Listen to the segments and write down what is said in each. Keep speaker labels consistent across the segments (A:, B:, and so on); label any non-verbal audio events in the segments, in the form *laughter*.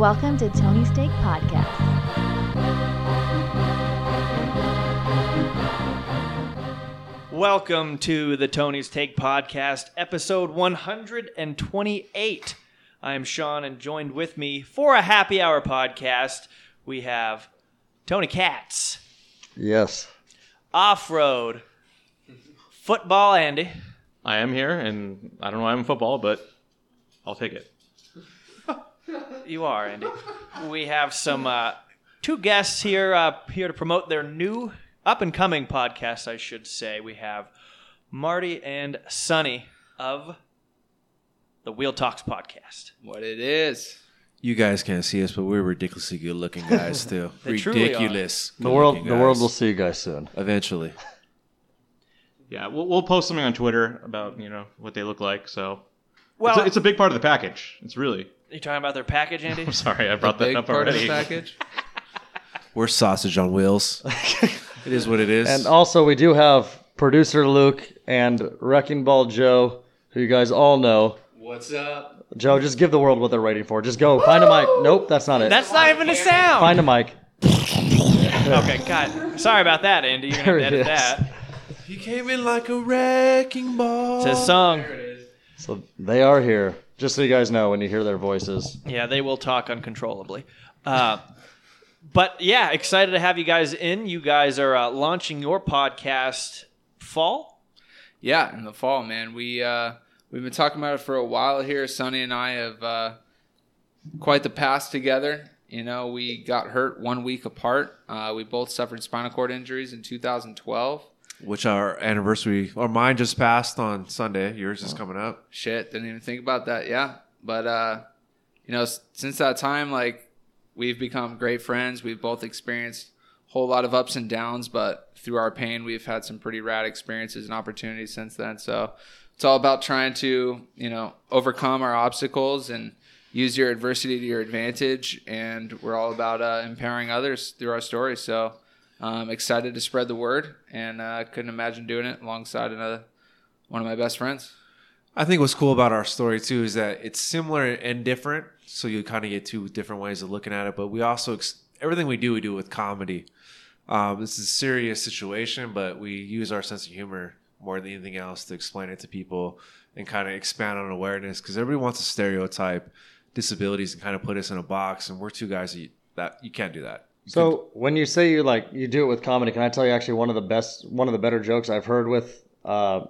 A: Welcome to Tony's Take Podcast.
B: Welcome to the Tony's Take Podcast, episode 128. I am Sean, and joined with me for a happy hour podcast, we have Tony Katz,
C: Yes.
B: Off Road, Football Andy,
D: I am here, and I don't know why I'm in football, but I'll take it.
B: You are, Andy. We have some uh, two guests here uh, here to promote their new up and coming podcast, I should say. We have Marty and Sonny of the Wheel Talks podcast.
E: what it is.
F: You guys can't see us, but we're ridiculously good looking guys *laughs* too.
B: They truly are.
F: Ridiculous.
C: The world
F: good-looking
C: the world will see you guys soon.
F: eventually.
D: Yeah, we'll, we'll post something on Twitter about you know what they look like. So
B: Well,
D: it's, a, it's a big part of the package. It's really.
B: You talking about their package, Andy? *laughs*
D: I'm sorry, I brought that
E: Big
D: up
E: part of
D: already.
E: the package. *laughs*
F: We're sausage on wheels. *laughs* it is what it is.
C: And also we do have producer Luke and Wrecking Ball Joe, who you guys all know.
E: What's up?
C: Joe, just give the world what they're waiting for. Just go. Find a mic. Nope, that's not it.
B: That's not even a sound.
C: Find a mic.
B: Okay, God. Sorry about that, Andy. You're
C: There
B: gonna
C: it
B: edit
C: is.
B: that.
F: he came in like a wrecking ball.
B: It's a song.
C: So they are here. Just so you guys know when you hear their voices.
B: Yeah, they will talk uncontrollably. Uh, but yeah, excited to have you guys in. You guys are uh, launching your podcast fall.
E: Yeah, in the fall, man. We uh we've been talking about it for a while here. Sonny and I have uh quite the past together. You know, we got hurt one week apart. Uh, we both suffered spinal cord injuries in 2012.
F: Which our anniversary, or mine just passed on Sunday. Yours is coming up.
E: Shit, didn't even think about that. Yeah, but uh, you know, s- since that time, like we've become great friends. We've both experienced a whole lot of ups and downs, but through our pain, we've had some pretty rad experiences and opportunities since then. So it's all about trying to, you know, overcome our obstacles and use your adversity to your advantage. And we're all about uh, empowering others through our stories. So. Um, excited to spread the word, and uh, couldn't imagine doing it alongside another one of my best friends.
F: I think what's cool about our story too is that it's similar and different. So you kind of get two different ways of looking at it. But we also ex- everything we do, we do with comedy. Um, this is a serious situation, but we use our sense of humor more than anything else to explain it to people and kind of expand on awareness because everybody wants to stereotype disabilities and kind of put us in a box. And we're two guys that you, that you can't do that.
C: So when you say you like you do it with comedy, can I tell you actually one of the best, one of the better jokes I've heard with uh,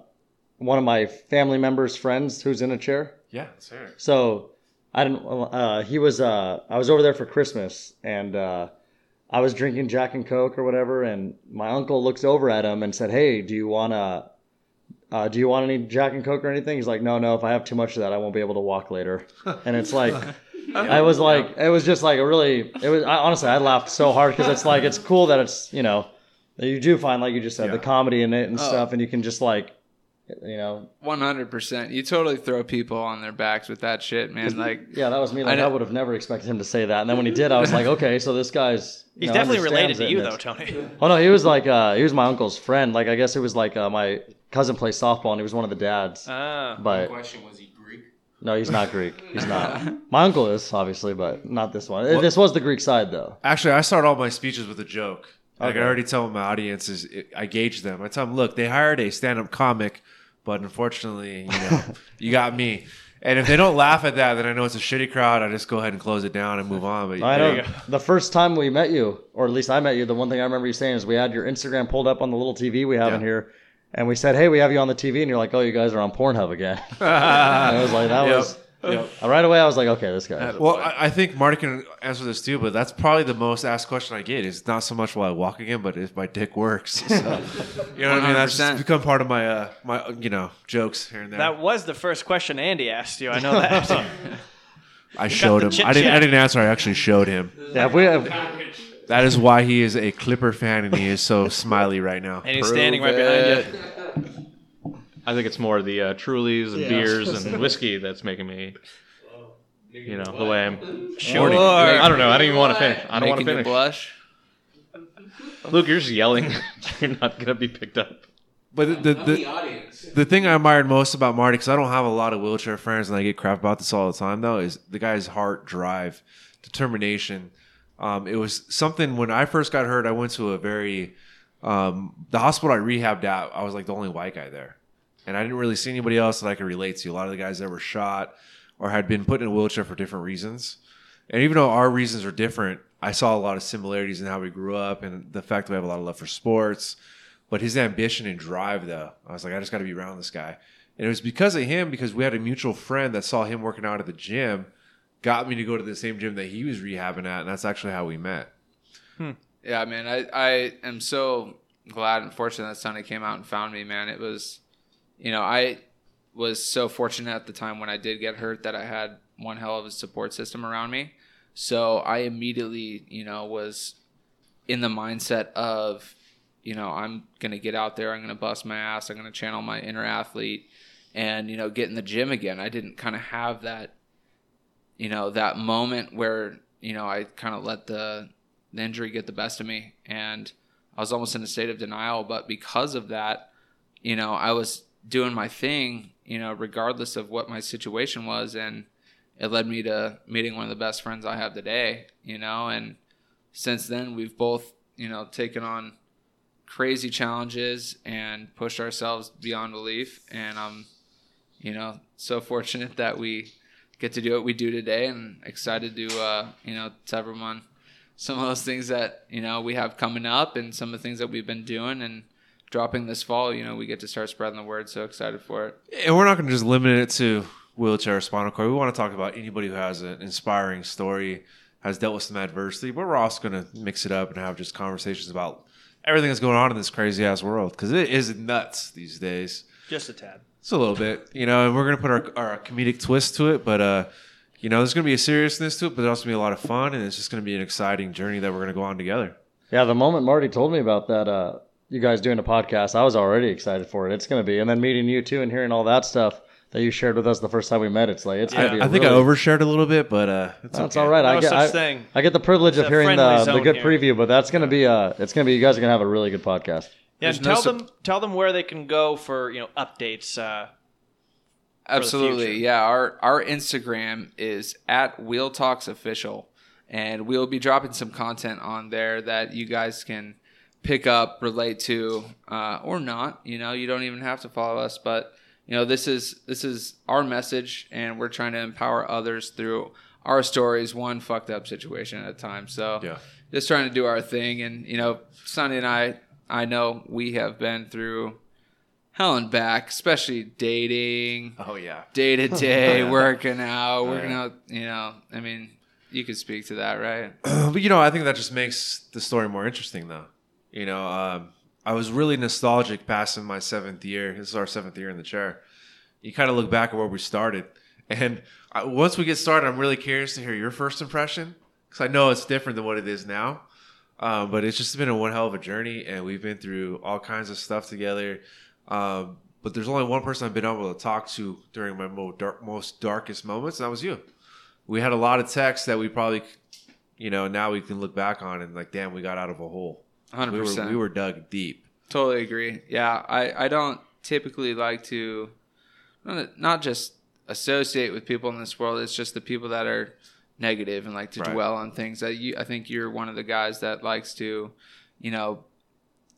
C: one of my family members' friends who's in a chair.
F: yeah, sure.
C: So I didn't. Uh, he was. Uh, I was over there for Christmas, and uh, I was drinking Jack and Coke or whatever. And my uncle looks over at him and said, "Hey, do you wanna? Uh, do you want any Jack and Coke or anything?" He's like, "No, no. If I have too much of that, I won't be able to walk later." And it's like. *laughs* I was like, it was just like a really, it was, I, honestly, I laughed so hard because it's like, it's cool that it's, you know, that you do find, like you just said, the comedy in it and
E: Oh.
C: stuff, and you can just like, you know,
E: One hundred percent. You totally throw people on their backs with that shit, man. Like,
C: Yeah, that was me. Like, I,
E: know-
C: would have never expected him to say that. And then when he did, I was like, *laughs* okay, so this guy's. you
B: He's
C: know,
B: definitely related
C: understands
B: to
C: it
B: you,
C: and
B: though,
C: it's-
B: Tony.
C: Oh no, he was like, uh, he was my uncle's friend. Like, I guess it was like uh, my cousin plays softball, and he was one of the dads.
B: Ah.
C: but
E: question was he Greek?
C: No, he's not Greek. He's not. *laughs* my uncle is obviously, but not this one. This was the Greek side though.
F: Actually, I start all my speeches with a joke. Like
C: Okay.
F: I already tell my audiences, I gauge them. I tell them, look, they hired a stand-up comic, but unfortunately, you know, *laughs* you got me. And if they don't laugh at that, then I know it's a shitty crowd. I just go ahead and close it down and move on. But
C: I know. The first time we met you, or at least I met you, the one thing I remember you saying is we had your Instagram pulled up on the little TV we have in here, and we said, "Hey, we have you on the TV," and you're like, "Oh, you guys are on Pornhub again." *laughs* and I was like, "That
F: Yep.
C: was."
F: Yep.
C: Right away, I was like, "Okay, this guy."
F: Well, I, I think Marty can answer this too, but that's probably the most asked question I get. Is not so much will I walk again, but if my dick works. *laughs* So, you know what I mean? That's just become part of my uh, my you know jokes here and there.
B: That was the first question Andy asked you. I know that. *laughs*
F: I showed
B: the
F: him. I didn't. I didn't answer. I actually showed him.
C: Yeah, if we have,
F: That is why he is a Clipper fan and he is so *laughs* smiley right now.
B: and he's standing right behind you.
D: I think it's more the uh, Trulies and beers *laughs* and whiskey that's making me, you know, the way I'm.
B: Sure.
D: I don't know. I don't even want to finish. I don't want to
E: Making you
D: finish.
E: blush.
D: Luke, you're just yelling. *laughs* you're not gonna be picked up.
F: But the the, the, the thing I admired most about Marty, because I don't have a lot of wheelchair friends, and I get crap about this all the time, though, is the guy's heart drive determination. Um, it was something when I first got hurt. I went to a very um, the hospital I rehabbed at. I was like the only white guy there, and I didn't really see anybody else that I could relate to. A lot of the guys that were shot or had been put in a wheelchair for different reasons, and even though our reasons are different, I saw a lot of similarities in how we grew up and the fact that we have a lot of love for sports. But his ambition and drive, though, I was like, I just got to be around this guy. And it was because of him, because we had a mutual friend that saw him working out at the gym, got me to go to the same gym that he was rehabbing at, and that's actually how we met. Hmm.
E: Yeah, man. I, I am so glad and fortunate that Sonny came out and found me, man. It was, you know, I was so fortunate at the time when I did get hurt that I had one hell of a support system around me. So I immediately, you know, was in the mindset of, you know, I'm going to get out there, I'm going to bust my ass, I'm going to channel my inner athlete and, you know, get in the gym again. I didn't kind of have that, you know, that moment where, you know, I kind of let the, the injury get the best of me and I was almost in a state of denial. But because of that, you know, I was doing my thing, you know, regardless of what my situation was. And it led me to meeting one of the best friends I have today, you know, and since then we've both, you know, taken on crazy challenges and pushed ourselves beyond belief. And I'm, you know, so fortunate that we get to do what we do today and excited to, uh, you know, tell everyone some of those things that you know we have coming up and some of the things that we've been doing and dropping this fall you know we get to start spreading the word so excited for it
F: And we're not going to just limit it to wheelchair or spinal cord. We want to talk about anybody who has an inspiring story, has dealt with some adversity, but we're also going to mix it up and have just conversations about everything that's going on in this crazy ass world because it is nuts these days.
B: Just a tad.
F: It's a little bit, you know, and we're going to put our, our comedic twist to it, but, uh, you know, there's going to be a seriousness to it, but there's also going to be a lot of fun, and it's just going to be an exciting journey that we're going to go on together.
C: Yeah, the moment Marty told me about that, uh, you guys doing a podcast, I was already excited for it. It's going to be, and then meeting you too and hearing all that stuff that you shared with us the first time we met. It's like it's going to be.
F: I think
C: really,
F: I overshared a little bit, but uh, it's
C: That's
F: okay.
C: all right. I get
B: such
C: I,
B: thing.
C: I get the privilege
B: It's
C: of hearing the, the good
B: here.
C: preview, but that's going to be uh, it's going to be you guys are going to have a really good podcast.
B: Yeah,
E: There's
B: and
E: no
B: tell
E: sup-
B: them tell them where they can go for you know updates. Uh,
E: Absolutely. Yeah. Our our Instagram is at Wheel Talks Official. And we'll be dropping some content on there that you guys can pick up, relate to, uh, or not. You know, you don't even have to follow us, but you know, this is this is our message and we're trying to empower others through our stories, one fucked up situation at a time. So
F: Yeah.
E: just trying to do our thing and you know, Sonny and I I know we have been through hell and back, especially dating,
F: Oh yeah.
E: day to day, *laughs* working out, working out. You know, I mean, you could speak to that, right? *clears throat*
F: but you know, I think that just makes the story more interesting, though. You know, um, I was really nostalgic passing my seventh year. This is our seventh year in the chair. You kind of look back at where we started, and I, once we get started, I'm really curious to hear your first impression because I know it's different than what it is now. Um, but it's just been a one hell of a journey, and we've been through all kinds of stuff together. Um, but there's only one person I've been able to talk to during my dark, most darkest moments, and that was you. We had a lot of texts that we probably, you know, now we can look back on and like, damn, we got out of a hole.
E: Hundred
F: We were,
E: percent.
F: we were dug deep.
E: Totally agree. Yeah, I, I don't typically like to not just associate with people in this world. It's just the people that are negative and like to
F: Right.
E: dwell on things. That you, I think you're one of the guys that likes to, you know,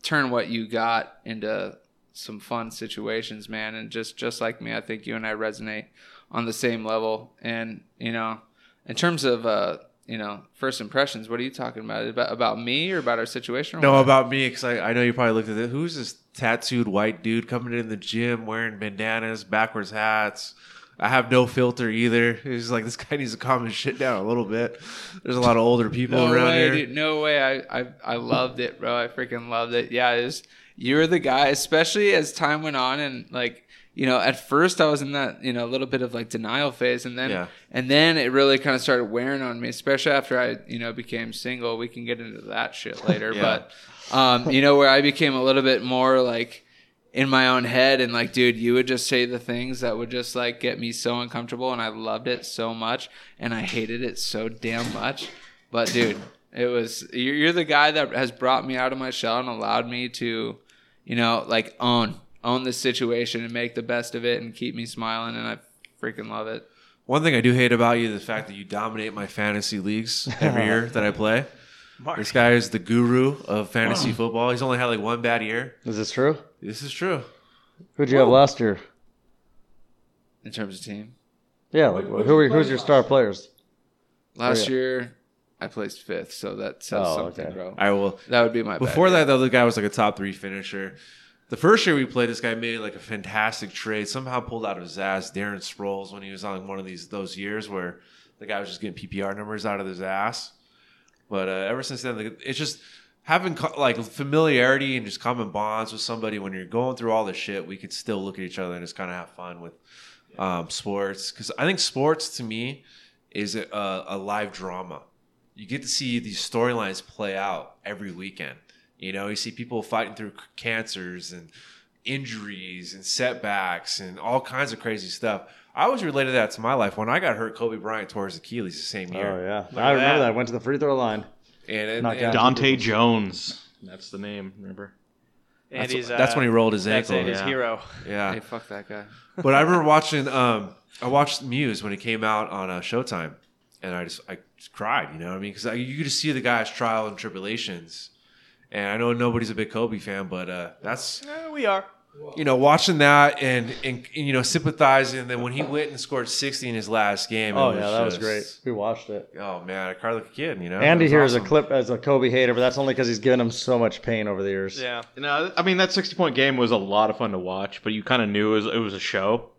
E: turn what you got into some fun situations, man. And just just like me, I think you and I resonate on the same level. And you know, in terms of uh, you know, first impressions, what are you talking about? About, about me or about our situation?
F: No,
E: what?
F: about me, because I, I know you probably looked at it. Who's this tattooed white dude coming in the gym wearing bandanas, backwards hats? I have no filter either. It's like this guy needs to calm his shit down a little bit. There's a lot of older people
E: No
F: around
E: way,
F: here.
E: dude. No way. I, I I loved it, bro. I freaking loved it. Yeah, it was, you were the guy, especially as time went on and like you know, at first I was in that you know a little bit of like denial phase, and then
F: Yeah.
E: and then it really kind of started wearing on me, especially after I you know became single. We can get into that shit later, *laughs*
F: Yeah.
E: but um, you know where I became a little bit more like in my own head and like dude you would just say the things that would just like get me so uncomfortable and i loved it so much and i hated it so damn much but dude it was you're, you're the guy that has brought me out of my shell and allowed me to you know like own own the situation and make the best of it and keep me smiling and i freaking love it
F: One thing I do hate about you is the fact that you dominate my fantasy leagues every year *laughs* that I play.
B: Mark.
F: This guy is the guru of fantasy *clears throat* football. He's only had like one bad year.
C: Is this true?
F: This is true.
C: Who'd you have last year?
E: in terms of team.
C: Yeah, like who are, who's your star players?
E: Last
C: yeah.
E: year, I placed fifth, so that says
C: Oh,
E: something,
C: okay.
E: bro.
F: I will.
E: That would be my
F: Before
E: bad
F: that, the other guy was like a top three finisher. The first year we played, this guy made like a fantastic trade. Somehow pulled out of his ass Darren Sproles when he was on one of these those years where the guy was just getting PPR numbers out of his ass. But uh, ever since then, like, it's just having co- like familiarity and just common bonds with somebody when you're going through all this shit. We could still look at each other and just kind of have fun with um, sports because I think sports to me is a, a live drama. You get to see these storylines play out every weekend. You know, you see people fighting through cancers and injuries and setbacks and all kinds of crazy stuff. I always related that to my life. When I got hurt, Kobe Bryant tore his Achilles the same year.
C: Oh
B: yeah,
C: I remember
B: that.
C: that. I went to the free throw line.
F: And, and,
C: Knocked
F: and.
D: Dahntay Jones. That's the name. Remember?
B: And
F: that's,
B: he's, uh,
F: that's when he rolled his
B: That's
F: ankle.
B: it, his
D: yeah.
B: hero.
F: Yeah.
E: Hey, fuck that guy.
F: but I remember *laughs* watching. Um, I watched Muse when it came out on uh, Showtime, and I just I just cried. You know what I mean? Because you could just see the guy's trial and tribulations. And I know nobody's a big Kobe fan, but uh, that's
B: Eh, we are.
F: You know watching that and, and and, you know sympathizing. And then when he went and scored sixty in his last game,
C: Oh yeah, that was great. We watched it.
F: Oh man, I cried like a kid. You know,
C: Andy
F: It was
C: here is a clip as a Kobe hater, but that's only because he's given him so much pain over the years.
B: Yeah.
D: You know, I mean that sixty point game was a lot of fun to watch, but you kind of knew it was, it was a show.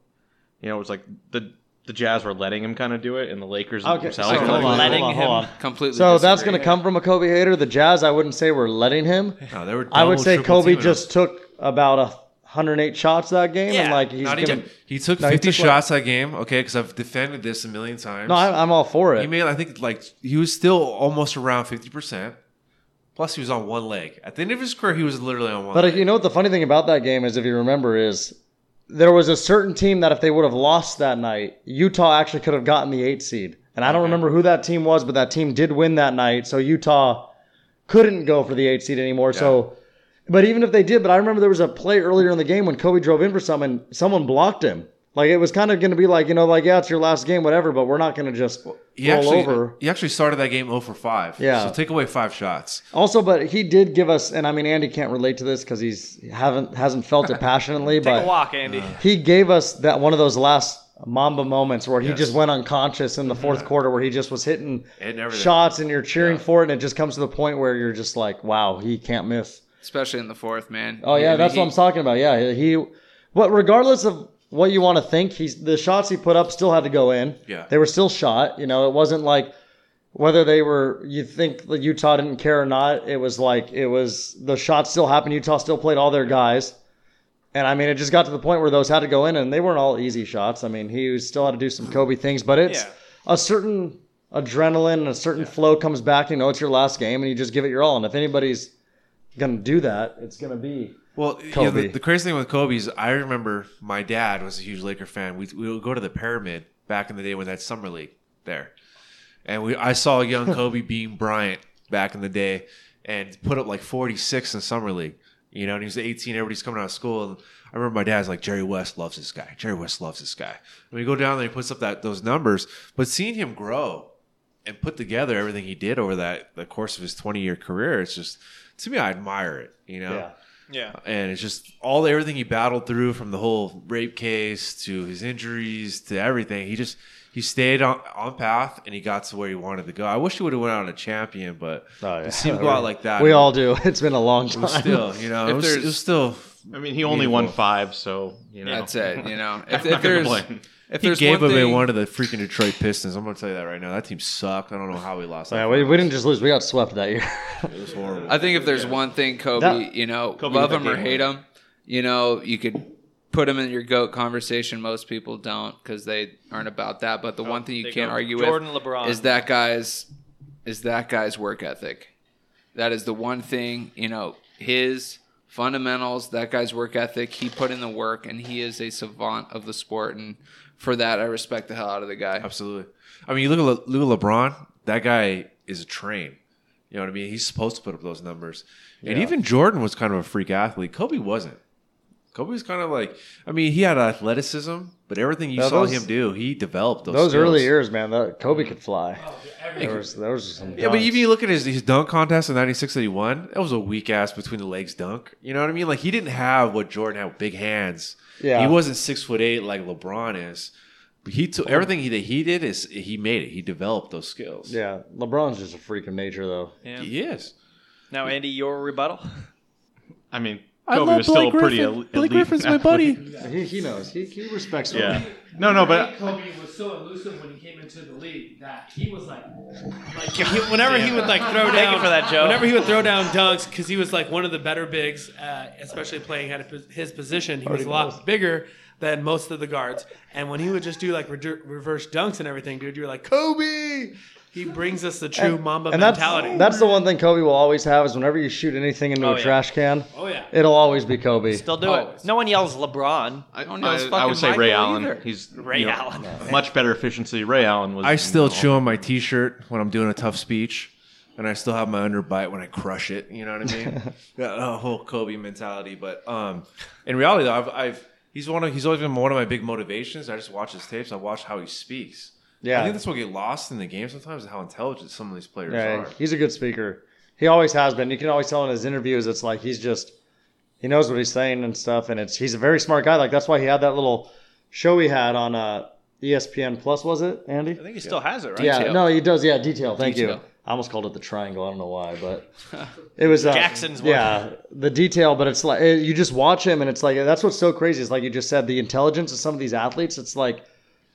D: You know, it was like the the Jazz were letting him kind of do it, and the Lakers
C: Okay,
D: themselves
C: so
D: were
C: hold on,
B: letting
C: hold on, hold
B: him-
E: Completely.
C: So that's going to come from a Kobe hater. The Jazz, I wouldn't say we're letting him.
F: No, they were
C: I would say Kobe just took about a 108 shots that game,
B: Yeah,
C: and like he's
F: Not even, he took
C: No, he
F: 50
C: took, like-
F: shots that game, okay, because I've defended this a million times.
C: No, I, I'm all for it.
F: He made, I think, like he was still almost around fifty percent. Plus, he was on one leg. At the end of his career, he was literally on one.
C: But uh,
F: leg.
C: you know what the funny thing about that game is, if you remember, is there was a certain team that if they would have lost that night, Utah actually could have gotten the eight seed. And I don't remember who that team was, but that team did win that night. So Utah couldn't go for the eight seed anymore. So, but even if they did, but I remember there was a play earlier in the game when Kobe drove in for someone, someone blocked him. Like it was kind of going to be like, you know, like yeah, it's your last game, whatever. But we're not going to just
F: he
C: roll
F: actually,
C: over.
F: he actually started that game 0 for 5.
C: Yeah.
F: So take away five shots.
C: Also, but he did give us, and I mean, Andy can't relate to this because he's haven't hasn't felt it *laughs* passionately,
B: Take
C: but
B: a walk, Andy. Uh.
C: he gave us that one of those last Mamba moments where he just went unconscious in the mm-hmm. fourth quarter, where he just was hitting
F: And
C: shots, and you're cheering
F: Yeah.
C: for it, and it just comes to the point where you're just like, wow, he can't miss.
E: Especially in the fourth, man.
C: Oh yeah,
E: I mean,
C: that's
E: he-
C: what I'm talking about. Yeah, he. But regardless of what you want to think, he's the shots he put up still had to go in.
F: Yeah.
C: they were still shot. You know, it wasn't like whether they were. You think that Utah didn't care or not? It was like it was the shots still happened. Utah still played all their guys. And I mean, it just got to the point where those had to go in, and they weren't all easy shots. I mean, he still had to do some mm-hmm. Kobe things, but it's
B: Yeah.
C: a certain adrenaline and a certain flow comes back. You know, it's your last game, and you just give it your all. And if anybody's gonna do that, it's gonna be
F: Well, you know, the, the crazy thing with Kobe is I remember my dad was a huge Laker fan. We, we would go to the Pyramid back in the day when that summer league there. And we I saw young *laughs* Kobe being Bryant back in the day and put up like 46 in summer league. You know, and he was 18. Everybody's coming out of school, and I remember my dad's like, Jerry West loves this guy. Jerry West loves this guy. And we go down there, he puts up that those numbers, but seeing him grow and put together everything he did over that the course of his 20 year career, it's just to me, I admire it. You know,
C: yeah.
B: Yeah.
F: and it's just all everything he battled through from the whole rape case to his injuries to everything. He just he stayed on, on path and he got to where he wanted to go. I wish he would have went out a champion, but
C: Oh, yeah.
F: to see him go out like that,
C: We all do. *laughs* It's been a long time.
F: still, you know,
E: If
F: it was, it was still.
D: I mean, he only won five, so you know
E: That's it. You know, *laughs* if,
D: not
E: if
D: gonna
E: there's
D: complain.
E: If
F: He
E: there's
F: gave
E: one
F: him
E: thing,
F: one of the freaking Detroit Pistons. I'm gonna tell you that right now. That team sucked. I don't know how we lost.
C: Yeah, we, we didn't just lose. We got swept that year. *laughs*
F: It was horrible.
E: I think if there's one thing Kobe,
C: That-
E: you know,
D: Kobe
E: love him or hate
D: winner.
E: him, you know, you could put him in your goat conversation. Most people don't because they aren't about that. But the oh, one thing you can't
B: go
E: argue
B: Jordan,
E: with
B: LeBron.
E: is that guy's is that guy's work ethic. That is the one thing you know his fundamentals. That guy's work ethic. He put in the work, and he is a savant of the sport. And for that, I respect the hell out of the guy.
F: Absolutely. I mean, you look at Le- look at LeBron. That guy is a train. You know what I mean? He's supposed to put up those numbers. And
C: Yeah.
F: even Jordan was kind of a freak athlete. Kobe wasn't. Kobe's kind of like, I mean, he had athleticism, but everything you
C: No,
F: saw
C: those-
F: him do, he developed those.
C: Those
F: skills.
C: early years, man, that Kobe could fly.
G: Oh, dude,
C: There was, there was some.
F: Yeah, but
C: dunks.
F: even you look at his, his dunk contest in '96 that he won, that was a weak ass between the legs dunk. You know what I mean? Like he didn't have what Jordan had, with big hands.
C: Yeah.
F: he wasn't six foot eight like LeBron is. But he took everything he, that he did is he made it. He developed those skills.
C: Yeah, LeBron's just a freak of nature, though.
B: Yeah.
F: he is.
B: Now, Andy, your rebuttal.
D: I mean,
F: I
D: Kobe
F: love
D: was still
F: Blake
D: pretty
F: Griffin.
D: el-
F: Blake
D: elite
F: Griffin's my
D: athlete. *laughs*
F: buddy.
C: He, he knows. He, he respects.
D: Yeah. No, no, but
G: Kobe was so elusive when he came into the league that he was like, like he, *laughs* whenever he would like throw
B: Thank
G: down
B: you for that, Joe.
G: Whenever he would throw down dunks, because he was like one of the better bigs, uh, especially playing at his position, he was a lot bigger than most of the guards. And when he would just do like re- reverse dunks and everything, dude, you were like Kobe. He brings us the true Mamba
C: and
G: mentality.
C: that's the one thing Kobe will always have is whenever you shoot anything into
B: Oh,
C: a
B: yeah.
C: trash can,
G: oh yeah.
C: it'll always be Kobe.
B: Still do
E: Always.
B: it. No one yells LeBron.
D: I,
E: don't know, it's
D: I, I would say Ray Allen.
E: either.
D: He's
B: Ray
D: you know,
B: Allen. *laughs*
D: much better efficiency. Ray Allen was.
F: I still chew on my T-shirt when I'm doing a tough speech, and I still have my underbite when I crush it. You know what I mean? *laughs* Got a whole Kobe mentality, but um, in reality, though, I've, I've he's one of he's always been one of my big motivations. I just watch his tapes. I watch how he speaks.
C: Yeah.
F: I think that's what get lost in the game sometimes how intelligent some of these players
C: Yeah,
F: are.
C: he's a good speaker. He always has been. You can always tell in his interviews, it's like he's just he knows what he's saying and stuff, and it's he's a very smart guy. Like that's why he had that little show he had on uh, ESPN Plus, was it, Andy?
B: I think he still has it, right?
C: Yeah,
E: Detail.
C: no, he does. Yeah, detail. Thank you. I almost called it the triangle. I don't know why, but *laughs* it was uh,
B: Jackson's one.
C: Yeah, the detail, but it's like it, you just watch him, and it's like that's what's so crazy. Is like you just said, the intelligence of some of these athletes. It's like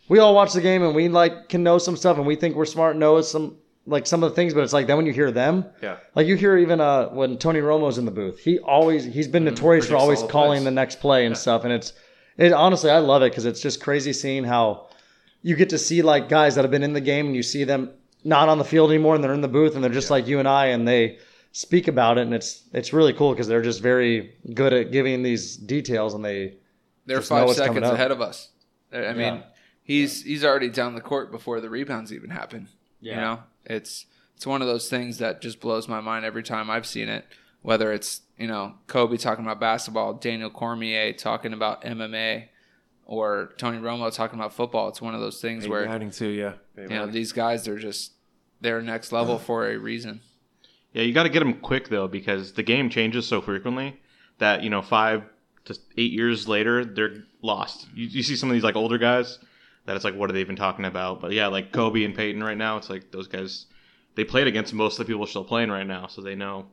C: we all watch the game and we like can know some stuff, and we think we're smart, and know some like some of the things, but it's like then when you hear them,
F: Yeah.
C: like you hear even uh when Tony Romo's in the booth, he always he's been notorious for always calling
F: plays.
C: the next play and stuff, and it's it honestly I love it because it's just crazy seeing how you get to see like guys that have been in the game and you see them not on the field anymore and they're in the booth and they're just like you and I and they speak about it and it's it's really cool because they're just very good at giving these details and they
E: They're five seconds ahead of us. I mean,
C: Yeah.
E: He's he's already down the court before the rebounds even happen. You know, it's it's one of those things that just blows my mind every time I've seen it. Whether it's you know Kobe talking about basketball, Daniel Cormier talking about MMA, or Tony Romo talking about football. It's one of those things
F: Peyton
E: where
F: Manning too, yeah.
E: you know these guys they're just they're next level *clears throat* for a reason.
D: Yeah, you got to get them quick though because the game changes so frequently that you know five to eight years later they're lost. You, you see some of these like older guys that it's like what are they even talking about? But yeah, like Kobe and Peyton right now, it's like those guys they played against most of the people still playing right now, so they know.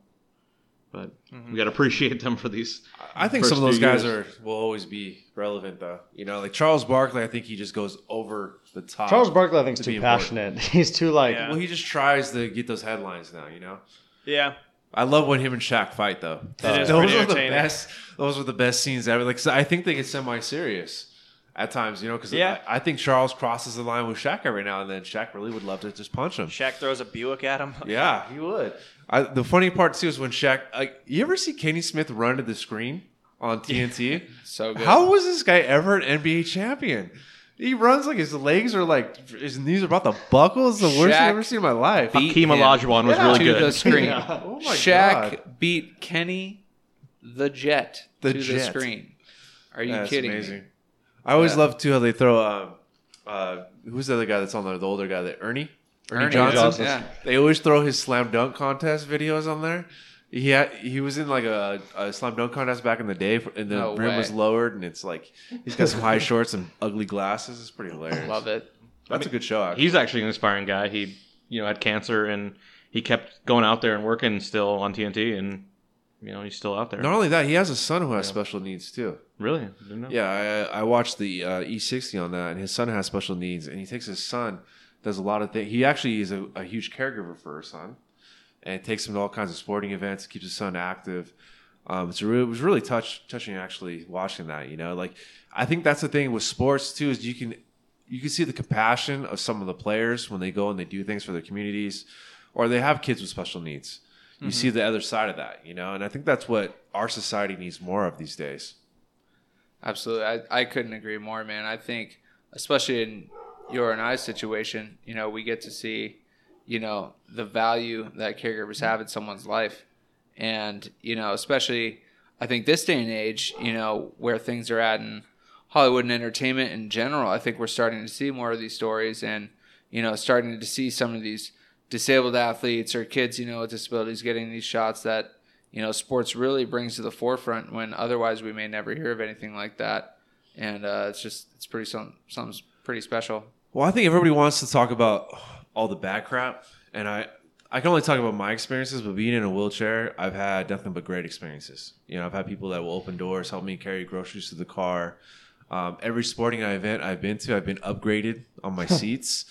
D: But mm-hmm. we got to appreciate them for these.
F: I think
D: first
F: some of those guys
D: years.
F: are will always be relevant though. You know, like Charles Barkley, I think he just goes over the top.
C: Charles Barkley I think is
F: To be
C: too
F: important.
C: passionate. *laughs* He's too like
B: Yeah.
F: Well, he just tries to get those headlines now. You know.
B: Yeah.
F: I love when him and Shaq fight though.
B: It is
F: those
B: pretty
F: are the best. Those are the best scenes ever. Like, I think they get semi-serious at times, you know, because
B: Yeah.
F: I, I think Charles crosses the line with Shaq every now and then. Shaq really would love to just punch him.
B: Shaq throws a Buick at him.
F: Yeah, he would. I, the funny part too is when Shaq. Like, you ever see Kenny Smith run to the screen on TNT? *laughs*
E: So good.
F: How was this guy ever an NBA champion? He runs like his legs are like his knees are about to buckle. It's the worst I've ever seen in my life.
E: beat
D: Hakeem Olajuwon was *laughs*
F: Yeah.
D: really
E: to
D: good.
E: the screen.
F: Oh my
E: Shaq
F: god,
E: beat Kenny the Jet
F: The
E: to the screen. Are you
F: That's
E: kidding
F: amazing.
E: me?
F: I always
E: Yeah.
F: love too how they throw. Uh, uh, who's the other guy that's on there? The older guy, that Ernie. Ernie,
E: Ernie
F: Johnson.
E: Johnson, yeah.
F: They always throw his slam dunk contest videos on there. He had, he was in like a, a slam dunk contest back in the day, and the
E: No
F: rim
E: way.
F: was lowered, and it's like he's got some high shorts and ugly glasses. It's pretty hilarious.
E: Love it.
F: That's a good show. Actually.
D: He's actually an inspiring guy. He, you know, had cancer and he kept going out there and working still on TNT, and you know he's still out there.
F: Not only that, he has a son who has special needs too.
D: Really? Know.
F: Yeah, I, I watched the uh, E60 on that, and his son has special needs, and he takes his son, does a lot of things. He actually is a, a huge caregiver for his son, and takes him to all kinds of sporting events, keeps his son active. Um, it's really, it was really touch, touching actually watching that. You know, like I think that's the thing with sports too is you can you can see the compassion of some of the players when they go and they do things for their communities, or they have kids with special needs. You see mm-hmm. the other side of that, you know, and I think that's what our society needs more of these days.
E: Absolutely. I, I couldn't agree more, man. I think, especially in your and I situation, you know, we get to see, you know, the value that caregivers have in someone's life. And, you know, especially, I think this day and age, you know, where things are at in Hollywood and entertainment in general, I think we're starting to see more of these stories and, you know, starting to see some of these disabled athletes or kids, you know, with disabilities getting these shots that, you know, sports really brings to the forefront when otherwise we may never hear of anything like that. And uh, it's just, it's pretty, some, something pretty special.
F: Well, I think everybody wants to talk about all the bad crap, and I I can only talk about my experiences. But being in a wheelchair, I've had nothing but great experiences. You know, I've had people that will open doors, help me carry groceries to the car. Um, every sporting event I've been to, I've been upgraded on my seats.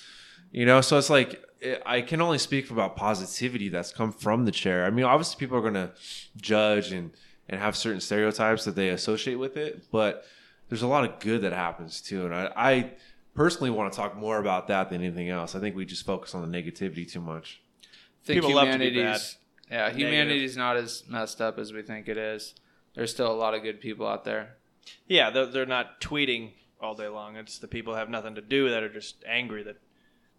F: You know, so it's like I can only speak about positivity that's come from the chair. I mean, obviously, people are going to judge and and have certain stereotypes that they associate with it, but there's a lot of good that happens too. And I, I personally want to talk more about that than anything else. I think we just focus on the negativity too much.
E: I think
B: People love to be
E: humanity's yeah, humanity's not as messed up as we think it is. There's still a lot of good people out there.
B: Yeah, they're, they're not tweeting all day long. It's the people who have nothing to do that are just angry that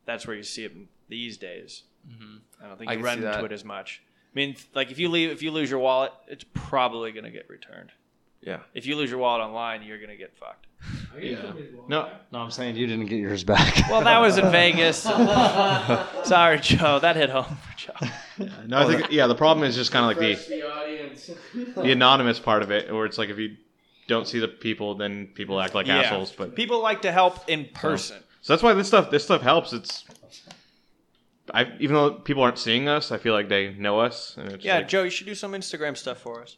B: that's where you see it these days. Mm-hmm. I don't think
E: I
B: you run into it as much. I mean, like if you leave, if you lose your wallet, it's probably going to get returned.
F: Yeah.
B: If you lose your wallet online, you're going to get fucked. Yeah.
D: No,
C: No, I'm saying you didn't get yours back. *laughs*
B: Well, that was in Vegas. *laughs* Sorry, Joe. That hit home for Joe.
D: no. I think yeah. The problem is just kind of like the *laughs* the anonymous part of it, where it's like if you don't see the people, then people act like
B: Yeah.
D: assholes. But
B: People like to help in person.
D: so that's why this stuff this stuff helps. It's I even though people aren't seeing us, I feel like they know us. And it's
B: Yeah,
D: like,
B: Joe, you should do some Instagram stuff for us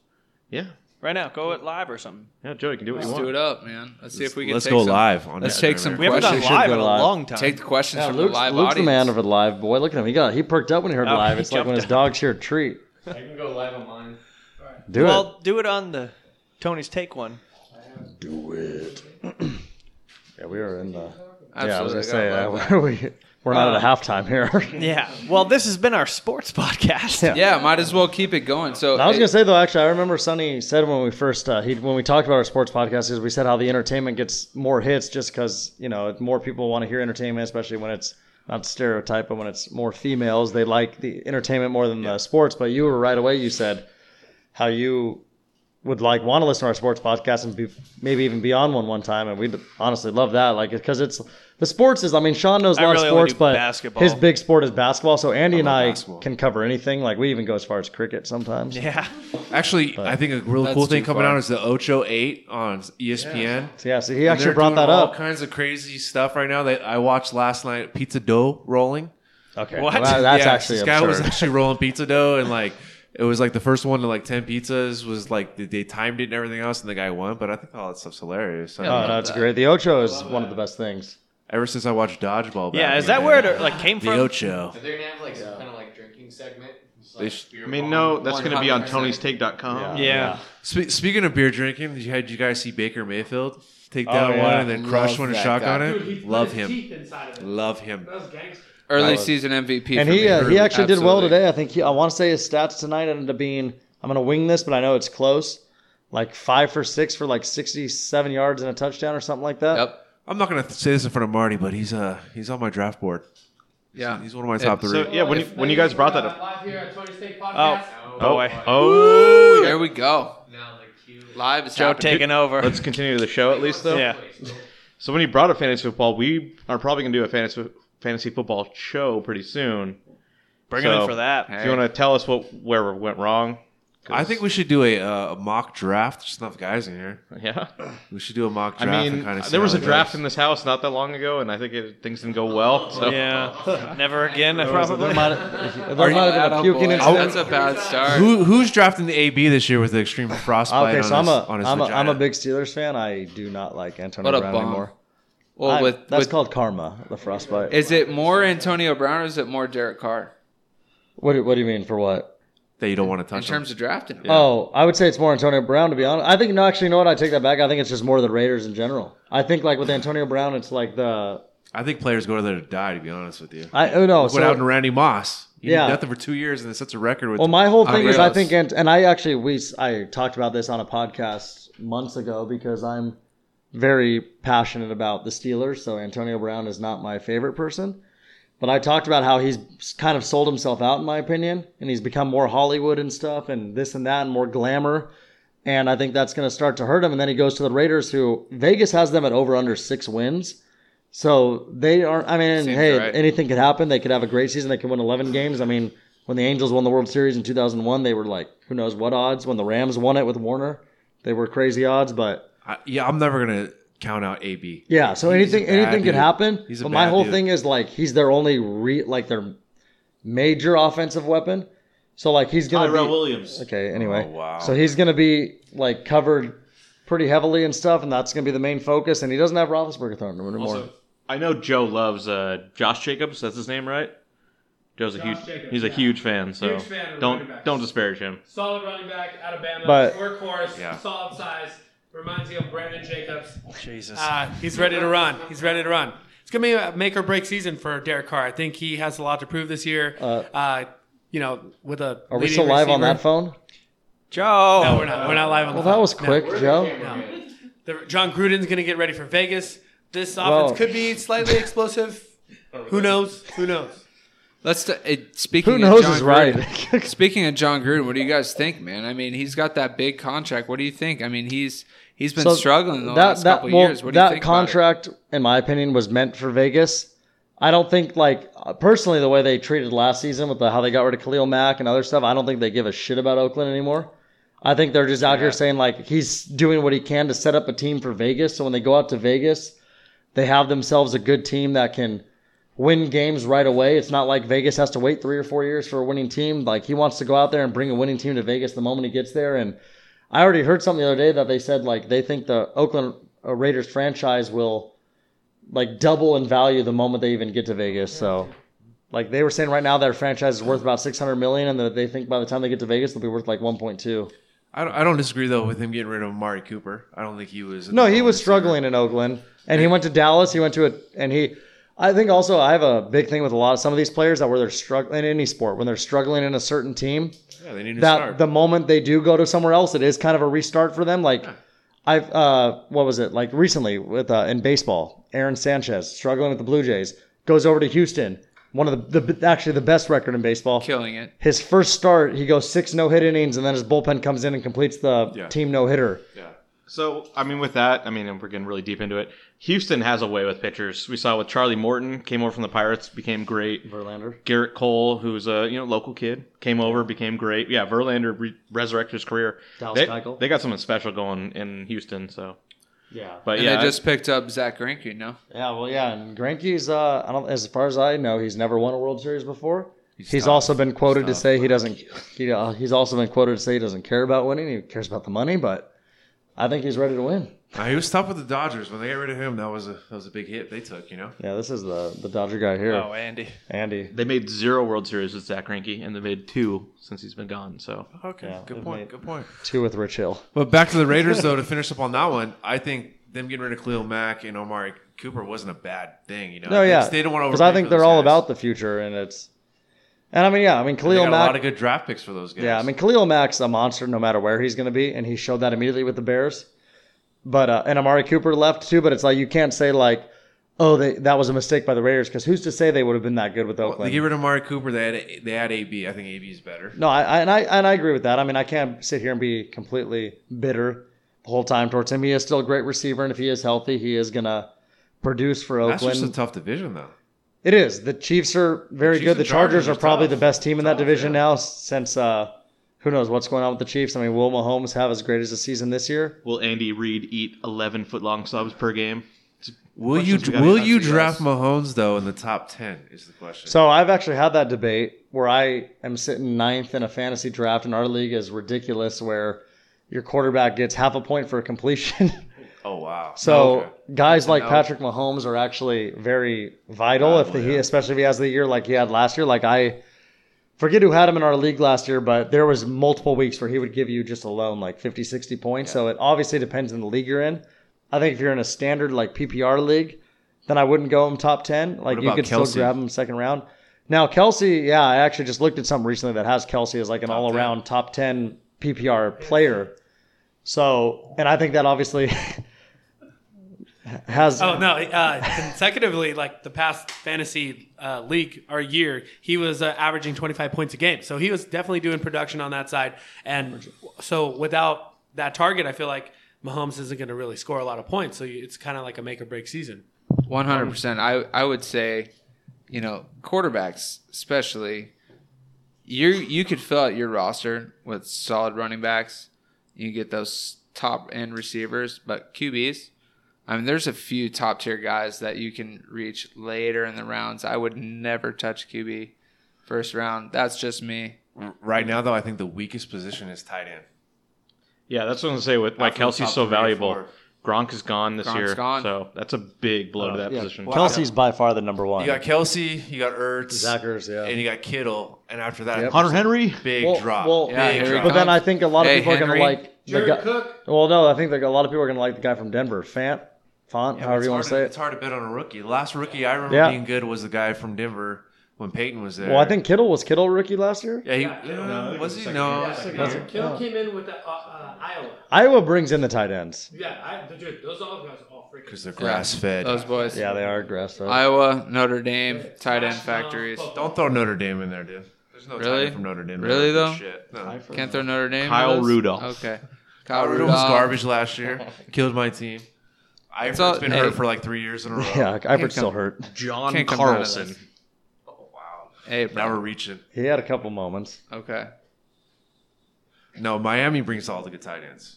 D: yeah,
B: right now. Go it live or something.
D: yeah. Joe, you can do what you want.
E: Let's
D: you
E: do it up, man. Let's see if we can.
F: Let's
E: take
F: go
E: some,
F: live on
E: Let's take some
B: We haven't done
E: questions.
C: should
B: live in a long time.
E: Take the questions
C: Yeah,
E: from
C: Luke's,
E: the live
C: Luke's the man of it live. Boy, look at him. He got he perked up when he heard
B: Oh,
C: live.
B: he
C: It's like when
B: jumped
C: his dog's here treat.
H: I can go live on mine.
C: Do
B: well, do it on the Tony's Take one.
C: Do it. *clears throat* yeah, we are in the. Yeah, I was
E: Absolutely,
C: gonna say uh,
E: love
C: we're, *laughs* we, we're not at a halftime here. *laughs*
B: Yeah. Well, this has been our sports *laughs* podcast.
C: Yeah.
E: Yeah, might as well keep it going. So
C: I was gonna say though, actually, I remember Sonny said when we first uh, he when we talked about our sports podcast is we said how the entertainment gets more hits just because you know more people want to hear entertainment, especially when it's not stereotype, but when it's more females, they like the entertainment more than the sports. But you were right away. You said how you would like want to listen to our sports podcast and be, maybe even be on one one time, and we'd honestly love that, like because it's the sports is. I mean, Sean knows a lot
B: really
C: of sports, but
B: basketball.
C: his big sport is basketball. So Andy and I
F: basketball.
C: can cover anything. Like we even go as far as cricket sometimes.
B: Yeah.
F: Actually, I think a
E: really
F: cool thing coming
E: far.
F: out is the Ocho Eight on ESPN.
C: So, yeah, so he actually brought
F: doing
C: that
F: all
C: up.
F: kinds of crazy stuff right now. That I watched last night. Pizza dough rolling.
C: Okay,
B: What?
C: well, that- that's
F: Yeah,
C: actually
F: this guy was actually rolling pizza dough and like it was like the first one to like ten pizzas was like they, they timed it and everything else and the guy won. But I think all that stuff's hilarious. So,
C: Oh, no, it's great. The Ocho is one of the best things.
F: Ever since I watched dodgeball, back
B: Yeah. Is that where it like came
F: the
B: from?
F: The Ocho?
H: Are they gonna have like some kind of like drinking segment? Like,
F: sh-
D: I mean, no, that's going to be on
E: 100%.
D: Tony'sTake.com.
B: Yeah.
F: Spe- speaking of beer drinking, did you, did you guys see Baker Mayfield take oh, down
C: Oh, yeah.
F: one and then crush
E: Love
F: one and
E: that
F: shotgun
E: guy.
F: it?
G: Dude, he put
F: Love
G: his
F: him.
G: teeth inside of it.
F: Love him.
G: That was gangster.
E: early
C: was-
E: season MVP.
C: And
E: for
C: he
E: me.
C: uh, he actually did well today. I think he, I want to say his stats tonight ended up being I'm gonna wing this, but I know it's close. Like five for six for like 67 yards and a touchdown or something like that.
E: Yep.
F: I'm not gonna say this in front of Marty, but he's uh he's on my draft board.
E: Yeah.
F: He's one of my top three.
D: So yeah, when you, when you guys brought that up,
G: Live here at Tony's Take
B: Oh.
G: Podcast.
B: Oh, boy.
D: oh,
E: There we go.
H: Now the cue.
E: Live is
B: Joe
E: happening.
B: taking over.
D: let's continue the show at least though.
B: Yeah.
D: So when you brought up fantasy football, we are probably going to do a fantasy fantasy football show pretty soon.
B: Bring him in for that.
D: If you want to tell us what where we went wrong,
F: I think we should do a, uh, a mock draft. There's enough guys in here.
D: yeah.
F: We should do a mock draft.
D: I
F: draft.
D: mean,
F: and kind of
D: there was a draft in this house not that long ago, and I think it, things didn't go well. So
B: Yeah. Never again.
C: There
B: Probably.
C: might, there might
F: you-
C: have been a puking.
E: That's a bad start.
F: Who who's drafting the AB this year with the extreme frostbite
C: Okay,
F: on,
C: so I'm
F: his,
C: a
F: on his
C: I'm a,
F: vagina?
C: I'm a big Steelers fan. I do not like Antonio Brown
E: bum.
C: anymore.
E: Well,
C: I-
E: with,
C: that's
E: with
C: called karma, the frostbite.
E: is it more Antonio Brown or is it more Derek Carr
C: what, do- what do you mean for what?
F: that you don't want to touch in
E: terms
F: him.
E: of drafting? him?
C: Oh, I would say it's more Antonio Brown to be honest. I think no, actually, you know what? I take that back. I think it's just more the Raiders in general. I think like with Antonio Brown, it's like the
F: I think players go there to die. To be honest with you,
C: I oh no.
F: Look what
C: so-
F: happened to Randy Moss. He
C: Yeah.
F: did nothing for two years and then sets a record with.
C: Well, my whole thing is I think, and, and I actually we I talked about this on a podcast months ago because I'm very passionate about the Steelers. So Antonio Brown is not my favorite person, but I talked about how he's kind of sold himself out, in my opinion, and he's become more Hollywood and stuff, and this and that, and more glamour. and I think that's going to start to hurt him. And then he goes to the Raiders, who Vegas has them at over under six wins. So they aren't. I mean,
E: Seems
C: hey,
E: right.
C: anything could happen. They could have a great season. They could win 11 games. I mean, when the Angels won the World Series in 2001, they were like, who knows what odds. When the Rams won it with Warner, they were crazy odds. But
F: I, yeah, I'm never gonna count out AB.
C: yeah, so
F: He's
C: anything
F: a bad
C: anything could happen.
F: He's a
C: but my whole
F: dude.
C: thing is like he's their only re like their major offensive weapon. So like he's gonna
D: Tyrell
C: be
D: Williams.
C: okay. Anyway,
F: Oh, wow.
C: so he's gonna be like covered pretty heavily and stuff, and that's gonna be the main focus. And he doesn't have Roethlisberger throwing him anymore.
D: Also, I know Joe loves uh, Josh Jacobs. That's his name, right? Joe's a huge.
G: Jacobs,
D: he's a
G: yeah.
D: huge fan. So
G: Huge fan of
D: don't don't disparage him.
G: Solid running back, Alabama,
C: But-
G: workhorse,
F: Yeah.
G: solid size. Reminds you of Brandon Jacobs.
B: Jesus.
G: Uh, he's ready to run. He's ready to run. It's gonna be a make or break season for Derek Carr. I think he has a lot to prove this year. Uh, you know, with a
C: Are we
G: leading
C: still live on that phone?
B: Joe.
G: No, we're not. We're not live on
C: Well,
G: the
C: that
G: phone.
C: was
G: No.
C: quick, Joe.
G: No. The, Jon Gruden's going to get ready for Vegas. This offense
C: Well-
G: could be slightly explosive. *laughs* Who knows? Who knows?
E: Let's. T- it, speaking.
C: Who knows
E: of John
C: is right. *laughs*
E: Speaking of Jon Gruden, what do you guys think, man? I mean, he's got that big contract. What do you think? I mean, he's he's been
C: So
E: struggling the last couple
C: well,
E: years. What do you
C: that
E: think? about it?
C: contract, in my opinion, was meant for Vegas. I don't think, like uh, personally, the way they treated last season with the, how they got rid of Khalil Mack and other stuff, I don't think they give a shit about Oakland anymore. I think they're just out here saying like he's doing what he can to set up a team for Vegas. So when they go out to Vegas, they have themselves a good team that can win games right away. It's not like Vegas has to wait three or four years for a winning team. Like he wants to go out there and bring a winning team to Vegas the moment he gets there. And I already heard something the other day that they said like they think the Oakland uh, Raiders franchise will like double in value the moment they even get to Vegas. So like they were saying right now their franchise is worth about 600 million and that they think by the time they get to Vegas they'll be worth like 1.2.
F: I don't, I don't disagree though with him getting rid of Amari Cooper. I don't think he was.
C: No, he was struggling in Oakland, and he went to Dallas. He went to it, and he. I think also I have a big thing with a lot of some of these players that where they're struggling in any sport when they're struggling in a certain team.
F: Yeah, they need to
C: That
F: start.
C: the moment they do go to somewhere else, it is kind of a restart for them. Like I've uh, what was it like recently with uh, in baseball? Aaron Sanchez struggling with the Blue Jays goes over to Houston. One of the, the actually the best record in baseball.
E: killing it.
C: His first start, he goes six no hit innings, and then his bullpen comes in and completes the
F: Yeah.
C: team no hitter.
F: yeah.
D: So I mean, with that, I mean, and we're getting really deep into it. Houston has a way with pitchers. We saw with Charlie Morton came over from the Pirates, became great.
C: Verlander.
D: Gerrit Cole, who's a you know local kid, came over, became great. Yeah, Verlander re- resurrected his career.
C: Dallas
D: They,
C: Keuchel.
D: they got something special going in Houston. So,
C: Yeah.
D: but
E: And
D: yeah,
E: they just picked up Zach Greinke. No,
C: Yeah, well, yeah, and Greinke's. Uh, I don't. As far as I know, he's never won a World Series before. He's,
F: tough.
C: also been quoted to say he doesn't. He, uh, he's also been quoted to say he doesn't care about winning. He cares about the money, but I think he's ready to win.
F: Uh, he was tough with the Dodgers when they got rid of him. That was a that was a big hit they took. You know.
C: Yeah, this is the the Dodger guy here,
B: Oh, Andy.
C: Andy.
D: they made zero World Series with Zach Greinke, and they made two since he's been gone. So
F: Okay.
C: Yeah,
F: good point. Good point.
C: Two with Rich Hill.
F: But back to the Raiders though. To finish up on that one, I think them getting rid of Khalil Mack and Amari Cooper wasn't a bad thing. You know.
C: No, yeah,
F: They don't want to.
C: because I think they're all about the future, and it's. And I mean, yeah, I mean,
F: They
C: Khalil
F: got a lot of good draft picks for those guys.
C: Yeah, I mean Khalil Mack's a monster no matter where he's going to be, and he showed that immediately with the Bears. But uh, and Amari Cooper left too, but it's like you can't say like, oh, they, that was a mistake by the Raiders because who's to say they would have been that good with Oakland?
F: they
C: Oakland?
F: get rid of Amari Cooper. They had they had AB. I think AB is better.
C: no, I, I and I and I agree with that. I mean, I can't sit here and be completely bitter the whole time towards him. He is still a great receiver, and if he is healthy, he is gonna produce for
F: That's
C: Oakland.
F: just a tough division though.
C: It is. The Chiefs are very
F: Chiefs
C: good. The Chargers,
F: Chargers
C: are
F: are
C: probably
F: tough.
C: the best team in that
F: Tough,
C: division
F: yeah.
C: now since uh, who knows what's going on with the Chiefs. I mean, will Mahomes have as great as a season this year?
D: will Andy Reid eat eleven foot long subs per game?
F: Will you
D: Questions we gotta
F: will
D: answer,
F: you
D: guys.
F: draft Mahomes though in the top ten? Is the question.
C: So I've actually had that debate where I am sitting ninth in a fantasy draft, and our league is ridiculous where your quarterback gets half a point for a completion. *laughs*
F: oh wow.
C: So
F: Okay.
C: guys like
F: know.
C: Patrick Mahomes are actually very vital if the, he, especially if he has the year like he had last year. Like I forget who had him in our league last year, but there was multiple weeks where he would give you just alone like 50, 60 points. So it obviously depends on the league you're in. I think if you're in a standard like PPR league, then I wouldn't go him top 10. Like you could
F: Kelce?
C: still grab him second round. Now Kelce, yeah, I actually just looked at something recently that has Kelce as like an all around top 10 PPR player. So, and I think that obviously *laughs* has
G: Oh no! Uh, consecutively, like the past fantasy uh, league or year, he was uh, averaging 25 points a game. So he was definitely doing production on that side. And so without that target, I feel like Mahomes isn't going to really score a lot of points. So it's kind of like a make or break season.
E: One hundred percent. I I would say, you know, quarterbacks especially, you you could fill out your roster with solid running backs. You get those top end receivers, but QBs. I mean, there's a few top tier guys that you can reach later in the rounds. I would never touch QB first round. That's just me.
F: Right now, though, I think the weakest position is tight end.
D: Yeah, that's what I'm gonna say. With like
F: Kelce's
D: so valuable. Gronk is gone this
E: Gronk's
D: year,
E: gone.
D: so that's a big blow to uh, that
C: Yeah,
D: position.
C: Kelce's by far the number one.
F: You got Kelce, you got Ertz,
C: Zachers, yeah.
F: and you got Kittle, and after that,
C: Yep.
D: Hunter Henry.
F: big
C: Well-
F: drop.
C: well,
E: Yeah,
F: big drop.
C: But then I think a lot of
E: Hey,
C: people are gonna like the
G: Jared
C: guy.
G: Cook.
C: Well, no, I think that a lot of people are going to like the guy from Denver, Fant, Font,
F: Yeah,
C: however you want to say it.
F: It's hard to bet on a rookie. The last rookie I remember
C: Yeah.
F: being good was the guy from Denver when Peyton was there.
C: Well, I think Kittle was Kittle rookie last year.
F: Yeah, he
G: Yeah,
H: No,
F: was he?
H: was
F: No,
H: second
F: it's
H: year.
F: like-
C: Was it?
G: Kittle came in with the, uh, uh, Iowa.
C: Iowa brings in the tight ends.
G: Yeah, I, dude, those all guys are all freaking.
F: because they're grass fed.
E: Those boys.
C: Yeah, they are grass fed.
E: Iowa, Notre Dame, tight end factories.
F: Don't throw Notre Dame in there, dude. There's no
E: Really?
F: tight end from Notre Dame.
E: Really, though?
F: Shit. No.
E: Can't throw Notre Dame.
D: Kyle
E: in?
D: Rudolph.
E: Okay.
F: Kyle
E: Kyle
F: Rudolph was garbage last year. *laughs* Killed my team. Eifert's
E: all-
F: been
E: hey.
F: hurt for like three years in a row. *laughs*
C: Yeah, Eifert's still hurt.
D: John
E: Can't come down to
D: Carlson.
E: this.
F: Oh, wow.
E: Hey,
F: Now we're reaching.
C: He had a couple moments.
E: Okay.
F: No, Miami brings all the good tight ends.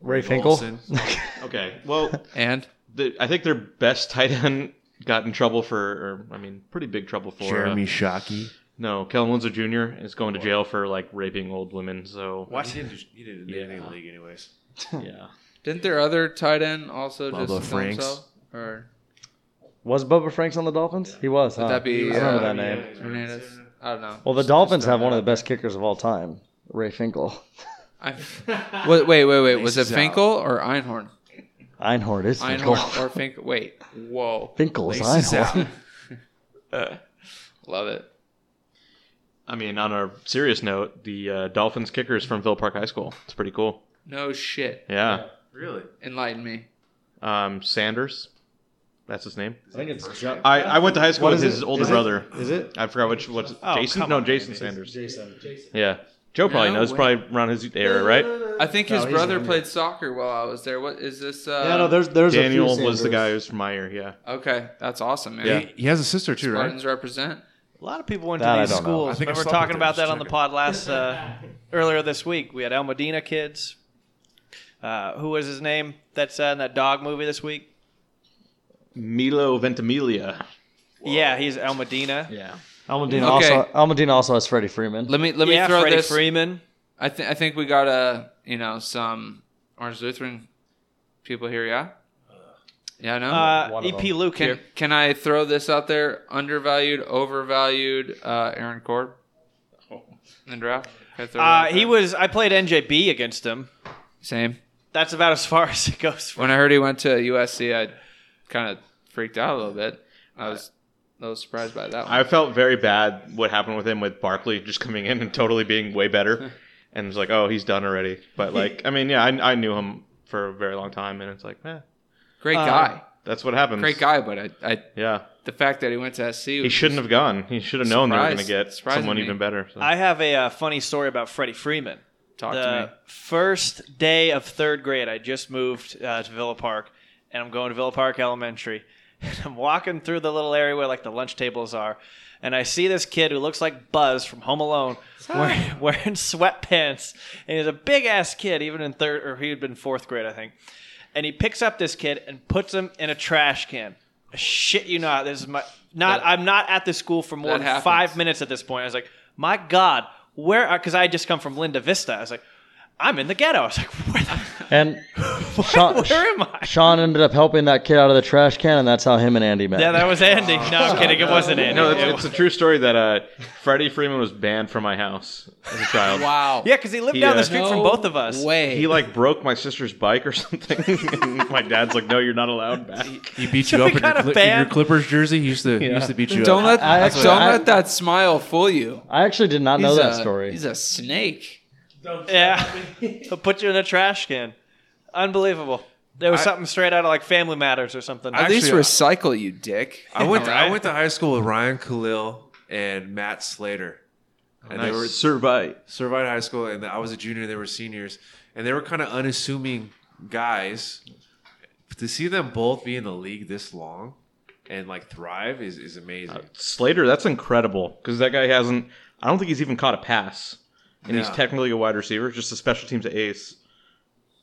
C: Ray Finkel.
F: Olsen. *laughs*
D: Okay, well,
E: And
D: the, I think their best tight end got in trouble for, or I mean, pretty big trouble for.
F: Jeremy
D: Uh,
F: Shockey.
D: no, Kellen Winslow Jr. is going to jail for like raping old women. So
F: What? He didn't, do- he didn't do
D: Yeah.
F: anything in the league, anyways. *laughs*
D: yeah,
E: didn't their other tight end also
F: Bubba
E: just kill
F: Franks.
E: himself? Or
C: Was Bubba Franks on the Dolphins? He was.
E: would
C: huh?
E: that be
C: I remember
E: uh,
C: that name.
E: Hernandez? I don't know.
C: Well, the Dolphins have one of the best kickers of all time, Ray Finkel.
E: I, wait, wait, wait, wait. Was it
F: Laces out.
E: Finkel or Einhorn?
C: Einhorn is Finkel.
E: Einhorn or Finkel? Wait. Whoa.
C: Finkel's
F: Laces
C: Einhorn.
F: out. *laughs*
E: Love it.
D: I mean, on a serious note, the uh, Dolphins kicker is from Villa Park High School. It's pretty cool.
E: No shit.
D: Yeah,
F: Really?
E: Enlighten me.
D: um, Sanders, that's his name.
C: I think it's John.
D: I, I went to high school
C: What
D: with
C: is
D: his
C: it?
D: older
C: Is it?
D: brother.
C: Is it?
D: I forgot which what's
B: Oh,
D: Jason?
B: come
D: No,
B: on,
D: Jason
B: man.
D: Sanders.
C: Jason.
D: Yeah, Joe probably
E: No
D: knows.
E: way.
D: Probably around his era, right?
E: I think his
C: No, he's
E: brother
C: younger.
E: played soccer while I was there. What is this? Uh,
C: Yeah, no, there's there's a few
D: Daniel was the
C: Sanders.
D: guy who's from my year. Yeah.
E: Okay, that's awesome, man.
D: Yeah.
F: He, he has a sister too, right?
E: Spartans represent.
B: A lot of people went
C: That I
B: to these
C: don't know.
B: schools.
F: I think I
B: Remember
F: slept
B: talking
F: with
B: about that on the pod last uh, earlier this week. We had El Modena kids. Uh, who was his name? That's uh, in that dog movie this week.
D: Milo Ventimiglia.
B: Yeah, he's El Modena.
D: Yeah.
C: El Modena
E: Okay.
C: also El Modena also has Freddie Freeman.
E: Let me let me
B: yeah,
E: throw
B: Freddie
E: this.
B: Freeman.
E: I think I think we got a you know some Orange Lutheran people here. Yeah. Yeah. No.
B: Uh,
C: One of
B: EP
C: them.
B: Luke
E: can
B: here.
E: can I throw this out there? Undervalued, overvalued. Uh, Aaron Corp. In the draft. Can I throw that
B: Uh,
E: out
B: he
E: there?
B: was. I played NJB against him.
E: same.
B: That's about as far *laughs* as it goes. For
E: When I heard he went to USC, I kind of freaked out a little bit. I was a little surprised by that one.
D: I felt very bad what happened with him with Barkley just coming in and totally being way better. *laughs* and it's like, oh, he's done already. But like, I mean, yeah, I, I knew him for a very long time, and it's like, eh,
E: Great
B: Uh,
E: guy.
D: that's what happens.
E: Great guy, but I, I
D: Yeah,
E: the fact that he went to SC.
D: he shouldn't have gone. He should have known they were going to get someone
E: me.
D: even better. So.
B: I have a uh, funny story about Freddie Freeman.
E: Talk
B: the
E: to me.
B: first day of third grade, I just moved uh, to Villa Park, and I'm going to Villa Park Elementary. *laughs* And I'm walking through the little area where like the lunch tables are, and I see this kid who looks like Buzz from Home Alone, wearing, *laughs* wearing sweatpants, and he's a big ass kid, even in third or he had been fourth grade, I think. And he picks up this kid and puts him in a trash can. Shit you not, this is my not.
E: That-
B: I'm not at the school for more than
E: happens.
B: five minutes at this point. I was like, my God, where? Because I had just come from Linda Vista. I was like, I'm in the ghetto. I was like, where the *laughs*
C: And *laughs* Sean,
B: where am I?
C: Sean ended up helping that kid out of the trash can, and that's how him and Andy met.
B: Yeah, that was Andy. No, I'm *laughs* kidding. It wasn't Andy.
D: no, it's, it's a true story that uh, Freddie Freeman was banned from my house as a child.
E: Wow.
B: yeah, because he lived
D: He,
B: down
D: uh,
B: the street from
E: No
B: both of us.
E: Way.
D: He like broke my sister's bike or something. and my dad's like, "No, you're not allowed back."
F: He beat
B: So
F: you up in your,
B: got a
F: Cli- in
B: band?
F: your Clippers jersey. He used to, he used to beat you
E: don't
F: up.
E: let
C: I actually-
E: don't
C: I-
E: let that smile fool you.
C: I actually did not know
E: He's
C: that
E: a-
C: story.
E: He's a snake.
B: Yeah, *laughs* he'll put you in a trash can. Unbelievable. There was
F: I-
B: something straight out of like Family Matters or something.
E: At least recycle, you dick.
F: I went. To,
E: All right?
F: I went to high school with Ryan Kalil and Matt Slater, and they were
D: survive.
F: Servite High School, and I was a junior. They were seniors, and they were kind of unassuming guys. To see them both be in the league this long and like thrive is, is amazing.
D: Uh, Slater, that's incredible because that guy hasn't. I don't think he's even caught a pass, and he's technically a wide receiver, just a special teams ace.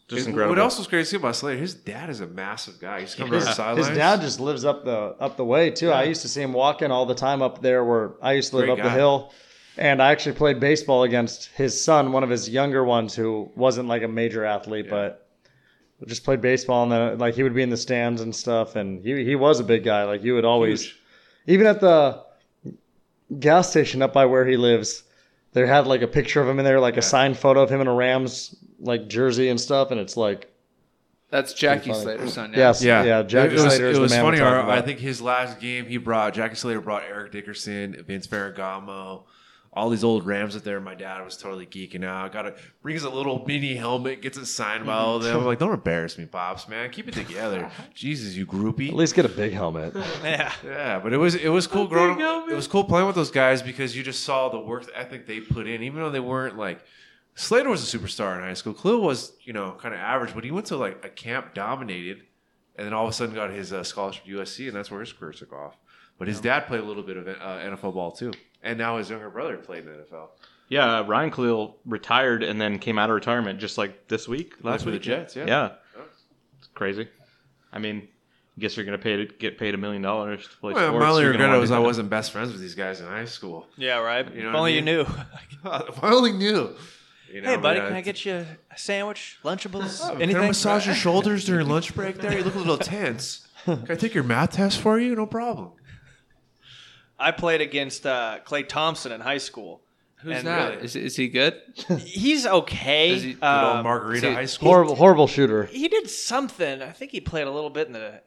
D: Just
F: And
D: incredible.
F: What else was great to see about Slater? His dad is a massive guy. He's coming
C: His,
F: to the
C: his dad just lives up the up the way too. I used to see him walking all the time up there where I used to live
F: Great
C: up the hill. And I actually played baseball against his son, one of his younger ones who wasn't like a major athlete, but just played baseball and then like he would be in the stands and stuff and he he was a big guy. Like you would always
F: Huge.
C: even at the gas station up by where he lives, they had like a picture of him in there, like a signed photo of him in a Rams like jersey and stuff, and it's like
E: That's Jackie
C: funny.
E: Slater's son.
C: yes, yeah,
F: Yeah,
C: Jackie
F: it was,
C: Slater is
F: it was
C: the man we're
F: funny. Our, I think his last game, he brought Jackie Slater brought Eric Dickerson, Vince Ferragamo, all these old Rams up there. My dad was totally geeking out. Got a brings a little mini helmet, gets it signed by all of them. I'm like, don't embarrass me, pops, man. Keep it together. *laughs* Jesus, you groupie.
C: At least get a big helmet. *laughs*
B: Yeah.
F: Yeah, but it was it was cool growing up. It was cool playing with those guys because you just saw the work ethic they put in, even though they weren't like Slater was a superstar in high school. Kalil was you know kind of average, but he went to like a camp dominated, and then all of a sudden got his uh, scholarship to USC, and that's where his career took off. But his dad played a little bit of uh, NFL ball too, and now his younger brother played in the NFL.
D: Yeah, uh, Ryan Kalil retired and then came out of retirement just like this week, last
F: for the
D: week.
F: Jets, yeah.
D: yeah, it's crazy. I mean, I guess you're gonna pay to get paid a million dollars to play
F: Well,
D: sports.
F: my only regret was I wasn't best friends with these guys in high school.
B: Yeah, right.
F: You know
B: if
F: what I
B: only
F: mean?
B: you knew. *laughs*
F: if I only knew. You know,
B: hey, buddy,
F: but,
B: can I get you a sandwich, Lunchables, anything?
F: Can I massage your shoulders during *laughs* lunch break there? You look a little tense. *laughs* Can I take your math test for you? No problem.
B: I played against uh, Klay Thompson in high school.
E: Who's
B: And
E: that?
B: really-
E: Is, is he good?
B: He's okay.
E: Is he-
F: Good old
B: Um,
F: Margarita
E: see,
F: High School.
C: horrible, horrible shooter.
B: he did something. I think he played a little bit in the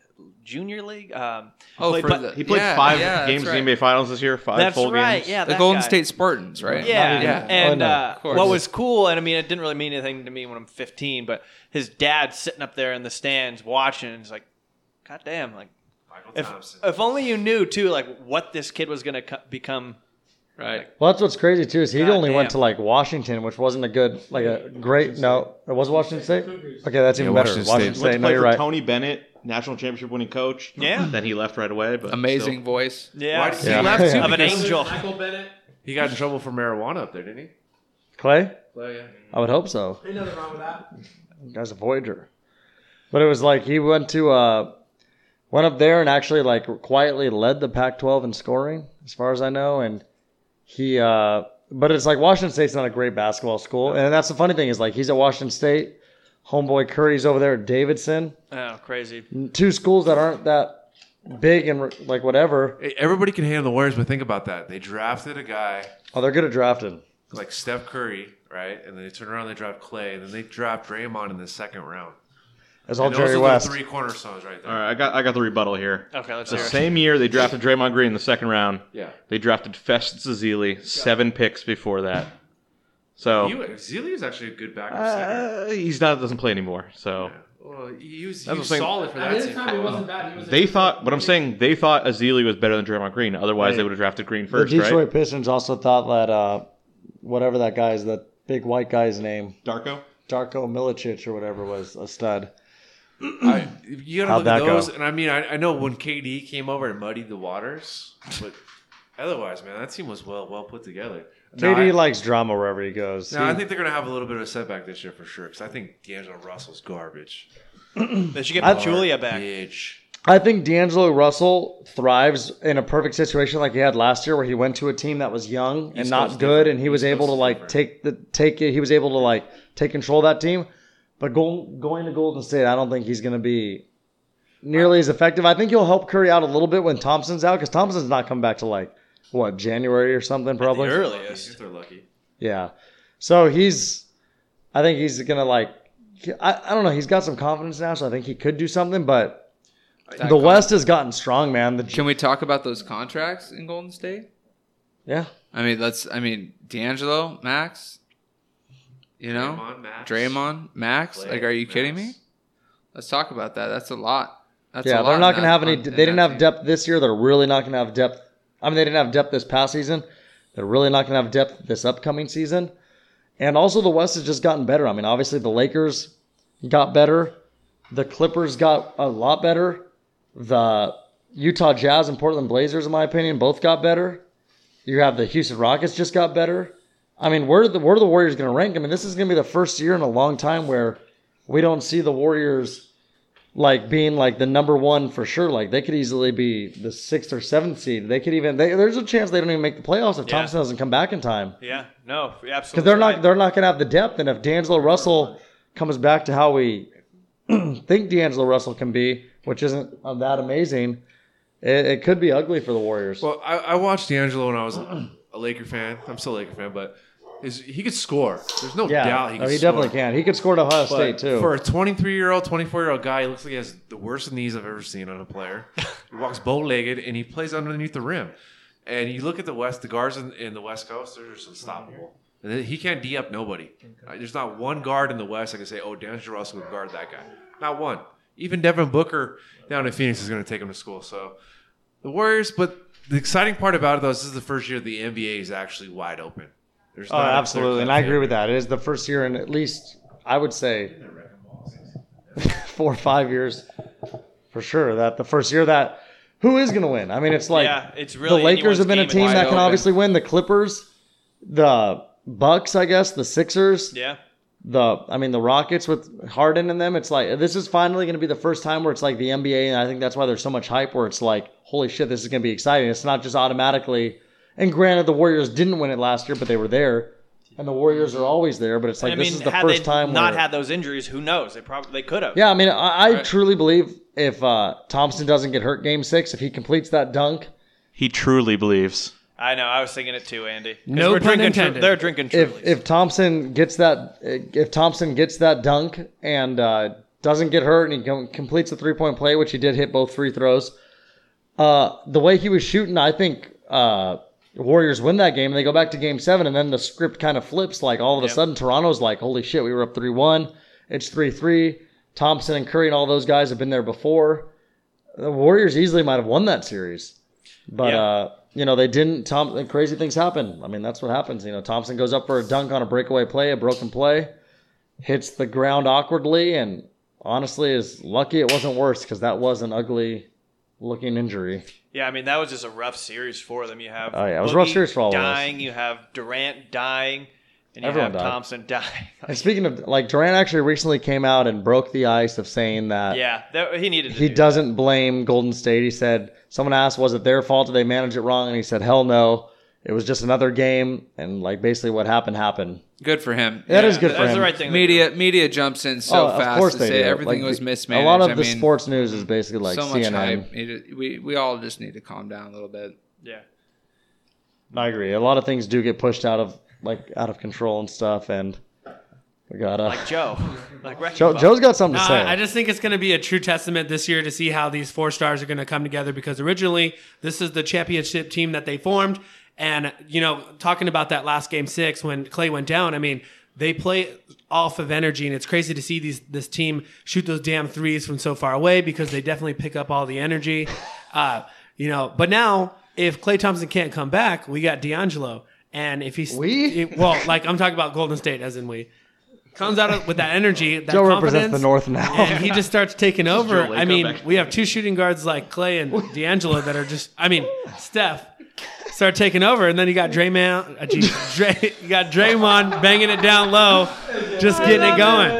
B: junior league. Um,
E: Oh,
B: played-
E: for
B: but-
E: the
D: He played
E: yeah,
D: five
E: yeah,
D: games
E: right.
D: in the NBA Finals this year. Five
B: that's
D: full
B: right.
D: games.
B: Yeah,
E: The Golden
B: guy.
E: State Spartans, right?
B: Yeah,
E: Yeah.
B: and
C: Oh, no,
B: uh, what was cool, and I mean, it didn't really mean anything to me when I'm 15, but his dad sitting up there in the stands watching, and he's like, "God damn!" Like,
F: Mychal
B: if
F: Thompson.
B: if only you knew too, like what this kid was gonna co- become.
E: Right.
C: Well, that's what's crazy too is he
B: God
C: only went to like Washington, which wasn't a good, like a great. No, it was Washington State. Okay, that's even
F: Yeah,
C: better.
F: Washington
C: Washington
F: State.
C: State. No, you're right.
D: Tony Bennett, national championship winning coach.
B: Yeah.
D: Then he left right away. But
E: Amazing
D: still.
E: voice.
B: Yeah,
F: Why did he
C: Yeah.
F: left too?
B: of an angel.
G: Michael Bennett.
F: He got in trouble for marijuana up there, didn't he?
C: Klay,
F: Well, yeah.
C: I would hope so.
G: Ain't nothing wrong with that.
C: Guy's a Voyager. But it was like he went to uh went up there and actually like quietly led the Pac-12 in scoring, as far as I know, and he. uh But it's like Washington State's not a great basketball school, and that's the funny thing is like he's at Washington State. Homeboy Curry's over there at Davidson.
B: Oh, crazy.
C: Two schools that aren't that big and like whatever.
F: Hey, Everybody can handle the Warriors, but think about that. They drafted a guy
C: Oh, they're good at drafting.
F: like Steph Curry, right? And then they turn around, they draft Klay, and then they draft Draymond in the second round.
C: It's all
F: And those
C: Jerry
F: are
C: West.
F: the three cornerstones right there.
D: All right, I got I got the rebuttal here.
B: Okay, let's
D: The
B: hear it.
D: same year they drafted Draymond Green in the second round.
F: Yeah.
D: They drafted Festus Ezeli seven picks before that. So
F: He, Zealy is actually a good backup center.
D: uh, he's not doesn't play anymore. So
F: Well, he was, he
D: That's
F: was
D: what I'm saying.
F: solid for
G: At
F: that
G: his
F: team.
G: time, he wasn't bad. He was
D: they
G: a-
D: thought. But I'm saying they thought Ezeli was better than Draymond Green. Otherwise,
C: Right.
D: they would have drafted Green first,
C: The
D: first,
C: Detroit
D: right?
C: Pistons also thought that uh, whatever that guy's, that big white guy's name,
D: Darko.
C: Darko Milicic or whatever, was a stud.
F: I, you gotta
C: How'd
F: look
C: that
F: at
C: go?
F: those, and I mean, I, I know when KD came over and muddied the waters, but otherwise, man, that team was well well put together. No,
C: KD
F: I,
C: likes drama wherever he goes.
F: no, I think they're gonna have a little bit of a setback this year for sure, because I think D'Angelo Russell's garbage. *clears throat*
B: They should get
C: I-
B: Julia back.
F: Bitch.
C: I think D'Angelo Russell thrives in a perfect situation like he had last year, where he went to a team that was young and
F: East
C: not good,
F: different.
C: and he was
F: East
C: able to
F: is
C: like
F: different.
C: take the take it. He was able to like take control of that team. But go, going to Golden State, I don't think he's going to be nearly as effective. I think he'll help Curry out a little bit when Thompson's out because Thompson's not coming back to like what January or something probably.
B: The earliest.
F: If they're lucky.
C: Yeah. So he's, I think he's gonna like, I, I don't know. He's got some confidence now, so I think he could do something. But
E: That
C: the
E: con-
C: West has gotten strong, man. The
E: Can we talk about those contracts in Golden State?
C: yeah.
E: I mean, let's. I mean, D'Angelo, Max. You know,
F: Draymond, Max.
E: Draymond, Max.
F: Klay,
E: like, are you kidding me? Let's talk about that. That's a lot. That's
C: yeah,
E: a lot
C: they're not going to
E: that-
C: have any.
E: on-
C: They didn't have
E: team.
C: depth this year. They're really not going to have depth. I mean, they didn't have depth this past season. They're really not going to have depth this upcoming season. And also, the West has just gotten better. I mean, obviously, the Lakers got better. The Clippers got a lot better. The Utah Jazz and Portland Blazers, in my opinion, both got better. You have the Houston Rockets just got better. I mean, where are the where are the Warriors going to rank? I mean, this is going to be the first year in a long time where we don't see the Warriors like being like the number one for sure. Like they could easily be the sixth or seventh seed. They could even. They, there's a chance they don't even make the playoffs if
B: Yeah.
C: Thompson doesn't come back in time
B: Yeah, no, absolutely.
C: because they're not
B: right.
C: they're not going to have the depth. And if D'Angelo Russell comes back to how we *clears throat* think D'Angelo Russell can be, which isn't uh, that amazing, it, it could be ugly for the Warriors.
F: Well, I, I watched D'Angelo when I was a Laker fan. I'm still a Laker fan, but his, he could score. There's no
C: yeah,
F: doubt he
C: no,
F: can
C: he
F: score.
C: definitely can. He could score at Ohio
F: But
C: State too.
F: For a 23 year old, 24 year old guy, he looks like he has the worst knees I've ever seen on a player. *laughs* he walks bow legged and he plays underneath the rim. And you look at the West, the guards in, in the West Coast, they're just unstoppable. And he can't D up nobody. Uh, There's not one guard in the West that can say, oh, D'Angelo Russell would guard that guy. Not one. Even Devin Booker down in Phoenix is going to take him to school. So the Warriors, but the exciting part about it, though, is this is the first year the NBA is actually wide open. There's
C: oh, absolutely, and I agree with that. It is the first year in at least I would say *laughs* four or five years for sure. That the first year that who is going to win? I mean, it's like
B: yeah, it's really
C: the Lakers have been a team that can
E: open.
C: obviously win. The Clippers, the Bucks, I guess, the Sixers.
B: Yeah,
C: the I mean the Rockets with Harden in them. It's like this is finally going to be the first time where it's like the NBA, and I think that's why there's so much hype. Where it's like, holy shit, this is going to be exciting. It's not just automatically. And granted, the Warriors didn't win it last year, but they were there, and the Warriors are always there. But it's like
B: I
C: this
B: mean,
C: is the
B: had
C: first
B: they
C: time
B: not
C: where,
B: had those injuries, who knows? They probably they could have.
C: yeah, I mean, I, I
E: Right.
C: truly believe if uh, Thompson doesn't get hurt game six, if he completes that dunk,
D: He truly believes.
B: I know. I was thinking it too, Andy. 'Cause
G: No
B: we're
G: pun
B: drinking. Tru-
G: intended.
B: they're drinking
C: if
B: Trulies.
C: if Thompson gets that if Thompson gets that dunk and uh, doesn't get hurt and he com- completes the three point play, which he did hit both free throws, uh, the way he was shooting, I think uh, Warriors win that game. and They go back to game seven, and then the script kind of flips. Like all of a
B: Yep.
C: sudden, Toronto's like, "Holy shit, we were up three one. It's three three. Thompson and Curry and all those guys have been there before. The Warriors easily might have won that series, but
B: Yeah.
C: uh, you know they didn't. Tom, crazy things happen. I mean, that's what happens. You know, Thompson goes up for a dunk on a breakaway play, a broken play, hits the ground awkwardly, and honestly is lucky it wasn't worse because that was an ugly looking injury.
B: Yeah, I mean that was just a rough series for them. You have
C: Oh, yeah, it was a rough series for all of us.
B: dying. You have Durant dying, and you
C: Everyone
B: have
C: died.
B: Thompson *laughs* dying.
C: And speaking of like Durant, actually recently came out and broke the ice of saying that
B: yeah, that, he needed. To
C: he
B: do
C: doesn't blame Golden State. He said someone asked, "Was it their fault? Did they manage it wrong?" And he said, "Hell no." It was just another game, and like basically what happened happened.
E: Good for him.
C: That
B: Yeah,
C: is good for
B: That's
C: him.
B: the right thing.
E: Media media jumps in so
C: Oh, of
E: fast
C: course
E: to
C: they
E: say
C: do.
E: everything
C: Like,
E: was
C: the-
E: mismanaged.
C: A lot of
E: I
C: the
E: mean,
C: sports news is basically like
E: so much
C: CNN.
E: hype. It- we we all just need to calm down a little bit.
B: Yeah.
C: I agree. A lot of things do get pushed out of like out of control and stuff, and we gotta.
B: Like Joe. *laughs* Like
C: Joe, Joe's got something to say.
G: I I just think it's going to be a true testament this year to see how these four stars are going to come together because originally this is the championship team that they formed. And, you know, talking about that last game six when Klay went down, I mean, they play off of energy, and it's crazy to see these this team shoot those damn threes from so far away because they definitely pick up all the energy. Uh, you know, but now if Klay Thompson can't come back, we got D'Angelo. And if he's
C: We?
G: well, like I'm talking about Golden State, as in we comes out of, with that energy, that
C: Joe represents the North now.
G: and he just starts taking over. I mean, we have two shooting guards like Klay and *laughs* D'Angelo that are just. I mean, Steph start taking over, and then you got Draymond. Uh, geez, Dray, you got Draymond banging it down low, just getting it going.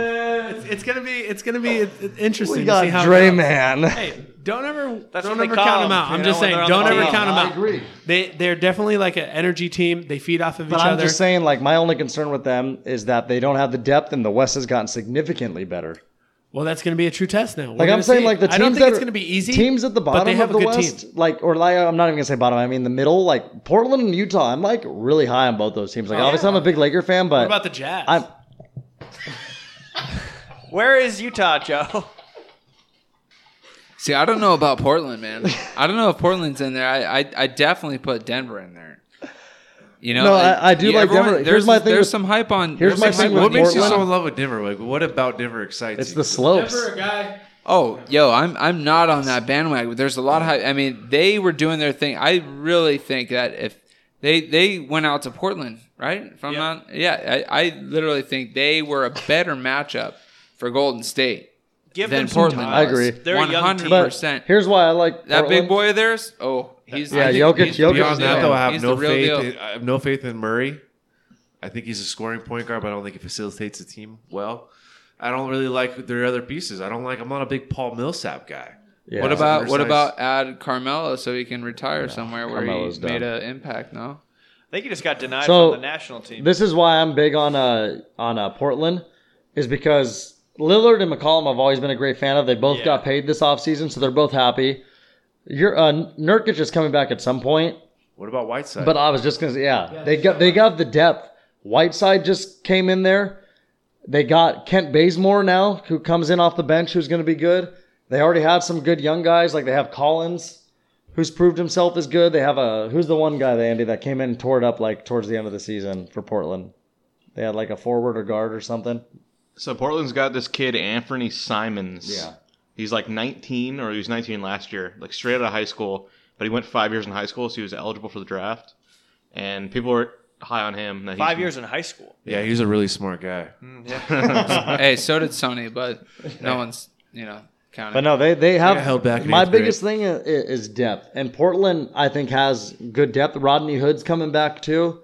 G: It's, it's gonna be. It's gonna be it's- it's interesting
C: we
G: to
C: got
G: see how. it goes. Hey, don't ever,
B: That's
G: don't ever count them
B: them,
G: out. I'm
B: know,
G: just saying, don't ever
B: team.
G: count them out.
C: I
G: out.
C: agree.
G: They they're definitely like an energy team. They feed off of
C: But
G: each
C: I'm
G: other.
C: just saying, like, my only concern with them is that they don't have the depth, and the West has gotten significantly better.
G: Well, that's going to be a true test now. We're
C: Like I'm saying,
G: see.
C: like the teams
G: I don't think
C: that
G: it's going to be easy.
C: Teams at the bottom
G: but
C: bottom
G: they have
C: of the
G: a good
C: West,
G: team.
C: like, or like, I'm not even gonna say bottom. I mean the middle, like Portland and Utah. I'm like really high on both those teams. Like,
G: Oh,
C: obviously, I'm a big Laker fan, but
G: What about the Jazz?
C: I'm *laughs*
B: Where is Utah, Joe?
E: See, I don't know about Portland, man. I don't know if Portland's in there. I I, I definitely put Denver in there. You know,
C: No, I- I do like Denver. Here's
E: There's,
C: my thing
E: there's
C: with-
E: some hype on.
C: here's my thing
E: hype
C: with
F: What makes you so in love with Denver? Like, what about Denver excites
C: it's
F: you?
C: the slopes.
G: Denver guy.
E: Oh, yo, I'm I'm not on that bandwagon. There's a lot of hype. I mean, they were doing their thing. I really think that if They they went out to Portland, right? If I'm
B: Yeah.
E: not, yeah, I, I literally think they were a better matchup for Golden State
B: Give
E: than
B: them some
E: Portland.
B: time.
C: I agree.
B: They're a
E: One
B: young
E: hundred
B: team.
C: But
E: percent.
C: here's why I like
E: That big
C: Portland.
E: boy of theirs, oh, he's
C: Yeah,
E: I think
C: Jokic-
E: he's-
C: Jokic
F: Beyond
C: Yeah.
F: that, though, I have
E: he's
F: no
E: the real
F: faith.
E: deal.
F: In, I have no faith in Murray. I think he's a scoring point guard, but I don't think he facilitates the team well. I don't really like their other pieces. I don't like. I'm not a big Paul Millsap guy.
C: Yeah.
E: what about what
F: oversized.
E: about add Carmelo so he can retire somewhere where
C: Carmelo's
E: he made an impact? No,
B: I think he just got denied
C: So,
B: from the national team.
C: This is why I'm big on uh on uh, Portland, is because Lillard and McCollum I've always been a great fan of. They both
B: Yeah.
C: got paid this offseason, so they're both happy. Your uh, Nurkic is coming back at some point,
F: What about Whiteside?
C: but I was just gonna say, yeah, they got they got the depth. Whiteside just came in there. They got Kent Bazemore now, who comes in off the bench, who's going to be good. They already have some good young guys, like they have Collins, who's proved himself as good. They have a who's the one guy, the Andy, that came in and tore it up like towards the end of the season for Portland. They had like a forward or guard or something.
D: So Portland's got this kid Anthony Simons.
C: Yeah.
D: He's like 19, or he was 19 last year, like straight out of high school. But he went five years in high school, so he was eligible for the draft. And people were high on him. that he's-
B: Five years in high school.
F: yeah, he's a really smart guy.
E: Mm, *laughs* *laughs* hey, so did Sonny, but no one's you know counting.
C: But no, they they have
F: got held back in
C: My
F: eighth grade.
C: biggest thing is, is depth, and Portland I think has good depth. Rodney Hood's coming back too.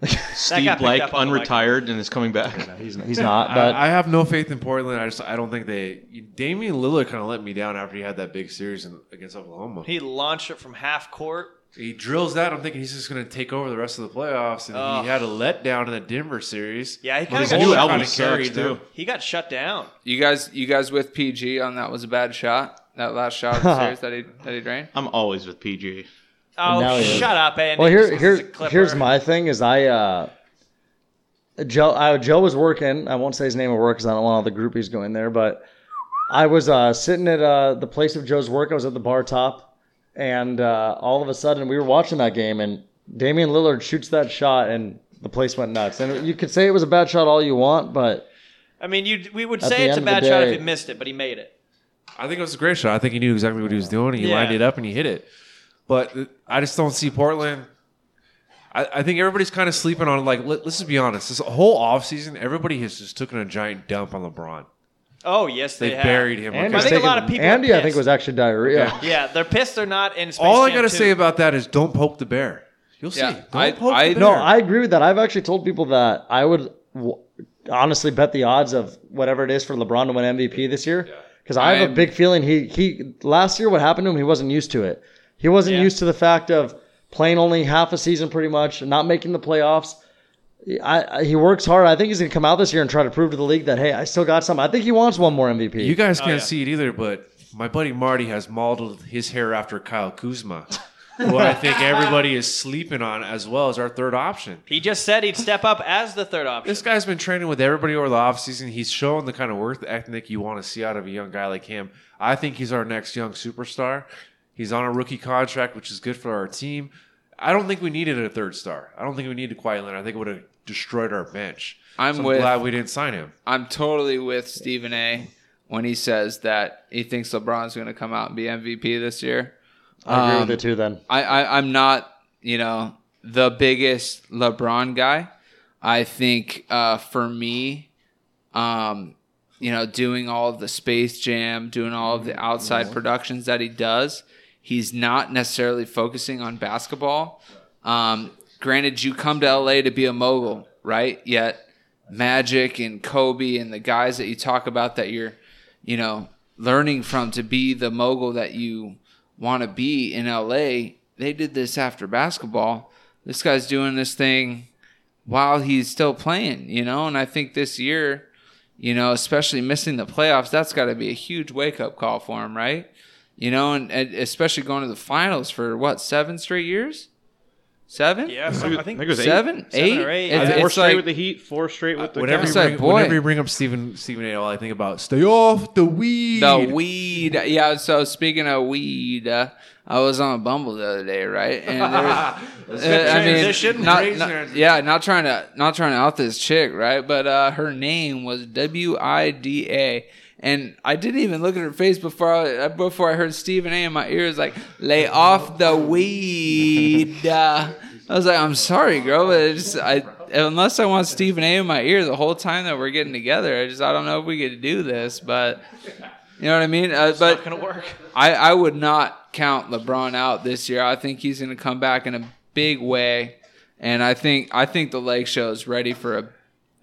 B: That got
D: Steve Blake,
B: up on the mic.
D: unretired, and is coming back.
C: He's he's not, but
F: I, I have no faith in Portland. I just I don't think they. Damian Lillard kind of let me down after he had that big series in, against Oklahoma. He,
B: He launched it from half court.
F: He drills that. I'm thinking he's just going to take over the rest of the playoffs, and
B: Ugh.
F: he had a letdown in the Denver series.
B: Yeah, he kinda
F: his
B: got
F: new
B: shut
F: album
D: down. sucks, too.
B: He got shut down.
E: you guys, you guys with PG on that was a bad shot. That last shot of the *laughs* series that he that he drained.
D: I'm always with PG.
B: Oh,
C: now he
B: shut up, Andy.
C: Well, here,
B: This
C: here,
B: is
C: here's my thing: is I, uh, Joe, I, Joe was working. I won't say his name at work because I don't want all the groupies going there. But I was uh, sitting at uh, the place of Joe's work. I was at the bar top, and uh, all of a sudden we were watching that game, and Damian Lillard shoots that shot, and the place went nuts. And you could say it was a bad shot all you want, but
B: I mean, you we would say it's a bad
C: the
B: shot if he missed it, but he made it.
F: I think it was a great shot. I think he knew exactly what he was doing. and He
B: Yeah.
F: lined it up and he hit it. But I just don't see Portland. I, I think everybody's kind of sleeping on like. Let, let's just be honest. This whole offseason, everybody has just taken a giant dump on LeBron.
B: Oh yes, they,
F: They
B: have.
F: buried him.
C: Andy's
B: I
F: Okay.
B: think a lot of people are
C: Andy, I think
B: pissed.
C: was actually diarrhea.
B: Yeah, they're pissed. They're not in. Space
F: All I
B: Jam
F: gotta
B: 2.
F: say about that is don't poke the bear. You'll see. Don't
E: I-
F: poke
E: I-
F: the
C: No. I agree with that. I've actually told people that I would w- honestly bet the odds of whatever it is for LeBron to win MVP this year because I have a
E: I'm-
C: big feeling he he last year what happened to him he wasn't used to it. He wasn't
B: Yeah.
C: used to the fact of playing only half a season pretty much, and not making the playoffs. I, I, he works hard. I think he's gonna come out this year and try to prove to the league that hey, I still got some. I think he wants one more MVP.
F: You guys oh, can't
B: yeah.
F: see it either, but my buddy Marty has modeled his hair after Kyle Kuzma, *laughs* who I think everybody is sleeping on as well as our third option.
B: He just said he'd step up as the third option.
F: This guy's been training with everybody over the offseason. He's showing the kind of work ethic you want to see out of a young guy like him. I think he's our next young superstar. He's on a rookie contract, which is good for our team. I don't think we needed a third star. I don't think we needed Kawhi Leonard. I think it would have destroyed our bench.
E: I'm
F: So
E: with-
F: glad we didn't sign him.
E: I'm totally with Stephen A. when he says that he thinks LeBron's going to come out and be MVP this year.
C: I agree
E: Um,
C: with it too. Then
E: I, I I'm not you know the biggest LeBron guy. I think uh, for me, um, you know, doing all of the Space Jam, doing all of the outside productions that he does, he's not necessarily focusing on basketball. Um, granted, you come to LA to be a mogul, right? Yet Magic and Kobe and the guys that you talk about that you're, you know, learning from to be the mogul that you want to be in LA, they did this after basketball. This guy's doing this thing while he's still playing, you know, and I think this year, you know, especially missing the playoffs, that's got to be a huge wake up call for him, right? You know, and, and especially going to the finals for what, seven straight years? Seven?
B: yeah, so I think
D: it was eight.
E: Seven?
B: Seven
E: Eight?
B: or eight,
E: It's.
D: Four
E: it's
D: straight
E: like,
D: with the Heat, four straight with the
F: Whenever you,
E: It's
D: Cavs.
E: like,
F: bring, whenever you bring up Stephen Stephen A. all I think about stay off the weed.
E: The weed. Yeah, so speaking of weed, uh, I was on a Bumble the other day, right? And there was, *laughs* uh, I mean,
B: transition.
E: not, not- yeah, not trying to not trying to out this chick, right? But uh, her name was W I D A. And I didn't even look at her face before I, before I heard Stephen A. in my ears like, "Lay off the weed." *laughs* Uh, I was like, I'm sorry, girl, but just I unless I want Stephen A in my ear the whole time that we're getting together, I just I don't know if we could do this, but you know what I mean. Uh, but
B: Not gonna work.
E: I I would not count LeBron out this year. I think he's going to come back in a big way, and I think I think the Lake Show is ready for a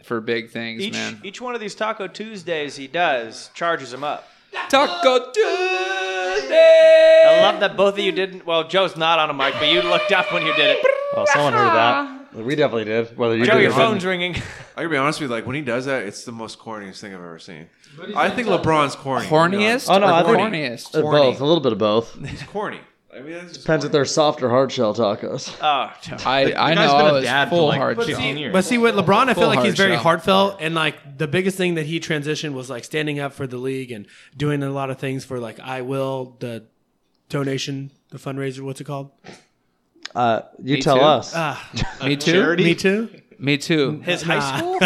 E: for big things,
B: Each
E: man.
B: each one of these Taco Tuesdays he does charges him up.
E: Taco Tuesday.
B: I love that both of you didn't. Well, Joe's not on a mic, but you looked up when you did it.
C: Oh, someone heard that. We definitely did. Whether you
B: Joe,
C: did
B: your
C: or
B: phone's
C: didn't.
B: ringing.
F: I gotta be honest with you, like when he does that, it's the most corniest thing I've ever seen. I think LeBron's corny.
E: Horniest?
C: Oh, no,
E: or
C: I think-
E: horniest.
C: Uh, Both, a little bit of both.
F: He's corny. I mean, that's just
C: Depends if they're soft or hard shell tacos. *laughs*
B: Oh,
E: I, I know
D: been
E: I
D: a
E: was full
D: like,
E: hard
D: 15
E: shell.
D: years.
G: But see, with LeBron, I feel
E: Full
G: like he's
E: hard
G: very
E: shell.
G: heartfelt, and like the biggest thing that he transitioned was like standing up for the league and doing a lot of things for like I will the donation, the fundraiser. What's it called?
C: Uh, you
E: Me
C: tell
E: too.
C: us.
G: Ah,
E: Me too.
D: charity?
G: me too.
E: Me too.
B: His high school. *laughs* *laughs*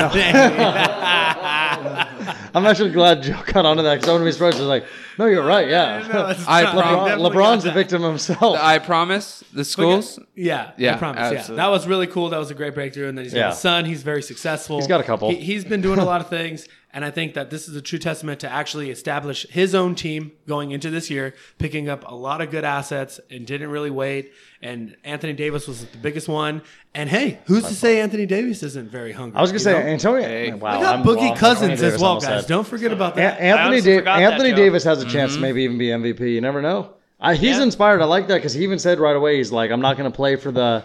C: I'm actually glad Joe got onto that because I wouldn't be surprised. I was like, no, you're right. Yeah. *laughs*
E: I
C: LeBron,
E: promise.
C: LeBron's the victim himself.
E: I promise. The schools.
G: Yeah,
E: Yeah,
G: I promise.
E: absolutely.
G: Yeah, that was really cool. That was a great breakthrough. And then he's got
C: Yeah.
G: a son. He's very successful.
C: He's got a couple.
G: He, has been doing a lot of things, and I think that this is a true testament to actually establish his own team going into this year, picking up a lot of good assets and didn't really wait. And Anthony Davis was the biggest one. And hey, who's to say Anthony Davis isn't very hungry?
C: I was gonna say
G: know?
C: Antonio.
E: Hey.
C: Wow,
G: We got
C: I'm
G: Boogie
C: wrong.
G: Cousins as well, guys.
C: said.
G: Don't forget about that.
B: I
C: Anthony, da-
B: forgot that,
C: Anthony Davis has a chance to mm-hmm. maybe even be MVP. You never know. I, he's
B: Yeah.
C: inspired. I like that because he even said right away, he's like, I'm not going to play for the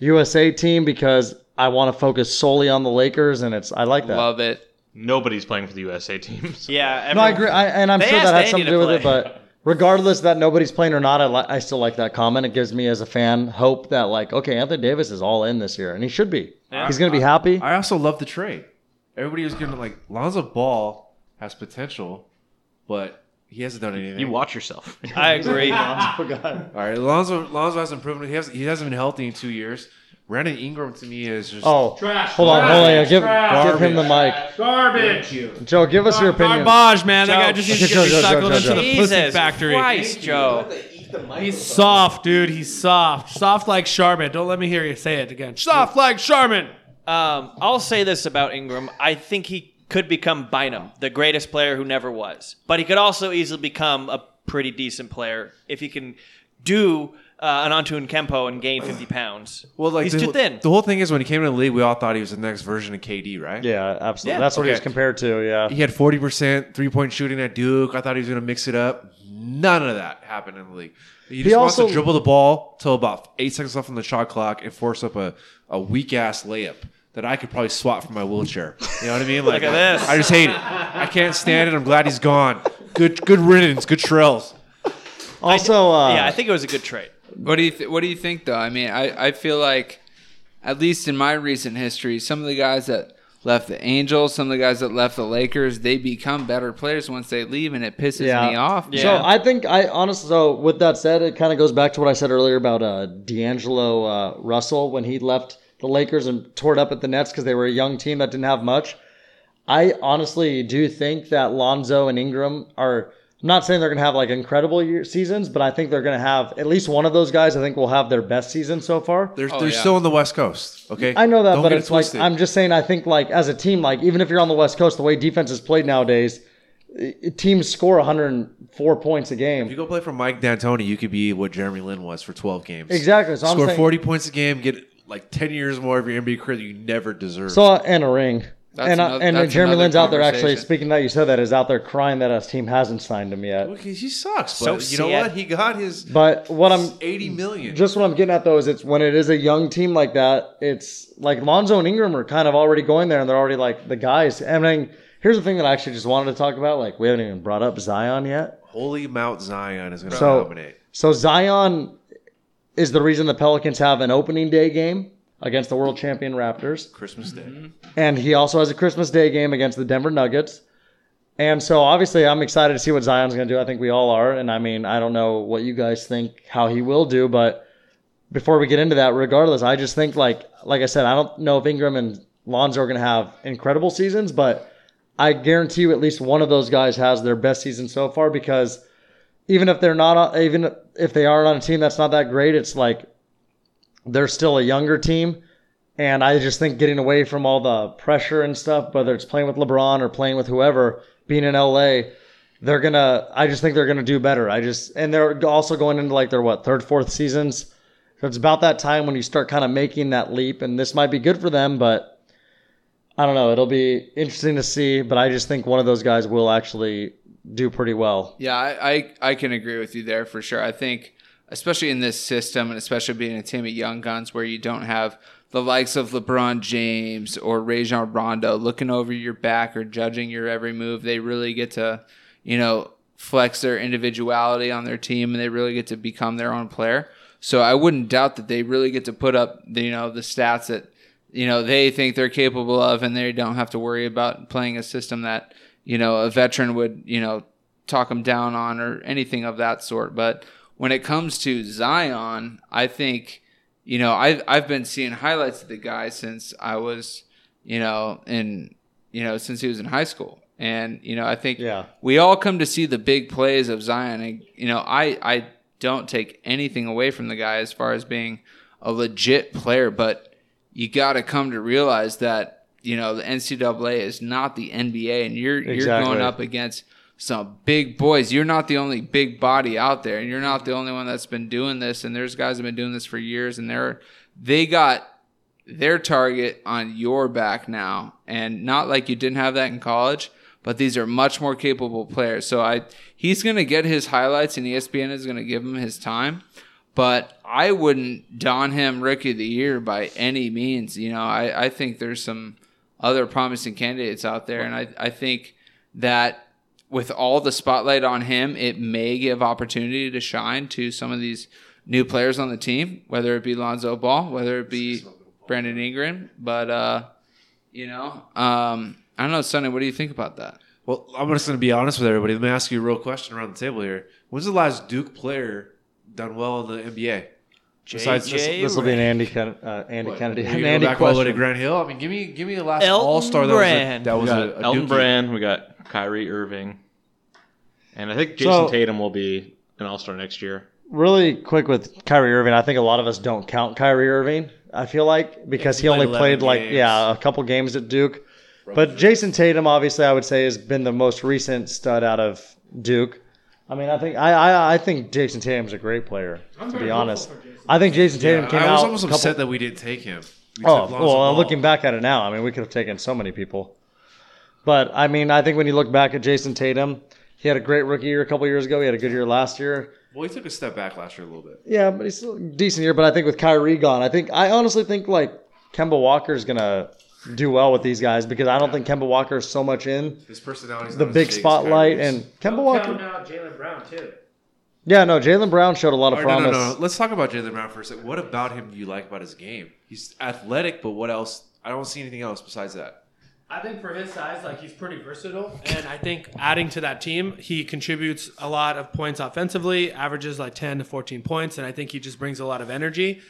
C: USA team because I want to focus solely on the Lakers, and it's I like that.
E: Love it.
D: Nobody's playing for the USA teams. *laughs*
B: Yeah,
C: no, I agree, I, and I'm sure that
B: asked
C: has something to
B: to
C: do with it. But regardless that nobody's playing or not, I, li- I still like that comment. It gives me as a fan hope that like, okay, Anthony Davis is all in this year, and he should be.
B: Yeah.
C: He's going to be happy.
F: I also love the trade. Everybody was gonna like Lonzo Ball has potential, but he hasn't done anything.
D: You watch yourself.
B: I agree. *laughs*
F: Oh, all right, Lonzo Lonzo hasn't proven he hasn't he hasn't been healthy in two years. Brandon Ingram to me is just
C: Oh,
G: Trash.
C: hold on, hold on. yeah, Give,
G: Trash.
C: give him the mic.
G: Garbage. You.
C: Joe, give us your opinion.
G: Garbage, man. That guy just needs to
C: Okay,
G: get
C: Joe, Joe,
G: recycled
C: Joe,
G: into
C: Joe.
G: the pussy
B: Jesus
G: factory.
B: Christ, Joe.
G: He's soft, dude. He's soft. Soft like Charmin. Don't let me hear you say it again. Soft like Charmin.
B: Um, I'll say this about Ingram. I think he could become Bynum, the greatest player who never was. But he could also easily become a pretty decent player if he can do uh, an Antoine Kempo and gain 50 *sighs* pounds.
F: well, like
B: he's
F: the,
B: too thin.
F: The whole thing is when he came into the league, we all thought he was the next version of KD, right?
C: Yeah, absolutely.
B: Yeah.
C: That's what he was compared to. Yeah.
F: He had forty percent three point shooting at Duke. I thought he was gonna mix it up. None of that happened in the league. He just wants
C: also-
F: to dribble the ball till about eight seconds left on the shot clock and force up a, a weak ass layup that I could probably swat from my wheelchair. You know what I mean? Like,
B: Look at this.
F: I just hate it. I can't stand it. I'm glad he's gone. Good good riddance. Good trails.
C: Also, uh,
B: yeah, I think it was a good trade.
E: What do you th- What do you think though? I mean, I, I feel like, at least in my recent history, some of the guys that left the Angels, some of the guys that left the Lakers, they become better players once they leave, and it pisses
C: Yeah.
E: me off.
B: Yeah.
C: So I think I honestly. So with that said, it kind of goes back to what I said earlier about uh, D'Angelo uh, Russell when he left the Lakers and tore it up at the Nets because they were a young team that didn't have much. I honestly do think that Lonzo and Ingram are. I'm not saying they're going to have like incredible year, seasons, but I think they're going to have at least one of those guys. I think will have their best season so far.
F: They're,
E: Oh,
F: they're
E: yeah.
F: still on the West Coast. Okay,
C: I know that,
F: Don't
C: but
F: get it
C: it's like. I'm just saying. I think like as a team, like even if you're on the West Coast, the way defense is played nowadays, teams score 104 points a game.
F: If you go play for Mike D'Antoni, you could be what Jeremy Lin was for 12 games.
C: Exactly. So I'm
F: Score
C: saying,
F: 40 points a game, get like 10 years more of your NBA career that you never deserved.
C: So and a ring.
E: That's
C: and uh,
E: another-
C: and
E: that's
C: Jeremy
E: another
C: Lin's out there actually speaking that you said that is out there crying that his team hasn't signed him yet.
F: Okay, he sucks,
B: So
F: but you know
B: sad.
F: what? He got his
C: But what I'm
F: 80 million.
C: just what I'm getting at though is it's when it is a young team like that, it's like Lonzo and Ingram are kind of already going there and they're already like the guys. I mean, here's the thing that I actually just wanted to talk about. Like we haven't even brought up Zion yet.
F: Holy Mount Zion is going to
C: So-
F: dominate.
C: So Zion is the reason the Pelicans have an opening day game against the world champion Raptors.
F: Christmas Day. Mm-hmm.
C: And he also has a Christmas Day game against the Denver Nuggets. And so obviously I'm excited to see what Zion's going to do. I think we all are. And I mean, I don't know what you guys think how he will do, but before we get into that, regardless, I just think like like I said, I don't know if Ingram and Lonzo are going to have incredible seasons, but I guarantee you at least one of those guys has their best season so far because even if they're not even if they aren't on a team that's not that great, it's like they're still a younger team. And I just think getting away from all the pressure and stuff, whether it's playing with LeBron or playing with whoever, being in LA, they're gonna. I just think they're gonna do better. I just and they're also going into like their what third, fourth seasons. So it's about that time when you start kind of making that leap, and this might be good for them, but I don't know. It'll be interesting to see. But I just think one of those guys will actually do pretty well.
E: Yeah, I, I, I can agree with you there for sure. I think, especially in this system, and especially being a team of young guns where you don't have the likes of LeBron James or Rajon Rondo looking over your back or judging your every move, they really get to, you know, flex their individuality on their team and they really get to become their own player. So I wouldn't doubt that they really get to put up, the, you know, the stats that, you know, they think they're capable of and they don't have to worry about playing a system that, you know, a veteran would, you know, talk them down on or anything of that sort. But when it comes to Zion, I think, you know, I've, I've been seeing highlights of the guy since I was, you know, in, you know, since he was in high school. And, you know, I think
C: Yeah.
E: we all come to see the big plays of Zion. And, you know, I, I don't take anything away from the guy as far as being a legit player, but you got to come to realize that, you know, the NCAA is not the NBA and you're, you're going up against some big boys. You're not the only big body out there and you're not the only one that's been doing this. And there's guys that have been doing this for years and they're, they got their target on your back now. And not like you didn't have that in college, but these are much more capable players. So I he's going to get his highlights and ESPN is going to give him his time. But I wouldn't don him rookie of the year by any means. You know, I, I think there's some other promising candidates out there. And I, I think that with all the spotlight on him, it may give opportunity to shine to some of these new players on the team, whether it be Lonzo Ball, whether it be Brandon Ingram. But, uh, you know, um, I don't know, Sonny, what do you think about that?
F: Well, I'm just going to be honest with everybody. Let me ask you a real question around the table here. When's the last Duke player done well in the NBA? Besides this-
B: JJ
C: This will be an Andy Ken- uh, Andy Kennedy.
F: You *laughs*
C: An Andy
F: back all the way to
C: question.
F: Grant Hill. I mean, give me give me the last
B: Elton
F: All Star that was a,
B: Brand.
F: that
D: We
F: was
D: got
F: a, a
D: Elton
F: Dookie.
D: Brand. We got Kyrie Irving, and I think Jayson
C: So-
D: Tatum will be an All Star next year.
C: Really quick with Kyrie Irving, I think a lot of us don't count Kyrie Irving. I feel like because
F: he
C: he only
F: played 11
C: played like yeah a couple games at Duke. But Jayson Tatum, obviously, I would say has been the most recent stud out of Duke. I mean, I think I I, I think Jayson Tatum's a great player. To be honest, I think Jayson Tatum
F: Yeah,
C: came out.
F: I
C: out.
F: was almost
C: couple-
F: upset that we didn't take him. We
C: Oh
F: took
C: well,
F: Ball.
C: looking back at it now, I mean, we could have taken so many people. But I mean, I think when you look back at Jayson Tatum, he had a great rookie year a couple years ago. He had a good year last year.
F: well, he took a step back last year a little bit.
C: Yeah, but he's still a decent year. But I think with Kyrie gone, I think I honestly think like Kemba Walker is gonna do well with these guys because I don't think Kemba Walker is so much in
F: His personality,
C: the big spotlight and Kemba Walker.
I: out Jaylen Brown too.
C: Yeah, no, Jaylen Brown showed a lot of
F: All right, no,
C: promise.
F: no, no. Let's talk about Jaylen Brown for a second. What about him do you like about his game? He's athletic, but what else? I don't see anything else besides that.
G: I think for his size, like he's pretty versatile, and I think adding to that team, he contributes a lot of points offensively, averages like ten to fourteen points, and I think he just brings a lot of energy.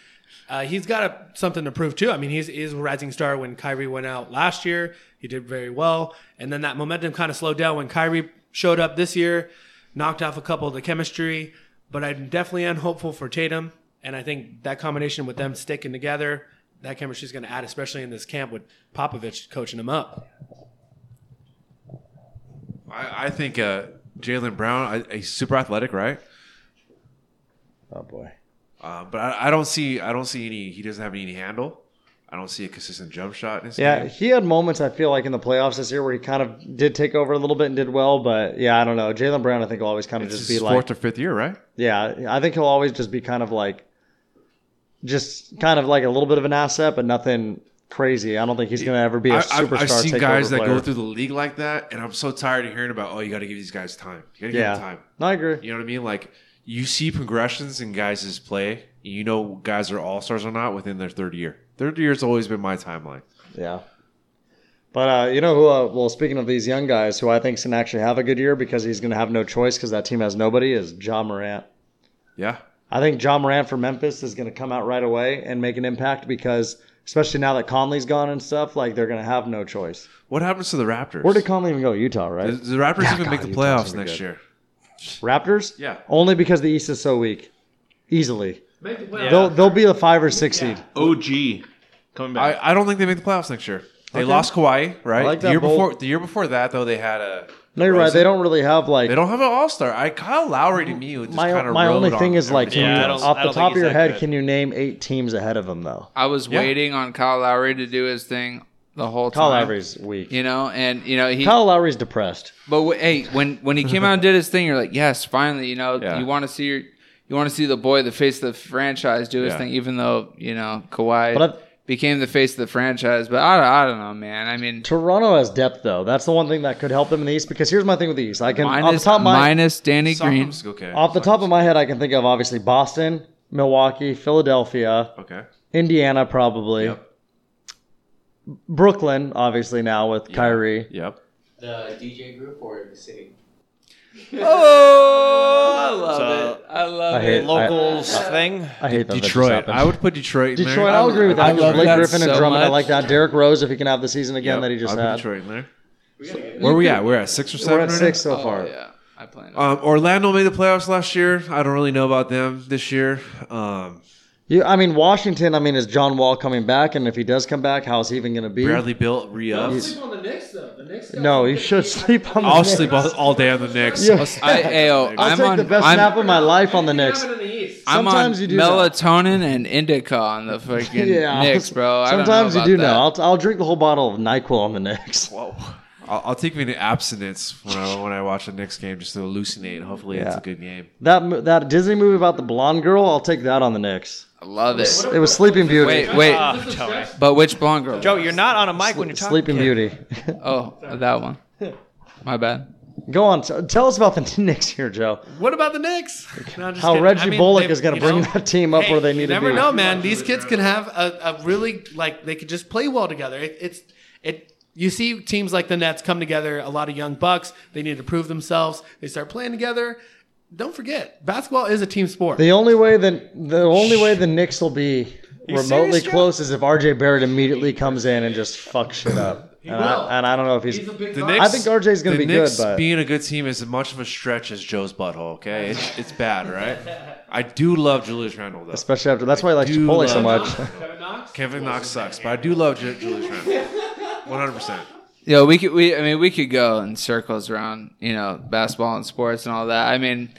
G: Uh, he's got a, something to prove too. I mean, he's, he's a rising star. When Kyrie went out last year, he did very well, and then that momentum kind of slowed down when Kyrie showed up this year, knocked off a couple of the chemistry. But I'm definitely am hopeful for Tatum, and I think that combination with them sticking together, that chemistry is going to add, especially in this camp with Popovich coaching them up.
F: I, I think uh, Jaylen Brown, I, he's super athletic, right?
C: oh boy.
F: Uh, but I, I don't see, I don't see any. He doesn't have any handle. I don't see a consistent jump shot in his
C: Yeah,
F: game.
C: he had moments I feel like in the playoffs this year where he kind of did take over a little bit and did well, but yeah, I don't know. Jaylen Brown, I think will always kind of
F: It's
C: just be like
F: fourth or fifth year, right?
C: Yeah, I think he'll always just be kind of like, just kind of like a little bit of an asset, but nothing crazy. I don't think he's going to ever be a
F: I,
C: superstar.
F: I've, I've seen guys that
C: player.
F: go through the league like that, and I'm so tired of hearing about. Oh, you got to give these guys time. You got to give
C: Yeah,
F: them time.
C: no, I agree.
F: You know what I mean? Like you see progressions in guys' play. You know, guys are all stars or not within their third year. Third year's always been my timeline.
C: Yeah. But uh, you know who? Uh, well, speaking of these young guys, who I think can actually have a good year because he's going to have no choice because that team has nobody is Ja Morant.
F: Yeah.
C: I think Ja Morant for Memphis is going to come out right away and make an impact because, especially now that Conley's gone and stuff, like they're going to have no choice.
F: What happens to the Raptors?
C: Where did Conley even go? Utah, right?
F: Does the Raptors
C: Yeah,
F: even
C: God,
F: make the playoffs next
C: good.
F: year?
C: Raptors?
F: Yeah.
C: Only because the East is so weak. Easily.
G: Make the playoffs.
C: They'll they'll be the five or six seed.
D: OG coming back.
F: I, I don't think they make the playoffs next year. They
C: Okay.
F: lost Kawhi, right?
C: Like
F: the
C: that
F: year
C: bold-
F: before the year before that though they had a
C: No, you're right. They don't really have like
F: they don't have an all star. I Kyle Lowry to me just
C: my
F: kind of
C: my only thing is like, can
B: Yeah, I
C: you,
B: don't-
C: off the
B: don't
C: top
B: think
C: of your
B: that
C: head,
B: good.
C: can you name eight teams ahead of them though?
E: I was
F: Yeah.
E: waiting on Kyle Lowry to do his thing the whole time.
C: Kyle Lowry's weak.
E: You know, and you know he.
C: Kyle Lowry's depressed.
E: But w- hey, when when he came out and did his thing, you're like, yes, finally. You know,
F: Yeah.
E: you want to see your, you want to see the boy, the face of the franchise, do his
F: Yeah.
E: thing. Even though you know Kawhi
C: But
E: became the face of the franchise, but I, I don't know, man. I mean,
C: Toronto has depth though. That's the one thing that could help them in the East. Because here's my thing with the East. I can off the top of my
E: minus Danny Green.
F: Okay.
C: off the top of my head, I can think of obviously Boston, Milwaukee, Philadelphia,
F: okay.
C: Indiana, probably.
F: Yep.
C: Brooklyn, obviously now with Kyrie.
F: Yep.
H: The DJ group or the city?
E: Oh, I love
B: So-
E: it. I love
C: I hate-
E: it.
B: Locals thing.
C: I hate that. that
F: Detroit. I would put Detroit in
C: Detroit.
F: there.
C: I'll agree with
E: I
C: that.
E: love
C: Blake
E: that
C: Griffin and
E: so
C: Drummond. I
E: much.
C: like that. Derrick Rose, if he can have the season again
F: Yep,
C: that he just
F: I'll put
C: had.
F: Detroit in there. Where we at? We're at six or seven.
C: We're at
F: right
C: six
F: now?
C: so far.
E: Oh, yeah, I plan.
F: Um, Orlando made the playoffs last year. I don't really know about them this year. Um,
C: You, I mean, Washington. I mean, is John Wall coming back? And if he does come back, how's he even going to be?
F: Bradley Beal re-upped.
G: Sleep on the Knicks though. The Knicks. got
C: No,
G: some
C: you should
G: shit.
C: sleep on the
F: I'll
C: Knicks.
F: sleep all, all day on the Knicks.
C: Yeah.
E: I, ayo, oh,
C: I'll
E: I'm
C: take
E: on.
C: the best
E: I'm,
C: nap of my life on the
G: They
C: Knicks.
G: it in the East.
E: I'm
C: Sometimes
E: on
C: you do that.
E: melatonin and indica on the freaking *laughs*
C: Yeah,
E: Knicks, bro. I don't
C: Sometimes
E: know
C: you do
E: about
C: know. I'll, I'll drink the whole bottle of Nyquil on the Knicks.
F: Whoa. I'll, I'll take me to abstinence when I when I watch the Knicks game just to hallucinate. Hopefully, it's
C: Yeah.
F: a good game.
C: That mo- that Disney movie about the blonde girl, I'll take that on the Knicks.
E: I love it.
C: It was Sleeping Beauty.
E: Wait, wait.
B: Oh, Tony.
E: But which blonde girl?
B: Joe, you're not on a mic when you're talking.
C: Sleeping Beauty. *laughs*
E: Oh, that one. My bad.
C: Go on. t- tell us about the *laughs* Knicks here, Joe.
G: What about the Knicks? No, I'm just
C: How
G: kidding.
C: Reggie
G: I mean,
C: Bullock
G: they-
C: is going to
G: you
C: bring
G: know,
C: that team up
G: hey,
C: where they
G: you
C: need to
G: never
C: be.
G: know, man. These kids can have a, a really like they could just play well together. It, it's it. You see teams like the Nets come together. A lot of young bucks. They need to prove themselves. They start playing together. Don't forget, basketball is a team sport.
C: The only way that the only way the Knicks will be remotely
B: serious, Joe?
C: close is if RJ Barrett immediately comes in and just fucks shit up. And
G: will.
C: I, and I don't know if he's.
G: He's a big
F: The
G: guy.
F: Knicks,
C: I think RJ's gonna
F: the
C: be good, but-
F: being a good team is as much of a stretch as Joe's butthole. Okay, it's, it's bad, right? I do love Julius Randle though.
C: especially after that's why I likes
F: do
C: Chipotle so
F: love-
C: much.
G: Kevin Knox.
F: Kevin Knox sucks, but I do love Ju- Julius Randle. *laughs* One hundred percent.
E: Yo, we could we I mean we could go in circles around you know basketball and sports and all that. I mean,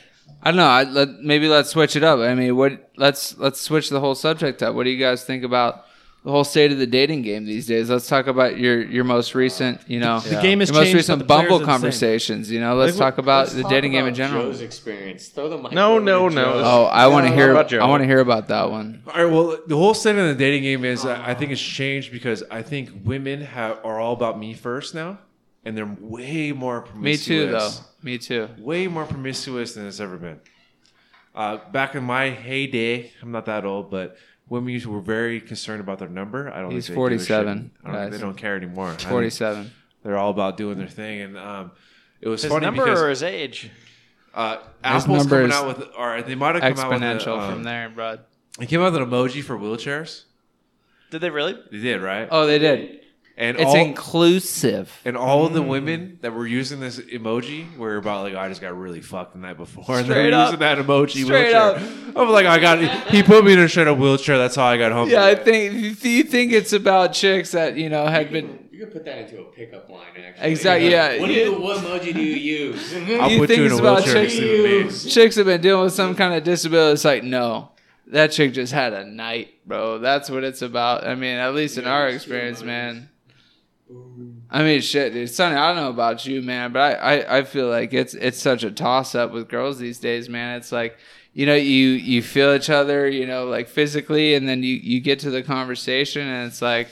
E: I don't know. I, let, maybe let's switch it up. I mean, what? Let's let's switch the whole subject up. What do you guys think about the whole state of the dating game these days? Let's talk about your your most recent you know
G: The game has
E: your most
G: changed,
E: recent
G: but the players
E: Bumble
G: are the same.
E: conversations. You know, let's
H: Like,
E: talk about
H: let's
E: the
H: talk
E: dating game in
H: about
E: general.
H: Joe's experience. Throw the mic.
D: No,
H: over
D: no,
H: to
D: no.
H: Joe.
E: Oh, I want to hear.
D: about Joe?
E: I want to hear about that one.
F: All right. Well, the whole state of the dating game is, uh, I think, it's changed because I think women have, are all about me first now, and they're way more
E: Me
F: promiscuous.
E: too, though. Me too.
F: Way more promiscuous than it's ever been. Uh, back in my heyday, I'm not that old, but women used- were very concerned about their number. I don't.
E: He's
F: think they give a shit.
E: 47,
F: I don't they don't care anymore. I think
E: Forty-seven.
F: They're all about doing their thing, and um, it was
B: His
F: funny
B: number
F: because
B: or his age?
F: uh, Apple's coming out with, or they might have come out with
E: Exponential
F: um,
E: from there, bro.
F: They came out with an emoji for wheelchairs.
B: Did they really?
F: They did, right?
E: Oh, they did.
F: And
E: It's
F: all,
E: inclusive.
F: and all of the mm. women that were using this emoji were about like, oh, I just got really fucked the night before, and
E: Straight
F: they're
E: up.
F: using that emoji
E: Straight
F: wheelchair.
E: up.
F: I'm like, I got. He put me in a shit a wheelchair. That's how I got home.
E: Yeah, I think. Do you think it's about chicks that you know had been?
H: You could put that into a pickup line, actually.
E: Exactly, yeah.
H: What, do you, what emoji do you use? *laughs*
F: I'll
E: you
F: put
E: think
F: you in
E: it's
F: a
E: about
F: wheelchair
E: chicks?
F: next to me.
E: Chicks have been dealing with some kind of disability. It's like no, that chick just had a night, bro. That's what it's about. I mean, at least in our experience, man. I mean, shit, dude. Sonny, I don't know about you, man, but I, I, I feel like it's it's such a toss up with girls these days, man. It's like, you know, you you feel each other, you know, like physically, and then you you get to the conversation, and it's like,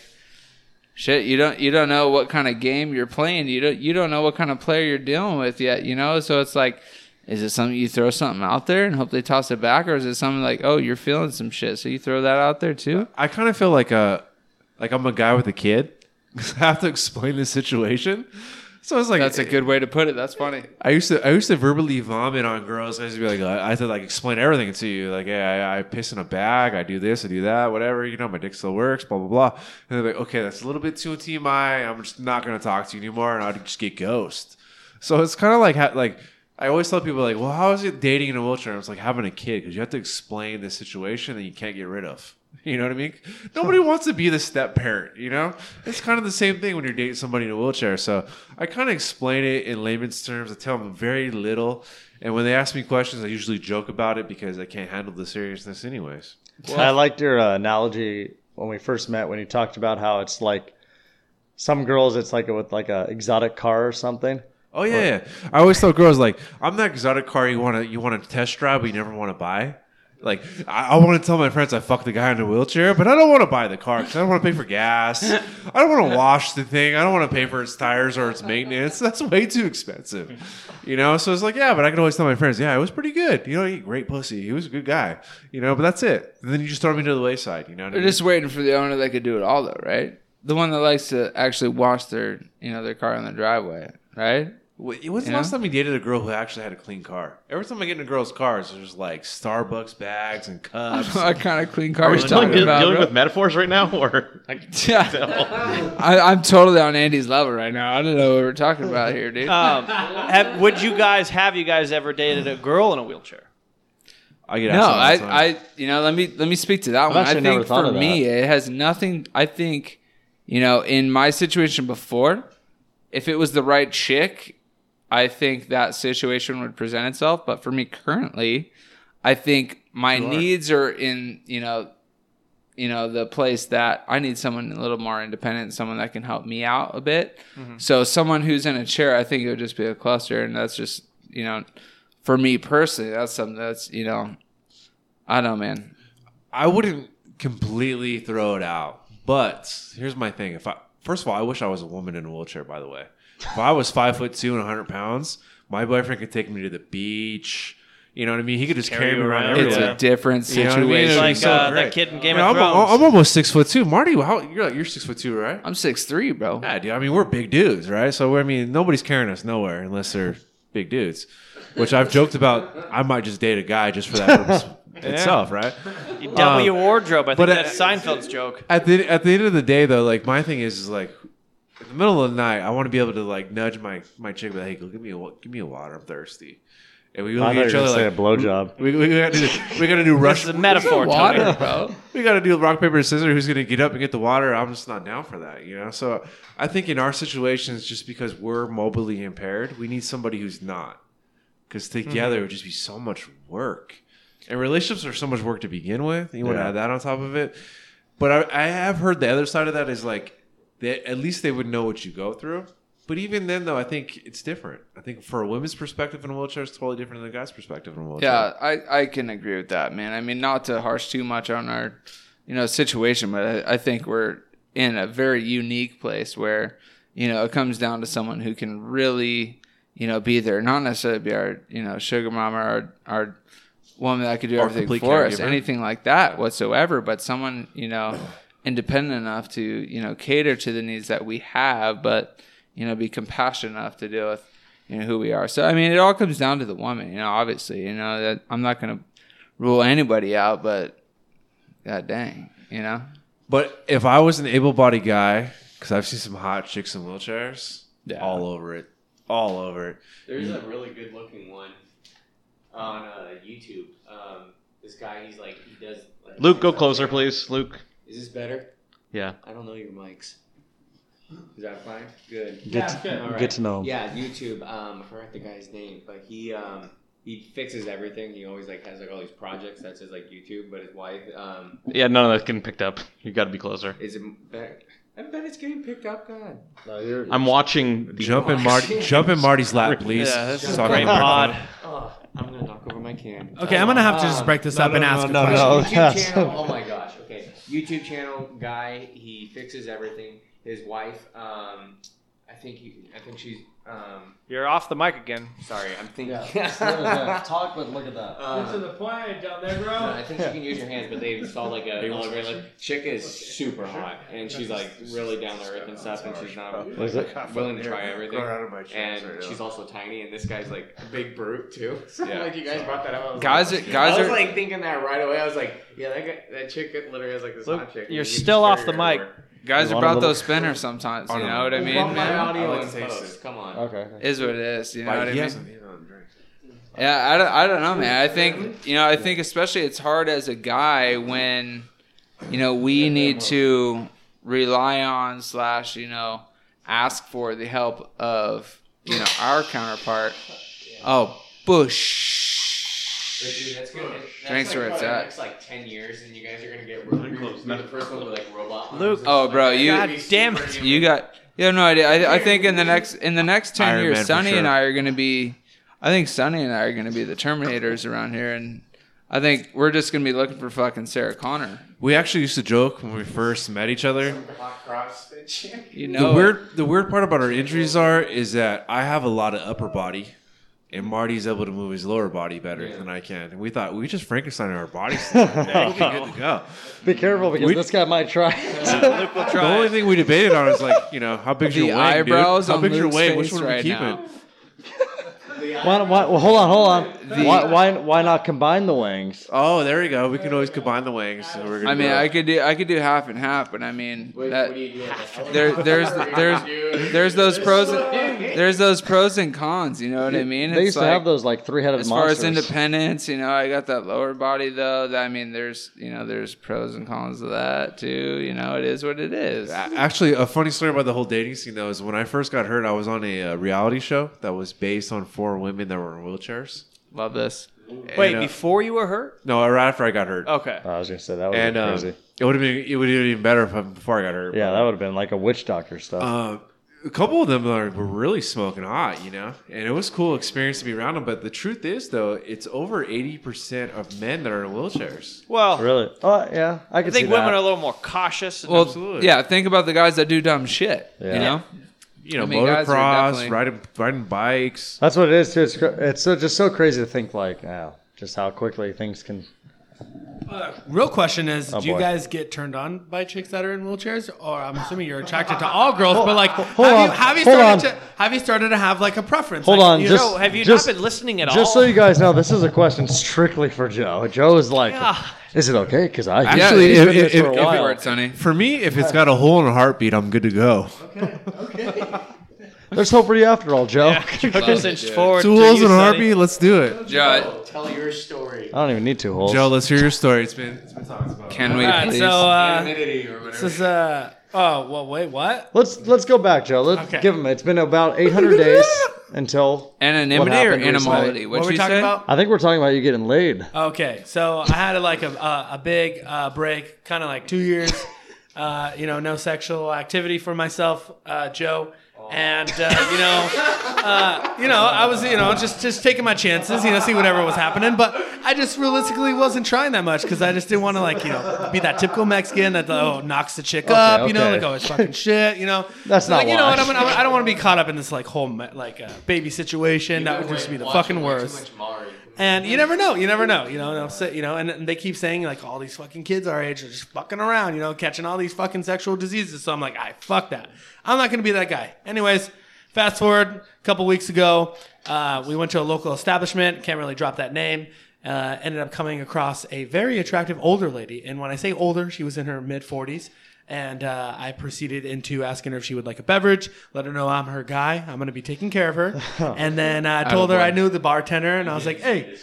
E: shit, you don't you don't know what kind of game you're playing. You don't you don't know what kind of player you're dealing with yet, you know. So it's like, is it something you throw something out there and hope they toss it back, or is it something like, oh, you're feeling some shit, so you throw that out there too?
F: I kind of feel like a, like I'm a guy with a kid. I have to explain the situation. So it's like
E: That's a good way to put it. That's funny.
F: I used to I used to verbally vomit on girls. I used to be like, I had to like explain everything to you. Like, hey, I, I piss in a bag. I do this. I do that. Whatever. You know, my dick still works. Blah blah blah. And they're like, okay, that's a little bit too TMI. I'm just not gonna talk to you anymore, and I'll just get ghost. So it's kind of like ha- like I always tell people like, well, how is it dating in a wheelchair? And it's like having a kid because you have to explain the situation that you can't get rid of. You know what I mean? *laughs* Nobody wants to be the step parent. You know, it's kind of the same thing when you're dating somebody in a wheelchair. So I kind of explain it in layman's terms. I tell them very little, and when they ask me questions, I usually joke about it because I can't handle the seriousness, anyways.
C: I liked your uh, analogy when we first met when you talked about how it's like some girls it's like with like a exotic car or something.
F: Oh yeah, yeah. I always tell girls like, I'm that exotic car you want to you want to test drive, but you never want to buy. Like, I, I want to tell my friends I fucked the guy in a wheelchair, but I don't want to buy the car because I don't want to pay for gas. *laughs* I don't want to wash the thing. I don't want to pay for its tires or its maintenance. That's way too expensive, you know. So it's like, yeah, but I can always tell my friends, yeah, it was pretty good. You know, he great pussy. He was a good guy, you know. But that's it. And then you just throw me to the wayside. You know what I
E: They're
F: mean?
E: just waiting for the owner that could do it all, though, right? The one that likes to actually wash their, you know, their car in the driveway, right?
F: Wh- When's the last
E: know?
F: time you dated a girl who actually had a clean car? Every time I get in a girl's cars, there's like Starbucks bags and cups. *laughs*
E: what kind of clean car
D: Are
E: are
D: we
E: you
D: still
E: talking
D: dealing
E: about? bro?
D: with metaphors right now, or *laughs* I
E: Yeah.
D: tell.
E: I, I'm totally on Andy's level right now. I don't know what we're talking about here, dude.
B: Um, have, would you guys have you guys ever dated a girl in a wheelchair?
F: I get
E: no,
F: asked that all
E: I. I, you know, let me let me speak to that one. I
C: actually never
E: think for
C: of
E: me, it has nothing. I think, you know, in my situation before, if it was the right chick, I think that situation would present itself. But for me currently, I think my needs are in, you know, you know, the place that I need someone a little more independent, someone that can help me out a bit. Mm-hmm. So someone who's in a chair, I think it would just be a cluster, and that's just, you know, for me personally, that's something that's, you know, I don't know, man.
F: I wouldn't completely throw it out. But here's my thing: if I first of all, I wish I was a woman in a wheelchair. By the way, if I was five foot two and 100 pounds, my boyfriend could take me to the beach. You know what I mean? He could just carry,
B: Carry
F: me
B: you
F: around
B: around.
E: It's
F: everywhere.
E: a different
F: You know what I mean?
E: situation.
F: It'd
B: Like
F: so
B: uh,
F: great.
B: that kid in Game
F: I mean,
B: of
F: I'm,
B: Thrones.
F: I'm almost six foot two. Marty, how you're like you're six foot two, right?
E: I'm six three, bro.
F: Yeah, dude. I mean, we're big dudes, right? So I mean, nobody's carrying us nowhere unless they're big dudes. Which I've joked about. I might just date a guy just for that purpose *laughs* itself, right?
B: You double
F: Um,
B: your wardrobe. I think
F: but, uh,
B: that's Seinfeld's joke.
F: At the at the end of the day, though, like my thing is, is like in the middle of the night, I want to be able to like nudge my my chick, be like, hey, go give me a give me a water, I'm thirsty. And we look
C: I
F: at each other
C: say
F: like
C: a blowjob. *laughs*
F: we, we, got to do we got to do rush.
B: This is a metaphor, *laughs*
E: Water,
B: Tony.
E: bro.
F: we got to do rock paper scissors. Who's gonna get up and get the water? I'm just not down for that, you know. So I think in our situations, just because we're mobilely impaired, we need somebody who's not, because mm-hmm. together it would just be so much work. And relationships are so much work to begin with. You want to
C: Yeah.
F: add that on top of it. But I, I have heard the other side of that is like, they, at least they would know what you go through. But even then, though, I think it's different. I think for a woman's perspective in a wheelchair is totally different than a guy's perspective in a wheelchair.
E: Yeah, I, I can agree with that, man. I mean, not to harsh too much on our, you know, situation, but I, I think we're in a very unique place where, you know, it comes down to someone who can really, you know, be there, not necessarily be our, you know, sugar mama or our woman that could do
F: Or
E: everything for us, anything like that whatsoever, but someone, you know, independent enough to, you know, cater to the needs that we have, but, you know, be compassionate enough to deal with, you know, who we are. So, I mean, it all comes down to the woman, you know, obviously, you know, that I'm not going to rule anybody out, but god dang, you know?
F: But if I was an able-bodied guy, because I've seen some hot chicks in wheelchairs,
E: Yeah.
F: all over it, all over it.
H: There's a really good looking one on uh, YouTube. Um, this guy, he's like, he does. Like,
D: Luke, go closer, please. Luke.
H: Is this better?
D: Yeah.
H: I don't know your mics. Is that fine? Good.
C: Get, to,
H: All right.
C: get to know him.
H: Yeah, YouTube. Um, I forgot the guy's name, but he um he fixes everything. He always like has like all these projects. That's his like YouTube. But his wife um
D: Yeah, none of that's getting picked up. You got to be closer.
H: is it. better? I bet it's getting picked up. God.
C: No, you're,
D: I'm watching.
F: Jump in Marty, jump in Marty's lap, *laughs* please.
B: Yeah, this is a great pod.
H: Oh, I'm gonna knock over my can.
G: Okay, I'm gonna have to just break this
C: no,
G: up and
C: no,
G: ask
C: no,
G: a
C: no,
G: question.
C: no. *laughs*
H: YouTube
C: Yes.
H: Oh my. Okay. YouTube channel guy. He fixes everything. His wife. Um, I think he. I think she's. Um,
B: You're off the mic again.
H: sorry. I'm thinking.
C: yeah. *laughs* Talk, but look at that.
H: Um,
G: the point down there,
H: no, I think you can use your hands, but they installed like a elevator. Like, chick is super hot, and she's like really down to earth and stuff, and she's not willing to try everything.
F: Growing out of my chest
H: And she's also tiny, and this guy's like a big brute too. So *laughs* like you guys brought that up, I
E: Guys
H: like,
E: are- guys
H: I was
E: are-
H: like thinking that right away. I was like, yeah, that guy, that chick literally has like this
B: Look,
H: hot chick.
B: you're still off the mic.
H: everywhere.
E: Guys are
C: want
E: about those spinners sometimes, you know what I mean,
H: bump my
E: man?
H: audio
F: I like
H: in
F: to taste
H: post.
F: it.
H: Come on.
C: Okay. okay.
E: Is what it is, you know
F: Like,
E: what I mean?
F: hasn't- he.
E: Yeah, I don't, I don't know, man. I think you know, I think especially it's hard as a guy when you know we need to rely on slash you know ask for the help of you know our counterpart. Oh, Bush.
H: But dude, that's gonna. That's
E: Drinks
H: like
E: where it's
H: probably the
E: at.
H: Next like ten years, and you guys are gonna get. You're, you're the first one with like robot. arms
B: Luke.
E: Oh, bro,
H: like
E: you-
B: God damn it.
E: You got you have no idea. I, I think in the next in the next ten
F: Iron
E: years,
F: Man for
E: Sonny and
F: sure.
E: I are going to be. I think Sonny and I are going to be the Terminators around here, and I think we're just going to be looking for fucking Sarah Connor.
F: We actually used to joke when we first met each other.
H: Hot CrossFit champion.
E: You
F: The
E: know, it.
F: weird, the weird part about our injuries are is that I have a lot of upper body, and Marty's able to move his lower body better than I can. And we thought we just Frankenstein our bodies. *laughs* we'll be good to go.
C: Be careful because
F: We-
C: this guy might try. *laughs*
B: Luke will
F: The only thing we debated on is like, you know, how big's
E: The
F: your wing,
E: eyebrows
F: dude? How
E: on
F: big's your
E: Luke's
F: wing? Which one are we
E: right
F: keeping?
E: Now.
C: why, why, well, hold on, hold on. why, why, why not combine the wings?
F: Oh, there we go. We can always combine the wings. So we're
E: I mean. I could do I could do half and half, but I mean
H: What,
E: that
H: what do you do?
E: There there's there's there's those pros and, there's those pros and cons. You know what I mean?
C: They
E: It's
C: used to have those like three-headed
E: as far
C: monsters.
E: as independence, you know, I got that lower body though. That, I mean, there's you know, there's pros and cons of that too. You know, it is what it is.
F: Actually, a funny story about the whole dating scene though is when I first got hurt, I was on a uh, reality show that was based on four women that were in wheelchairs.
E: Love this.
B: Wait,
F: And, uh,
B: before you were hurt?
F: No, right after I got hurt.
B: Okay.
C: I was gonna say that would
F: and
C: be
F: uh,
C: crazy.
F: it would have been it would have been even better if I, before I got hurt.
C: yeah, that would have been like a witch doctor stuff.
F: Uh, a couple of them are, were really smoking hot, you know, and it was a cool experience to be around them. But the truth is, though, it's over eighty percent of men that are in wheelchairs.
B: Well,
C: really? Oh, yeah, I
B: I think
C: see
B: women
C: that.
B: are a little more cautious.
E: Well,
F: Absolutely.
E: yeah. Think about the guys that do dumb shit.
C: Yeah.
E: You know,
F: You know,
E: I mean,
F: motocross, riding riding bikes.
C: That's what it is too. It's, it's so, just so crazy to think like, wow, just how quickly things can.
G: Uh, real question is,
C: Oh,
G: do you
C: boy.
G: guys get turned on by chicks that are in wheelchairs, or I'm assuming you're attracted to all girls? But like, have
C: hold
G: you
C: on,
G: have you started
C: on.
G: to have you started to have like a preference?
C: Hold
G: Like,
C: on,
G: you
C: just-
G: know,
B: have you
C: just-
B: not been listening at all?
C: Just so you guys know, this is a question strictly for Joe. Joe is like, is it okay? Because I
F: Actually,
C: he's
F: if-
C: been this
F: if-
C: for a
F: if-
C: while.
E: for it, Sonny.
F: For me, if it's got a hole in a heartbeat, I'm good to go. Okay. Okay. *laughs*
C: There's hope for you after all, Joe.
B: Joe
E: Love
B: just inched forward.
F: Two holes
B: you,
F: and a heartbeat. Let's do it.
E: Joe,
H: Tell your story.
C: I don't even need two holes.
F: Joe, let's hear your story. It's been it's been talked about.
E: can we
G: All right,
E: please?
G: so uh,
H: Anonymity or
G: this is uh oh well wait what?
C: Let's let's go back, Joe. Let's
G: Okay.
C: give him. It's been about 800 days *laughs* until.
E: Anonymity
C: what
E: or
C: happened recently.
E: animality?
G: What,
E: What
G: are we
E: you
G: talking
E: say?
G: about?
C: I think we're talking about you getting laid.
G: Okay, so I had like a a, a big uh, break, kind of like two years. *laughs* Uh, you know, no sexual activity for myself, uh, Joe, and uh, you know, uh, you know, I was you know just just taking my chances, you know, see whatever was happening. But I just realistically wasn't trying that much because I just didn't want to like you know be that typical Mexican that oh knocks the chick up, you know, like oh it's fucking shit, you know. *laughs*
C: That's not
G: like, you know what I'm, I'm, I don't want to be caught up in this like whole like uh, baby situation. That would just be the fucking worst. And you never know. You never know. You know, you know, and, and they keep saying like all these fucking kids our age are just fucking around. You know, catching all these fucking sexual diseases. So I'm like, I fuck that. I'm not gonna be that guy. Anyways, fast forward a couple weeks ago, uh, we went to a local establishment. Can't really drop that name. Uh, ended up coming across a very attractive older lady, and when I say older, she was in her mid 40s. And uh, I proceeded into asking her if she would like a beverage. Let her know I'm her guy. I'm going to be taking care of her. *laughs* and then uh, I told her I knew the bartender, and I was like, "Hey,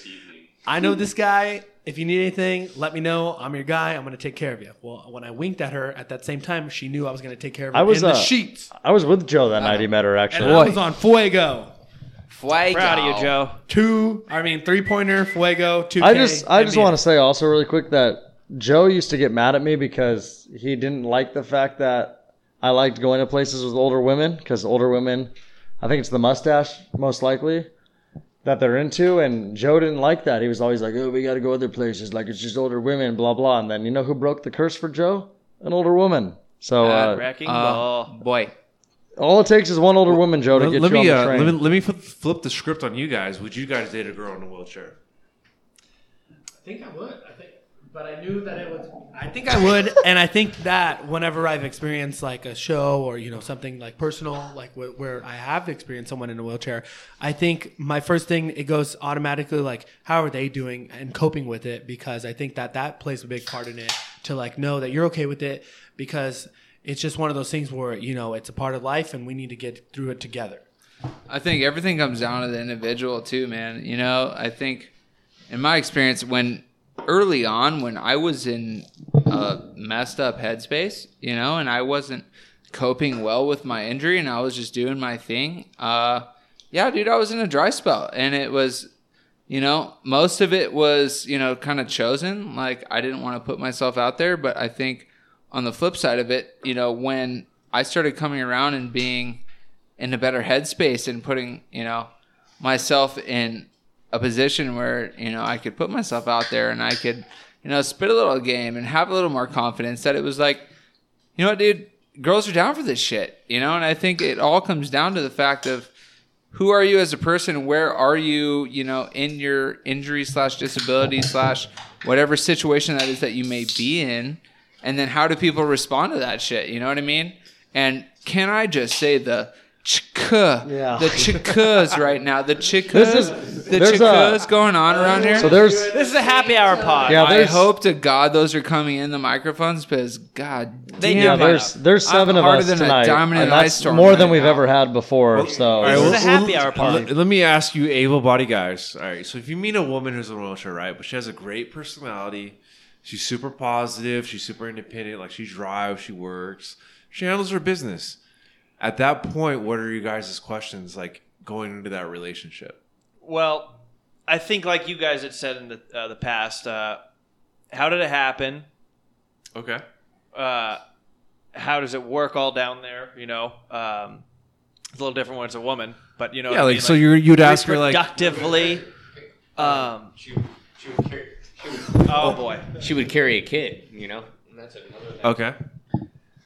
G: I know this guy. If you need anything, let me know. I'm your guy. I'm going to take care of you. Well, when I winked at her at that same time, she knew I was going to take care of her
C: I was,
G: in the
C: uh,
G: sheets.
C: I was with Joe that night he met her
G: And
C: actually.
G: I was on Fuego.
E: Fuego.
B: Proud of you, Joe.
G: Two, I mean, three pointer, Fuego, 2K.
C: I just I just want to say also really quick that Joe used to get mad at me because he didn't like the fact that I liked going to places with older women because older women, I think it's the mustache most likely that they're into, and Joe didn't like that. He was always like, "Oh, we got to go other places, like it's just older women, blah blah." And then you know who broke the curse for Joe? An older woman. So uh,
B: Wrecking
E: Uh,
B: ball.
E: boy,
C: all it takes is one older woman, Joe, to
F: Let,
C: get
F: let
C: you
F: me
C: on the
F: uh,
C: train.
F: let me let me flip, flip the script on you guys. Would you guys date a girl in a wheelchair?
G: I think I would. I think, but I knew that it was. I think I would, *laughs* and I think that whenever I've experienced like a show or you know something like personal, like wh- where I have experienced someone in a wheelchair, I think my first thing it goes automatically like how are they doing and coping with it because I think that that plays a big part in it to like know that you're okay with it because it's just one of those things where you know it's a part of life and we need to get through it together.
E: I think everything comes down to the individual too, man. You know, I think in my experience when early on when I was in a messed up headspace, you know, and I wasn't coping well with my injury and I was just doing my thing, uh yeah, dude, I was in a dry spell and it was you know, most of it was, you know, kind of chosen. Like I didn't want to put myself out there, but I think on the flip side of it, you know, when I started coming around and being in a better headspace and putting, you know, myself in a position where, you know, I could put myself out there and I could, you know, spit a little game and have a little more confidence that it was like, you know what, dude, girls are down for this shit, you know, and I think it all comes down to the fact of who are you as a person? Where are you, you know, in your injury slash disability slash whatever situation that is that you may be in? And then how do people respond to that shit? You know what I mean? And can I just say the chika,
C: Yeah.
E: the chikas right now, the chikas,
C: is-
E: the
C: there's a-
E: chikas going on around here.
C: So there's
B: This is a happy hour pod.
C: Yeah,
E: I hope to God those are coming in the microphones because God
B: They
E: damn,
C: yeah, there's there's
E: I'm
C: seven of us
E: than a
C: tonight,
E: diamond in
C: and that's
E: storm
C: more
E: right
C: than we've
E: now.
C: ever had before. So
B: All right,
F: well,
B: This is a happy hour party.
F: Let, let me ask you, able-bodied guys. All right, so if you meet a woman who's in a wheelchair, right, but she has a great personality, she's super positive, she's super independent, like she drives, she works, she handles her business. At that point, what are you guys' questions like going into that relationship?
B: Well, I think like you guys had said in the uh, the past, uh, how did it happen?
F: Okay.
B: Uh, how does it work all down there? You know, um, it's a little different when it's a woman, but you know,
F: Yeah,
B: what I
F: like
B: mean?
F: so you you'd ask her like,
B: productively. Um,
H: She, she, would carry, she, would,
B: oh boy,
H: she would carry a kid, you know? And that's another thing.
F: okay.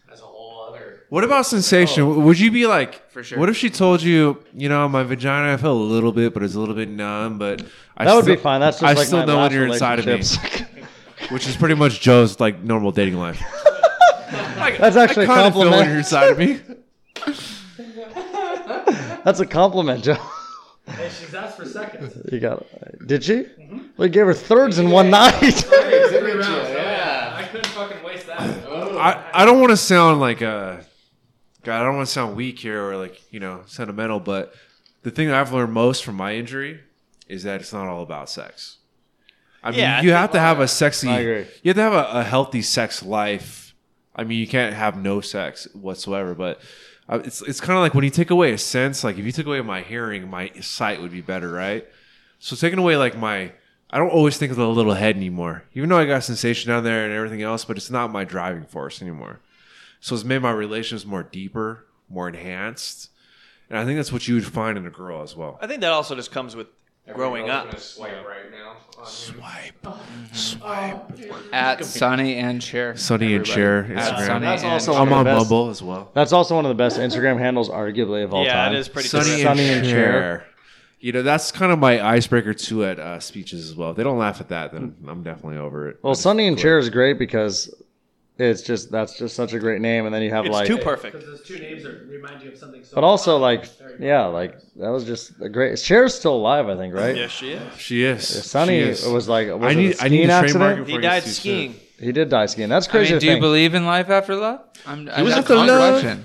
H: That's a whole other.
F: What about sensation? Oh. Would you be like,
E: For sure.
F: What if she told you, you know, my vagina, I feel a little bit, but it's a little bit numb, but I
C: that would
F: still-
C: be fine. That's just
F: I
C: like
F: still
C: my
F: know when
C: last
F: you're inside of me, *laughs* which is pretty much Joe's like normal dating life. *laughs*
C: That's actually a
F: I kinda feel when
C: compliment.
F: you're inside of me. *laughs*
C: That's a compliment, Joe.
G: Hey, she's asked for seconds.
C: You got it. Did she? Mm-hmm. We gave her thirds in one night.
G: Three rounds. Yeah. I couldn't fucking waste that.
F: I, I don't want to sound like a God. I don't want to sound weak here or like you know sentimental, but the thing that I've learned most from my injury is that it's not all about sex. I mean,
B: Yeah,
F: you
B: think-
F: have to have a sexy.
C: I.
F: You have to have a, a healthy sex life. I mean, you can't have no sex whatsoever. But uh, it's it's kind of like when you take away a sense. Like if you took away my hearing, my sight would be better, right? So taking away like my, I don't always think of the little head anymore. Even though I got sensation down there and everything else, but it's not my driving force anymore. So it's made my relationships more deeper, more enhanced, and I think that's what you would find in a girl as well.
B: I think that also just comes with growing up.
H: Swipe right now. Swipe, him.
E: at Sonny and Cher.
F: Sonny and Cher Instagram.
E: Sonny
C: That's
E: and
C: also
E: Cher.
F: I'm
C: one
F: on
C: of the best-
F: Bumble as well.
C: That's also one of the best Instagram handles, arguably, of all
B: Yeah,
C: time.
B: it is pretty.
F: Sonny,
B: good.
C: Sonny
F: and
C: and
F: Cher. You know, that's kind of my icebreaker too at uh, speeches as well. If they don't laugh at that, then I'm definitely over it.
C: Well, Sonny and
F: quit.
C: Cher is great because it's just that's just such a great name, and then you have
B: It's
C: like,
B: too perfect.
G: Because those two names are, remind you of something so
C: but also
G: fun.
C: like, yeah, like that was just a great. Cher's still alive, I think, right?
B: Yes, she is.
F: She is.
C: Sonny
F: She is.
C: was like, was
F: I need.
C: a
F: I need
C: skiing
F: to trademark
C: accident?
F: it
B: He died
F: gets
B: skiing.
F: soon.
C: He did die skiing. That's
E: I
C: crazy.
E: mean, do you
C: think.
E: believe in life after love? I'm,
D: was
E: that's
D: after
E: a fun
D: love.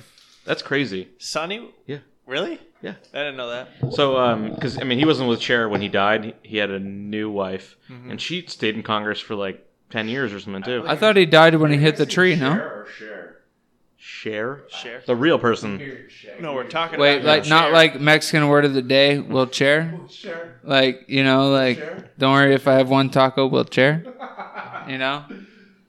D: That's crazy.
B: Sonny?
D: Yeah.
B: Really?
D: Yeah.
B: I didn't know that.
D: So, um, because I mean, he wasn't with Cher when he died. He- He had a new wife, and she stayed in Congress for like ten years or something too.
E: I thought he died when he hit the tree. No.
D: Cher,
B: Cher,
D: the real person.
B: No, we're talking
E: Wait,
B: about
E: like not
B: Cher.
E: like Mexican word of the day. Will chair. Like you know, like don't worry if I have one taco, will chair. *laughs* You know.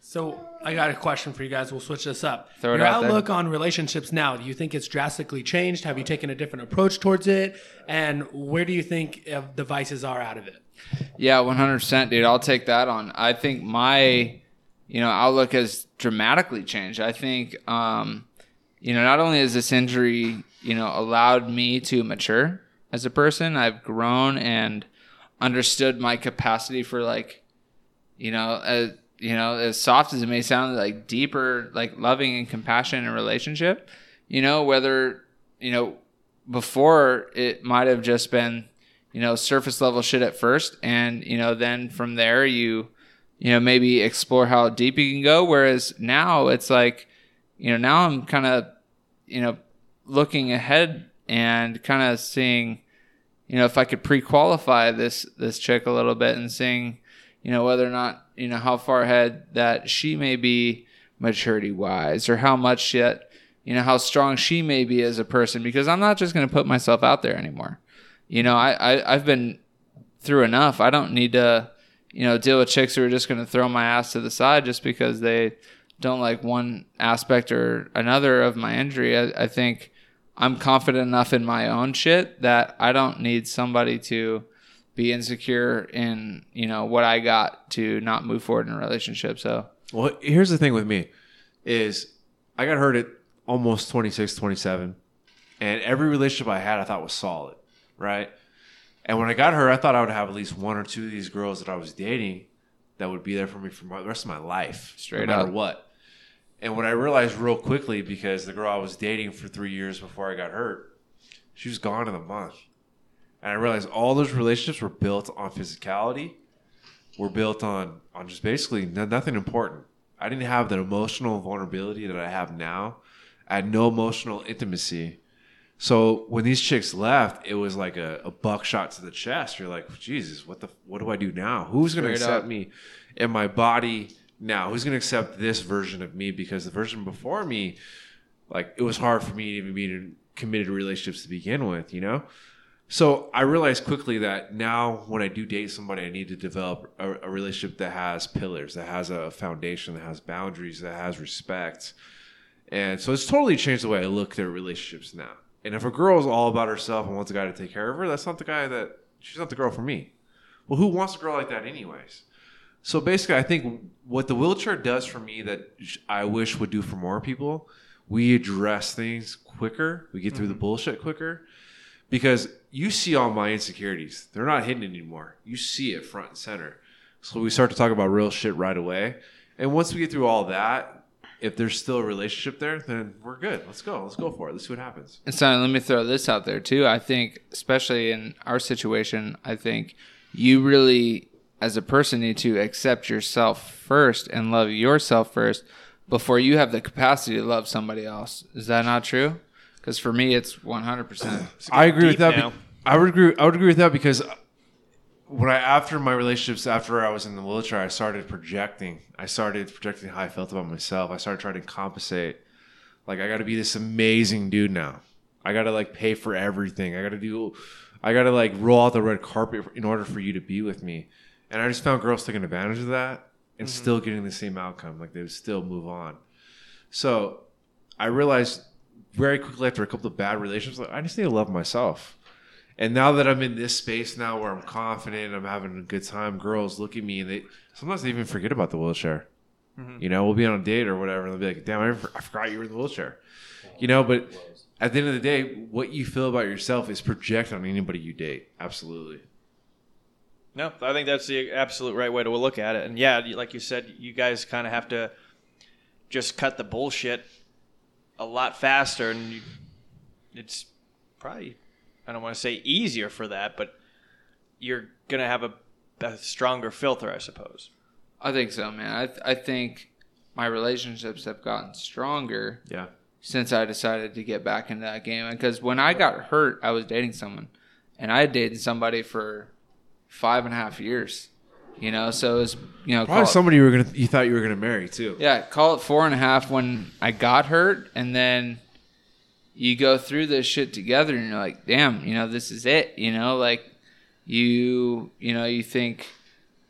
G: So I got a question for you guys. We'll switch this up.
E: Throw it
G: Your
E: out there.
G: outlook on relationships now. Do you think it's drastically changed? Have you taken a different approach towards it? And where do you think uh, the vices are out of it?
E: Yeah, one hundred percent, dude. I'll take that on. I think my, you know, outlook has dramatically changed. I think, um, you know, not only has this injury, you know, allowed me to mature as a person, I've grown and understood my capacity for like, you know, as you know, as soft as it may sound, like deeper, like loving and compassion in a relationship. You know, whether you know before it might have just been you know surface level shit at first. And you know then from there you you know maybe explore how deep you can go. Whereas now it's like you know now i'm kind of you know looking ahead and kind of seeing, you know, if I could pre-qualify this this chick a little bit and seeing, you know, whether or not you know how far ahead that she may be maturity wise or how much yet you know how strong she may be as a person. Because i'm not just going to put myself out there anymore you know I, I i've been through enough. I don't need to you know deal with chicks who are just going to throw my ass to the side just because they don't like one aspect or another of my injury. I, I think i'm confident enough in my own shit that i don't need somebody to be insecure in you know what i got to not move forward in a relationship. So
F: Well, here's the thing with me is I got hurt at almost 26, 27. And every relationship I had, I thought was solid, right? And when I got hurt, I thought I would have at least one or two of these girls that I was dating that would be there for me for my, the rest of my life,
E: Straight
F: no matter
E: up.
F: what. And what I realized real quickly, because the girl I was dating for three years before I got hurt, she was gone in a month. And I realized all those relationships were built on physicality, were built on on just basically no, nothing important. I didn't have that emotional vulnerability that I have now. I had no emotional intimacy. So when these chicks left, it was like a, a buckshot to the chest. You're like, Jesus, what the what do I do now? Who's gonna
E: Straight
F: accept
E: up.
F: me and my body now? Who's gonna accept this version of me? Because the version before me, like it was hard for me to even be in committed relationships to begin with, you know? So I realized quickly that now when I do date somebody, I need to develop a, a relationship that has pillars, that has a foundation, that has boundaries, that has respect. And so it's totally changed the way I look at relationships now. And if a girl is all about herself and wants a guy to take care of her, that's not the guy that she's not the girl for me. Well, who wants a girl like that anyways? So basically, I think what the wheelchair does for me that I wish would do for more people, we address things quicker, we get through the mm-hmm. bullshit quicker, because you see all my insecurities. They're not hidden anymore. You see it front and center. So we start to talk about real shit right away. And once we get through all that, if there's still a relationship there, then we're good. Let's go. Let's go for it. Let's see what happens.
E: And so let me throw this out there too. I think, especially in our situation, I think you really, as a person, need to accept yourself first and love yourself first before you have the capacity to love somebody else. Is that not true? Because for me, it's 100%.
F: I agree with that.
B: now.
F: be- I would agree. I would agree with that because when I after my relationships, after I was in the wheelchair, I started projecting. I started projecting how I felt about myself. I started trying to compensate. Like I got to be this amazing dude now. I got to like pay for everything. I got to do. I got to like roll out the red carpet in order for you to be with me. And I just found girls taking advantage of that and mm-hmm. still getting the same outcome. Like they would still move on. So I realized very quickly after a couple of bad relationships, like, I just need to love myself. And now that I'm in this space now where I'm confident, I'm having a good time, girls look at me and they sometimes they even forget about the wheelchair. Mm-hmm. You know, we'll be on a date or whatever, and they'll be like, "Damn, I, I forgot you were in the wheelchair." You know, but at the end of the day, what you feel about yourself is projected on anybody you date. Absolutely.
B: No, I think that's the absolute right way to look at it. And yeah, like you said, you guys kind of have to just cut the bullshit a lot faster, and you, it's probably I don't want to say easier for that, but you're gonna have a, a stronger filter, I suppose.
E: I think so, man. I, th- I think my relationships have gotten stronger
F: Yeah.
E: since I decided to get back into that game. Because when I got hurt, I was dating someone, and I had dated somebody for five and a half years. You know, so it was you know
F: Probably
E: call it-
F: somebody you were gonna you thought you were gonna marry too.
E: yeah, call it four and a half when I got hurt, and then you go through this shit together, and you're like, damn, you know, this is it. You know, like you, you know, you think,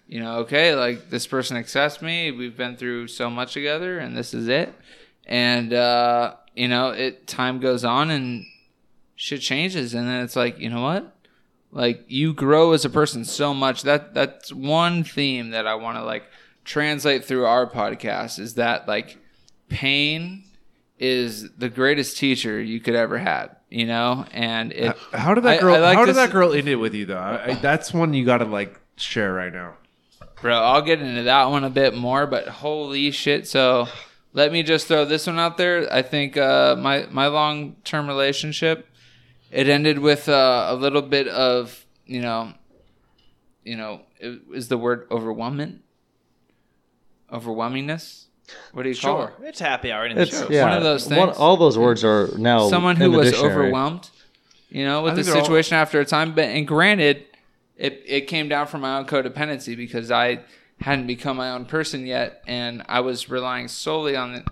E: you know, okay, like this person accepts me. We've been through so much together, and this is it. And uh, you know, it time goes on, and shit changes, and then it's like, you know what? Like you grow as a person so much. That that's one theme that I want to like translate through our podcast is that like pain is the greatest teacher you could ever had, you know? And it
F: How did that girl?
E: I like
F: how did that girl end it with you though? I, I, that's one you got to like share right now.
E: Bro, I'll get into that one a bit more, but holy shit. So let me just throw this one out there. I think uh, my, my long term relationship, it ended with uh, a little bit of, you know, you know, is the word overwhelming? Overwhelmingness? What do you call
B: Sure,
E: it?
B: it's happy hour. Anything
C: It's
B: shows.
C: yeah.
E: One of those
C: one-
E: things.
C: all those words are now
E: Someone
C: in
E: who
C: the
E: was
C: dictionary.
E: overwhelmed you know, with the
F: think they're all-
E: situation after a time. But and granted, it it came down from my own codependency because I hadn't become my own person yet, and I was relying solely on the,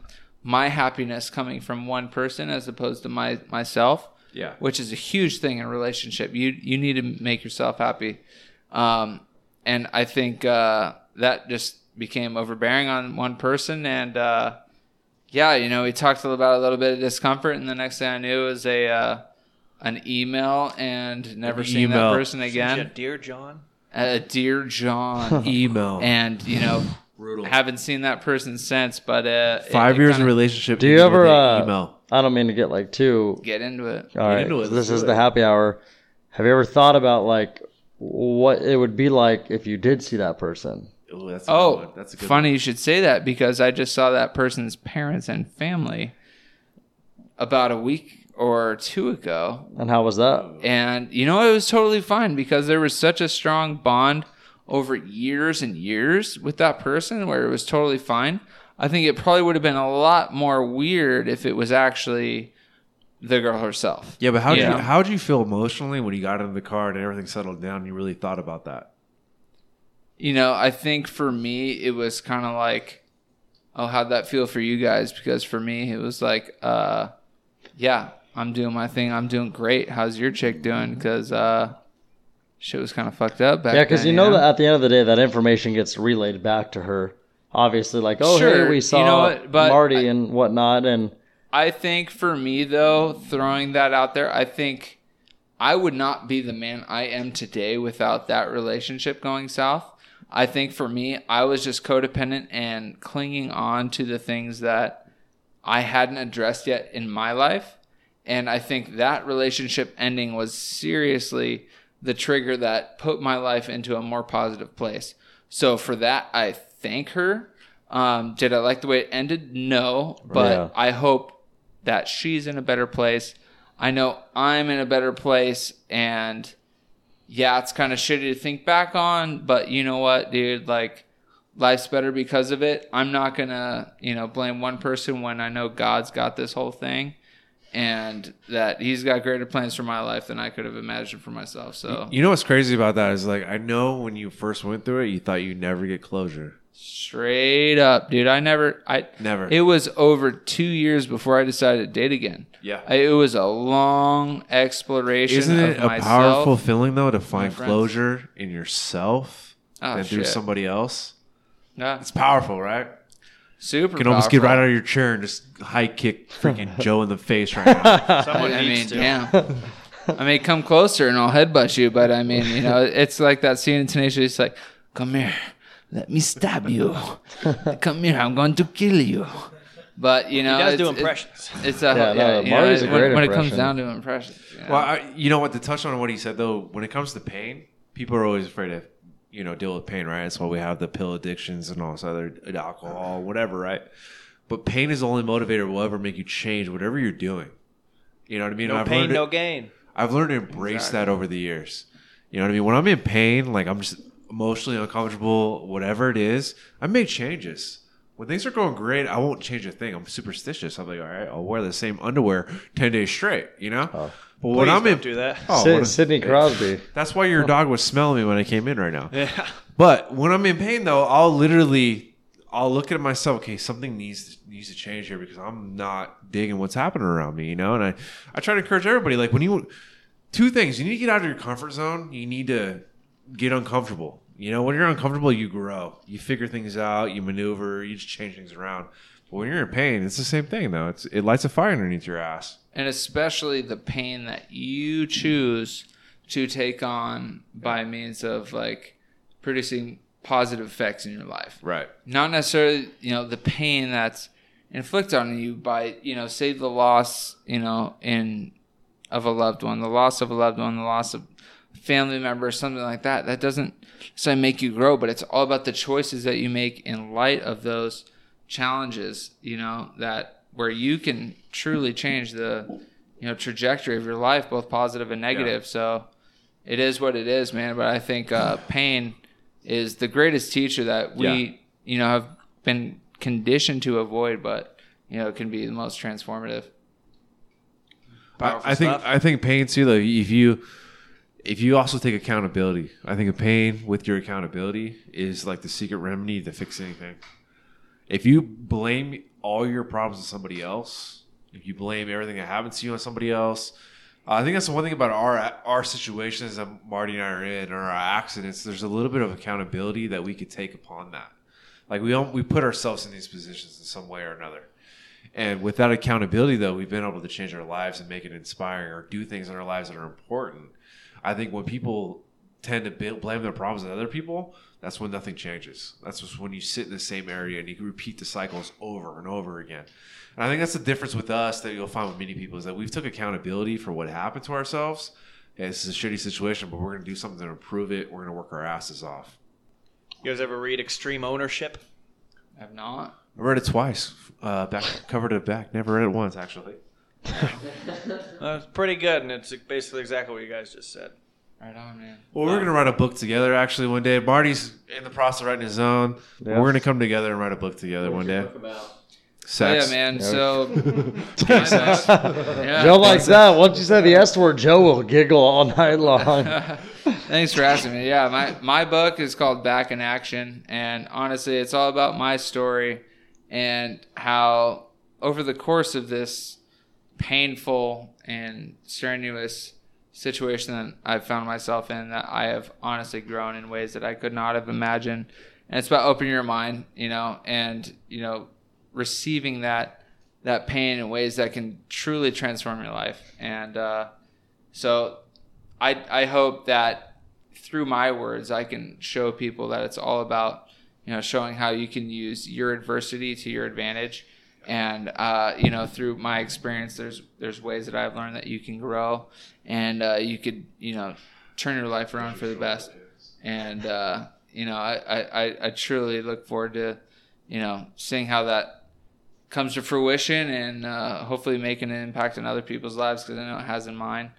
E: my happiness coming from one person as opposed to my myself
F: Yeah.
E: which is a huge thing in a relationship. You you need to make yourself happy, um, and I think uh, that just became overbearing on one person. And uh, yeah, you know, we talked about a little bit of discomfort, and the next thing I knew was a uh, an email and never
F: An
E: seeing
F: email.
E: that person
B: Yeah,
E: again.
B: dear John.
E: A dear John, *laughs*
F: Email.
E: and you know, *laughs*
F: Brutal.
E: haven't seen that person since. But uh,
F: Five
E: it
F: years
E: kinda
F: in relationship.
C: Do you ever? Uh,
F: email?
C: I don't mean to get like too.
E: get into it.
C: All right,
F: into it,
C: this
F: let's
C: is
F: do
C: the
F: it.
C: happy hour. Have you ever thought about like what it would be like if you did see that person?
F: Ooh, that's a good oh, one.
E: Oh,
F: that's a good
E: funny you should say that because I just saw that person's parents and family about a week or two ago.
C: And how was that?
E: And you know, it was totally fine because there was such a strong bond over years and years with that person where it was totally fine. I think it probably would have been a lot more weird if it was actually the girl herself.
F: Yeah, but how did
E: Yeah.
F: you how did you feel emotionally when you got into the car and everything settled down? and You really thought about that.
E: You know, I think for me, it was kind of like, oh, how'd that feel for you guys? Because for me, it was like, uh, yeah, I'm doing my thing. I'm doing great. How's your chick doing? Because uh, shit was kind of fucked up back
C: Yeah, because you know that at the end of the day, that information gets relayed back to her. Obviously, like, oh,
E: Sure,
C: hey, we
E: you
C: saw
E: know what, but
C: Marty
E: I-
C: and whatnot, and
E: I think for me though, throwing that out there, I think I would not be the man I am today without that relationship going south. I think for me, I was just codependent and clinging on to the things that I hadn't addressed yet in my life. And I think that relationship ending was seriously the trigger that put my life into a more positive place. So for that, I thank her. Um, did I like the way it ended? No, but
C: Yeah.
E: I hope that she's in a better place. I know I'm in a better place, and yeah, it's kind of shitty to think back on, but you know what, dude? Like, life's better because of it. I'm not gonna, you know, blame one person when I know God's got this whole thing, and that He's got greater plans for my life than I could have imagined for myself. So
F: You know what's crazy about that is like I know when you first went through it, you thought you'd never get closure.
E: Straight up, dude, I never, I
F: Never.
E: It was over two years before I decided to date again.
F: Yeah.
E: I, it was a long exploration.
F: Isn't
E: of
F: it a
E: myself.
F: powerful feeling though to find closure in yourself
E: Oh,
F: than through somebody else?
E: Yeah,
F: It's powerful, right?
E: super.
F: You can almost get right out of your chair and just high kick freaking *laughs* Joe in the face right now. *laughs*
B: Someone
E: I
B: needs
E: mean,
B: to.
E: damn. *laughs* I mean, come closer and I'll headbutt you. But I mean, you know, it's like that scene in Tenacious. It's like, come here, let me stab you. come here, I'm going to kill you. But you know,
B: He does
E: it's,
B: do impressions.
E: It's, a
C: Yeah,
E: yeah,
C: no,
E: you know,
C: Marty's a
E: when,
C: great
E: when it comes down to impressions. you know.
F: Well, I, you know what? To touch on what he said though, when it comes to pain, people are always afraid to, you know, deal with pain, right? That's why we have the pill addictions and all this other alcohol, whatever, right? But pain is the only motivator will ever make you change whatever you're doing. You know what I mean?
B: No
F: I've
B: pain, no
F: it-
B: gain.
F: I've learned to embrace that over the years. You know what I mean? When I'm in pain, like I'm just emotionally uncomfortable, whatever it is, I make changes. When things are going great, I won't change a thing. I'm superstitious. I'm like, all right, I'll wear the same underwear ten days straight. You know. Oh. but when I'm in,
B: do that.
F: Oh,
C: Sid- Sidney *laughs* Crosby.
F: that's why your oh. dog was smelling me when I came in right now.
B: Yeah.
F: But when I'm in pain, though, I'll literally I'll look at myself. Okay, something needs needs to change here because I'm not digging what's happening around me. You know, and I I try to encourage everybody. Like when you two things, you need to get out of your comfort zone. You need to get uncomfortable. You know, when you're uncomfortable, you grow. You figure things out. You maneuver. You just change things around. But when you're in pain, it's the same thing though. It's it lights a fire underneath your ass.
E: and especially the pain that you choose to take on by means of like producing positive effects in your life
F: Right.
E: not necessarily you know the pain that's inflicted on you by you know say the loss you know in of a loved one the loss of a loved one the loss of family member or something like that that doesn't necessarily make you grow but it's all about the choices that you make in light of those challenges you know that where you can truly change the you know trajectory of your life both positive and negative so it is what it is man but i think uh, pain is the greatest teacher that we
F: Yeah.
E: you know have been conditioned to avoid but you know it can be the most transformative
F: I, I think. I think pain too though. If you if you also take accountability, I think a pain with your accountability is like the secret remedy to fix anything. If you blame all your problems on somebody else, if you blame everything that happens to you on somebody else, uh, I think that's the one thing about our our situations that Marty and I are in, or our accidents. There's a little bit of accountability that we could take upon that. Like we don't we put ourselves in these positions in some way or another. And with that accountability, though, we've been able to change our lives and make it inspiring or do things in our lives that are important. I think when people tend to blame their problems on other people, that's when nothing changes. That's just when you sit in the same area and you can repeat the cycles over and over again. And I think that's the difference with us that you'll find with many people is that we've took accountability for what happened to ourselves. Yeah, this is a shitty situation, but we're going to do something to improve it. We're going to work our asses off.
B: You guys ever read Extreme Ownership?
E: I have not.
F: I read it twice, uh, back cover to back. Never read it once, actually. *laughs*
B: It's pretty good, and it's basically exactly what you guys just said.
E: Right on, man.
F: Well, we're gonna write a book together actually one day. Marty's in the process of writing his own.
C: Yeah.
F: We're gonna come together and write a book together one day.
E: Oh,
F: Sex.
E: yeah, man. So, *laughs* *laughs* yeah.
C: Joe likes that. Once you say the S word, Joe will giggle all night long.
E: Thanks for asking me. Yeah, my my book is called Back in Action, and honestly, it's all about my story and how over the course of this painful and strenuous situation that I've found myself in, that I have honestly grown in ways that I could not have imagined. And it's about opening your mind, you know, and you know, receiving that that pain in ways that can truly transform your life. And uh, so, I I hope that through my words I can show people that it's all about you know showing how you can use your adversity to your advantage and uh, you know through my experience there's there's ways that I've learned that you can grow and uh, you could you know turn your life around for the best and uh, you know I, I, I truly look forward to you know seeing how that comes to fruition and uh, hopefully making an impact in other people's lives because I know it has in mine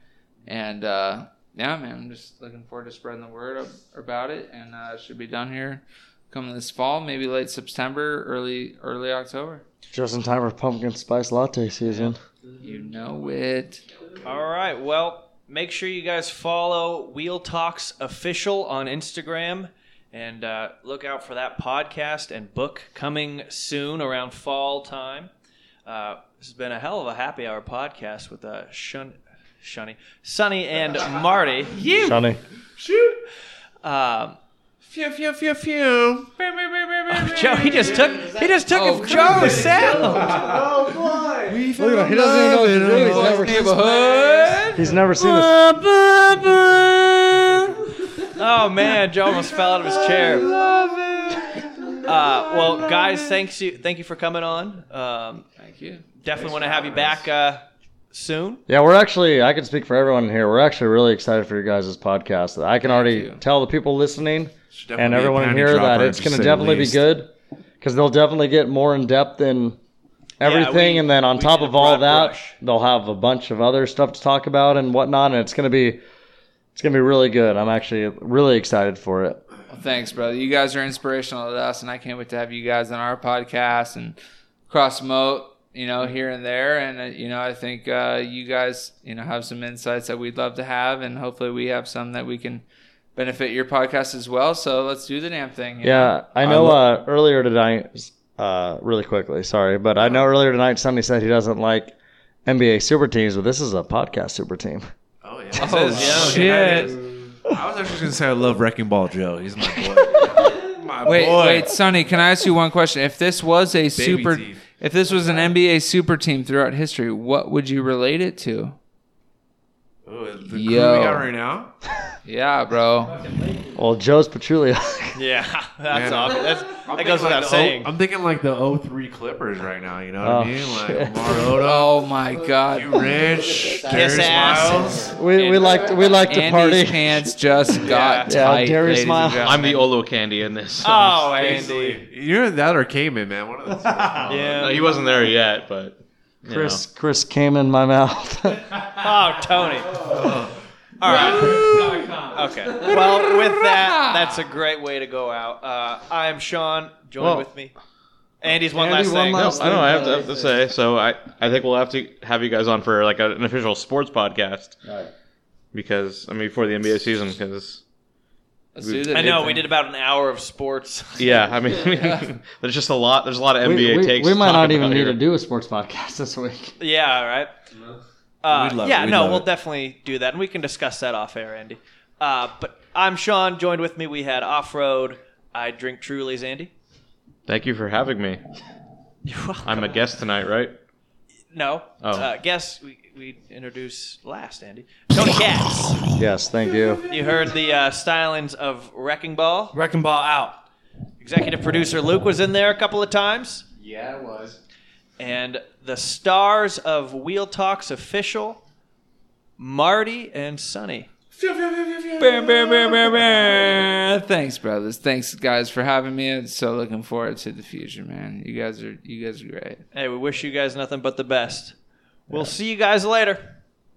E: and uh, yeah, man, I'm just looking forward to spreading the word about it, and uh, should be done here coming this fall, maybe late September, early early October.
C: Just in time for pumpkin spice latte season.
E: You know it.
B: All right. Well, make sure you guys follow Wheel Talks Official on Instagram and uh, look out for that podcast and book coming soon around fall time. Uh, this has been a hell of a happy hour podcast with uh, Shun- Shunny, Sonny, and Marty.
C: You, Shunny.
B: Um,
F: Phew, phew, phew, phew.
B: Joe, he just took he just took
E: Oh,
B: Joe's sound.
C: Look at him. He doesn't even know what. He's never,
E: Neighborhood.
C: he's never seen this.
B: Oh man, Joe almost fell out of his chair. Uh, well, guys, thanks you, thank you for coming on. Um,
E: Thank you.
B: definitely want to have you back uh, soon.
C: Yeah, we're actually, I can speak for everyone here. We're actually really excited for your guys' podcast. I can already
E: you.
C: tell the people listening and everyone in here that it's going to definitely be good because they'll definitely get more in depth in everything.
B: we-
C: and then on top of all that,
B: brush.
C: they'll have a bunch of other stuff to talk about and whatnot. And it's going to be, it's going to be really good. I'm actually really excited for it.
E: Well, thanks, brother. You guys are inspirational to us, and I can't wait to have you guys on our podcast and cross moat, you know, here and there. And uh, you know, I think uh, you guys, you know, have some insights that we'd love to have, and hopefully, we have some that we can benefit your podcast as well. So let's do the damn thing. you know?
C: Yeah, I know. uh, earlier tonight, uh, really quickly, sorry, but I know earlier tonight Sonny said he doesn't like NBA super teams, but this is a podcast super team.
F: Oh, yeah.
E: Oh
F: Yeah,
E: shit!
F: I was actually going to say I love Wrecking Ball Joe. He's my boy. *laughs* my
E: Wait,
F: boy.
E: wait, Sonny. Can I ask you one question? If this was a super,
F: teeth.
E: If this was an NBA super team throughout history, what would you relate it to?
F: Ooh, the crew
E: Yo.
F: we got right now.
E: Yeah, bro.
C: Well, Joe's Petrulia. *laughs*
B: Yeah, *laughs* that's
F: Man.
B: obvious. That's,
F: I'm
B: that goes
F: thinking like
B: without saying.
F: O- I'm thinking like the 03 Clippers right now. You know what
C: Oh,
F: I mean? Like
C: shit.
F: Mariota, *laughs*
E: Oh my God.
F: you rich,
B: Kiss
F: Darius
B: ass.
F: Miles.
C: we, we like we like to
E: Andy's
C: party.
E: pants just got
C: Yeah,
E: tight.
C: Darius
E: ladies
C: Miles.
D: I'm the. Olo candy in this.
B: oh, Andy.
F: You're that or Kaman, man. One of the two.
B: Yeah.
D: No, he wasn't there yet, but you
C: Chris Chris came in my mouth. *laughs*
B: Oh, Tony. All right. Okay. Well, with that, that's a great way to go out. Uh, I am Sean. Join
C: Well-
B: with me. Andy's one
C: Andy,
B: last
C: one
B: thing.
C: last-
D: I know I have to, have to say. So I, I think we'll have to have you guys on for like a, an official sports podcast
C: All right.
D: because I mean before the NBA season because
E: Let's do the
B: I know we did about an hour of sports. *laughs*
D: yeah I mean *laughs* there's just a lot there's a lot of NBA
C: We, we,
D: takes.
C: we might not even
D: about
C: need
D: here.
C: to do a sports podcast *laughs* this week.
B: yeah, right. Uh,
F: We'd love
B: yeah,
F: it. We'd
B: no,
F: love
B: we'll
F: it.
B: definitely do that, and we can discuss that off air, Andy. Uh, but I'm Sean. Joined with me, we had off road. I drink Truly's, Andy.
D: Thank you for having me.
B: You're welcome.
D: I'm a guest tonight, right?
B: no.
D: Oh.
B: Uh, guess we we introduce last, Andy. Tony Katz.
C: Yes, thank you.
B: You heard the uh, stylings of Wrecking Ball.
G: Wrecking ball out.
B: Executive producer Luke was in there a couple of times.
H: Yeah, it was.
B: And the stars of Wheel Talks official, Marty and Sonny.
E: Bam, bam, bam, bam, bam. Thanks, brothers. Thanks, guys, for having me. I'm so looking forward to the future, man. You guys are you guys are great.
B: Hey, we wish you guys nothing but the best. We'll see you guys later.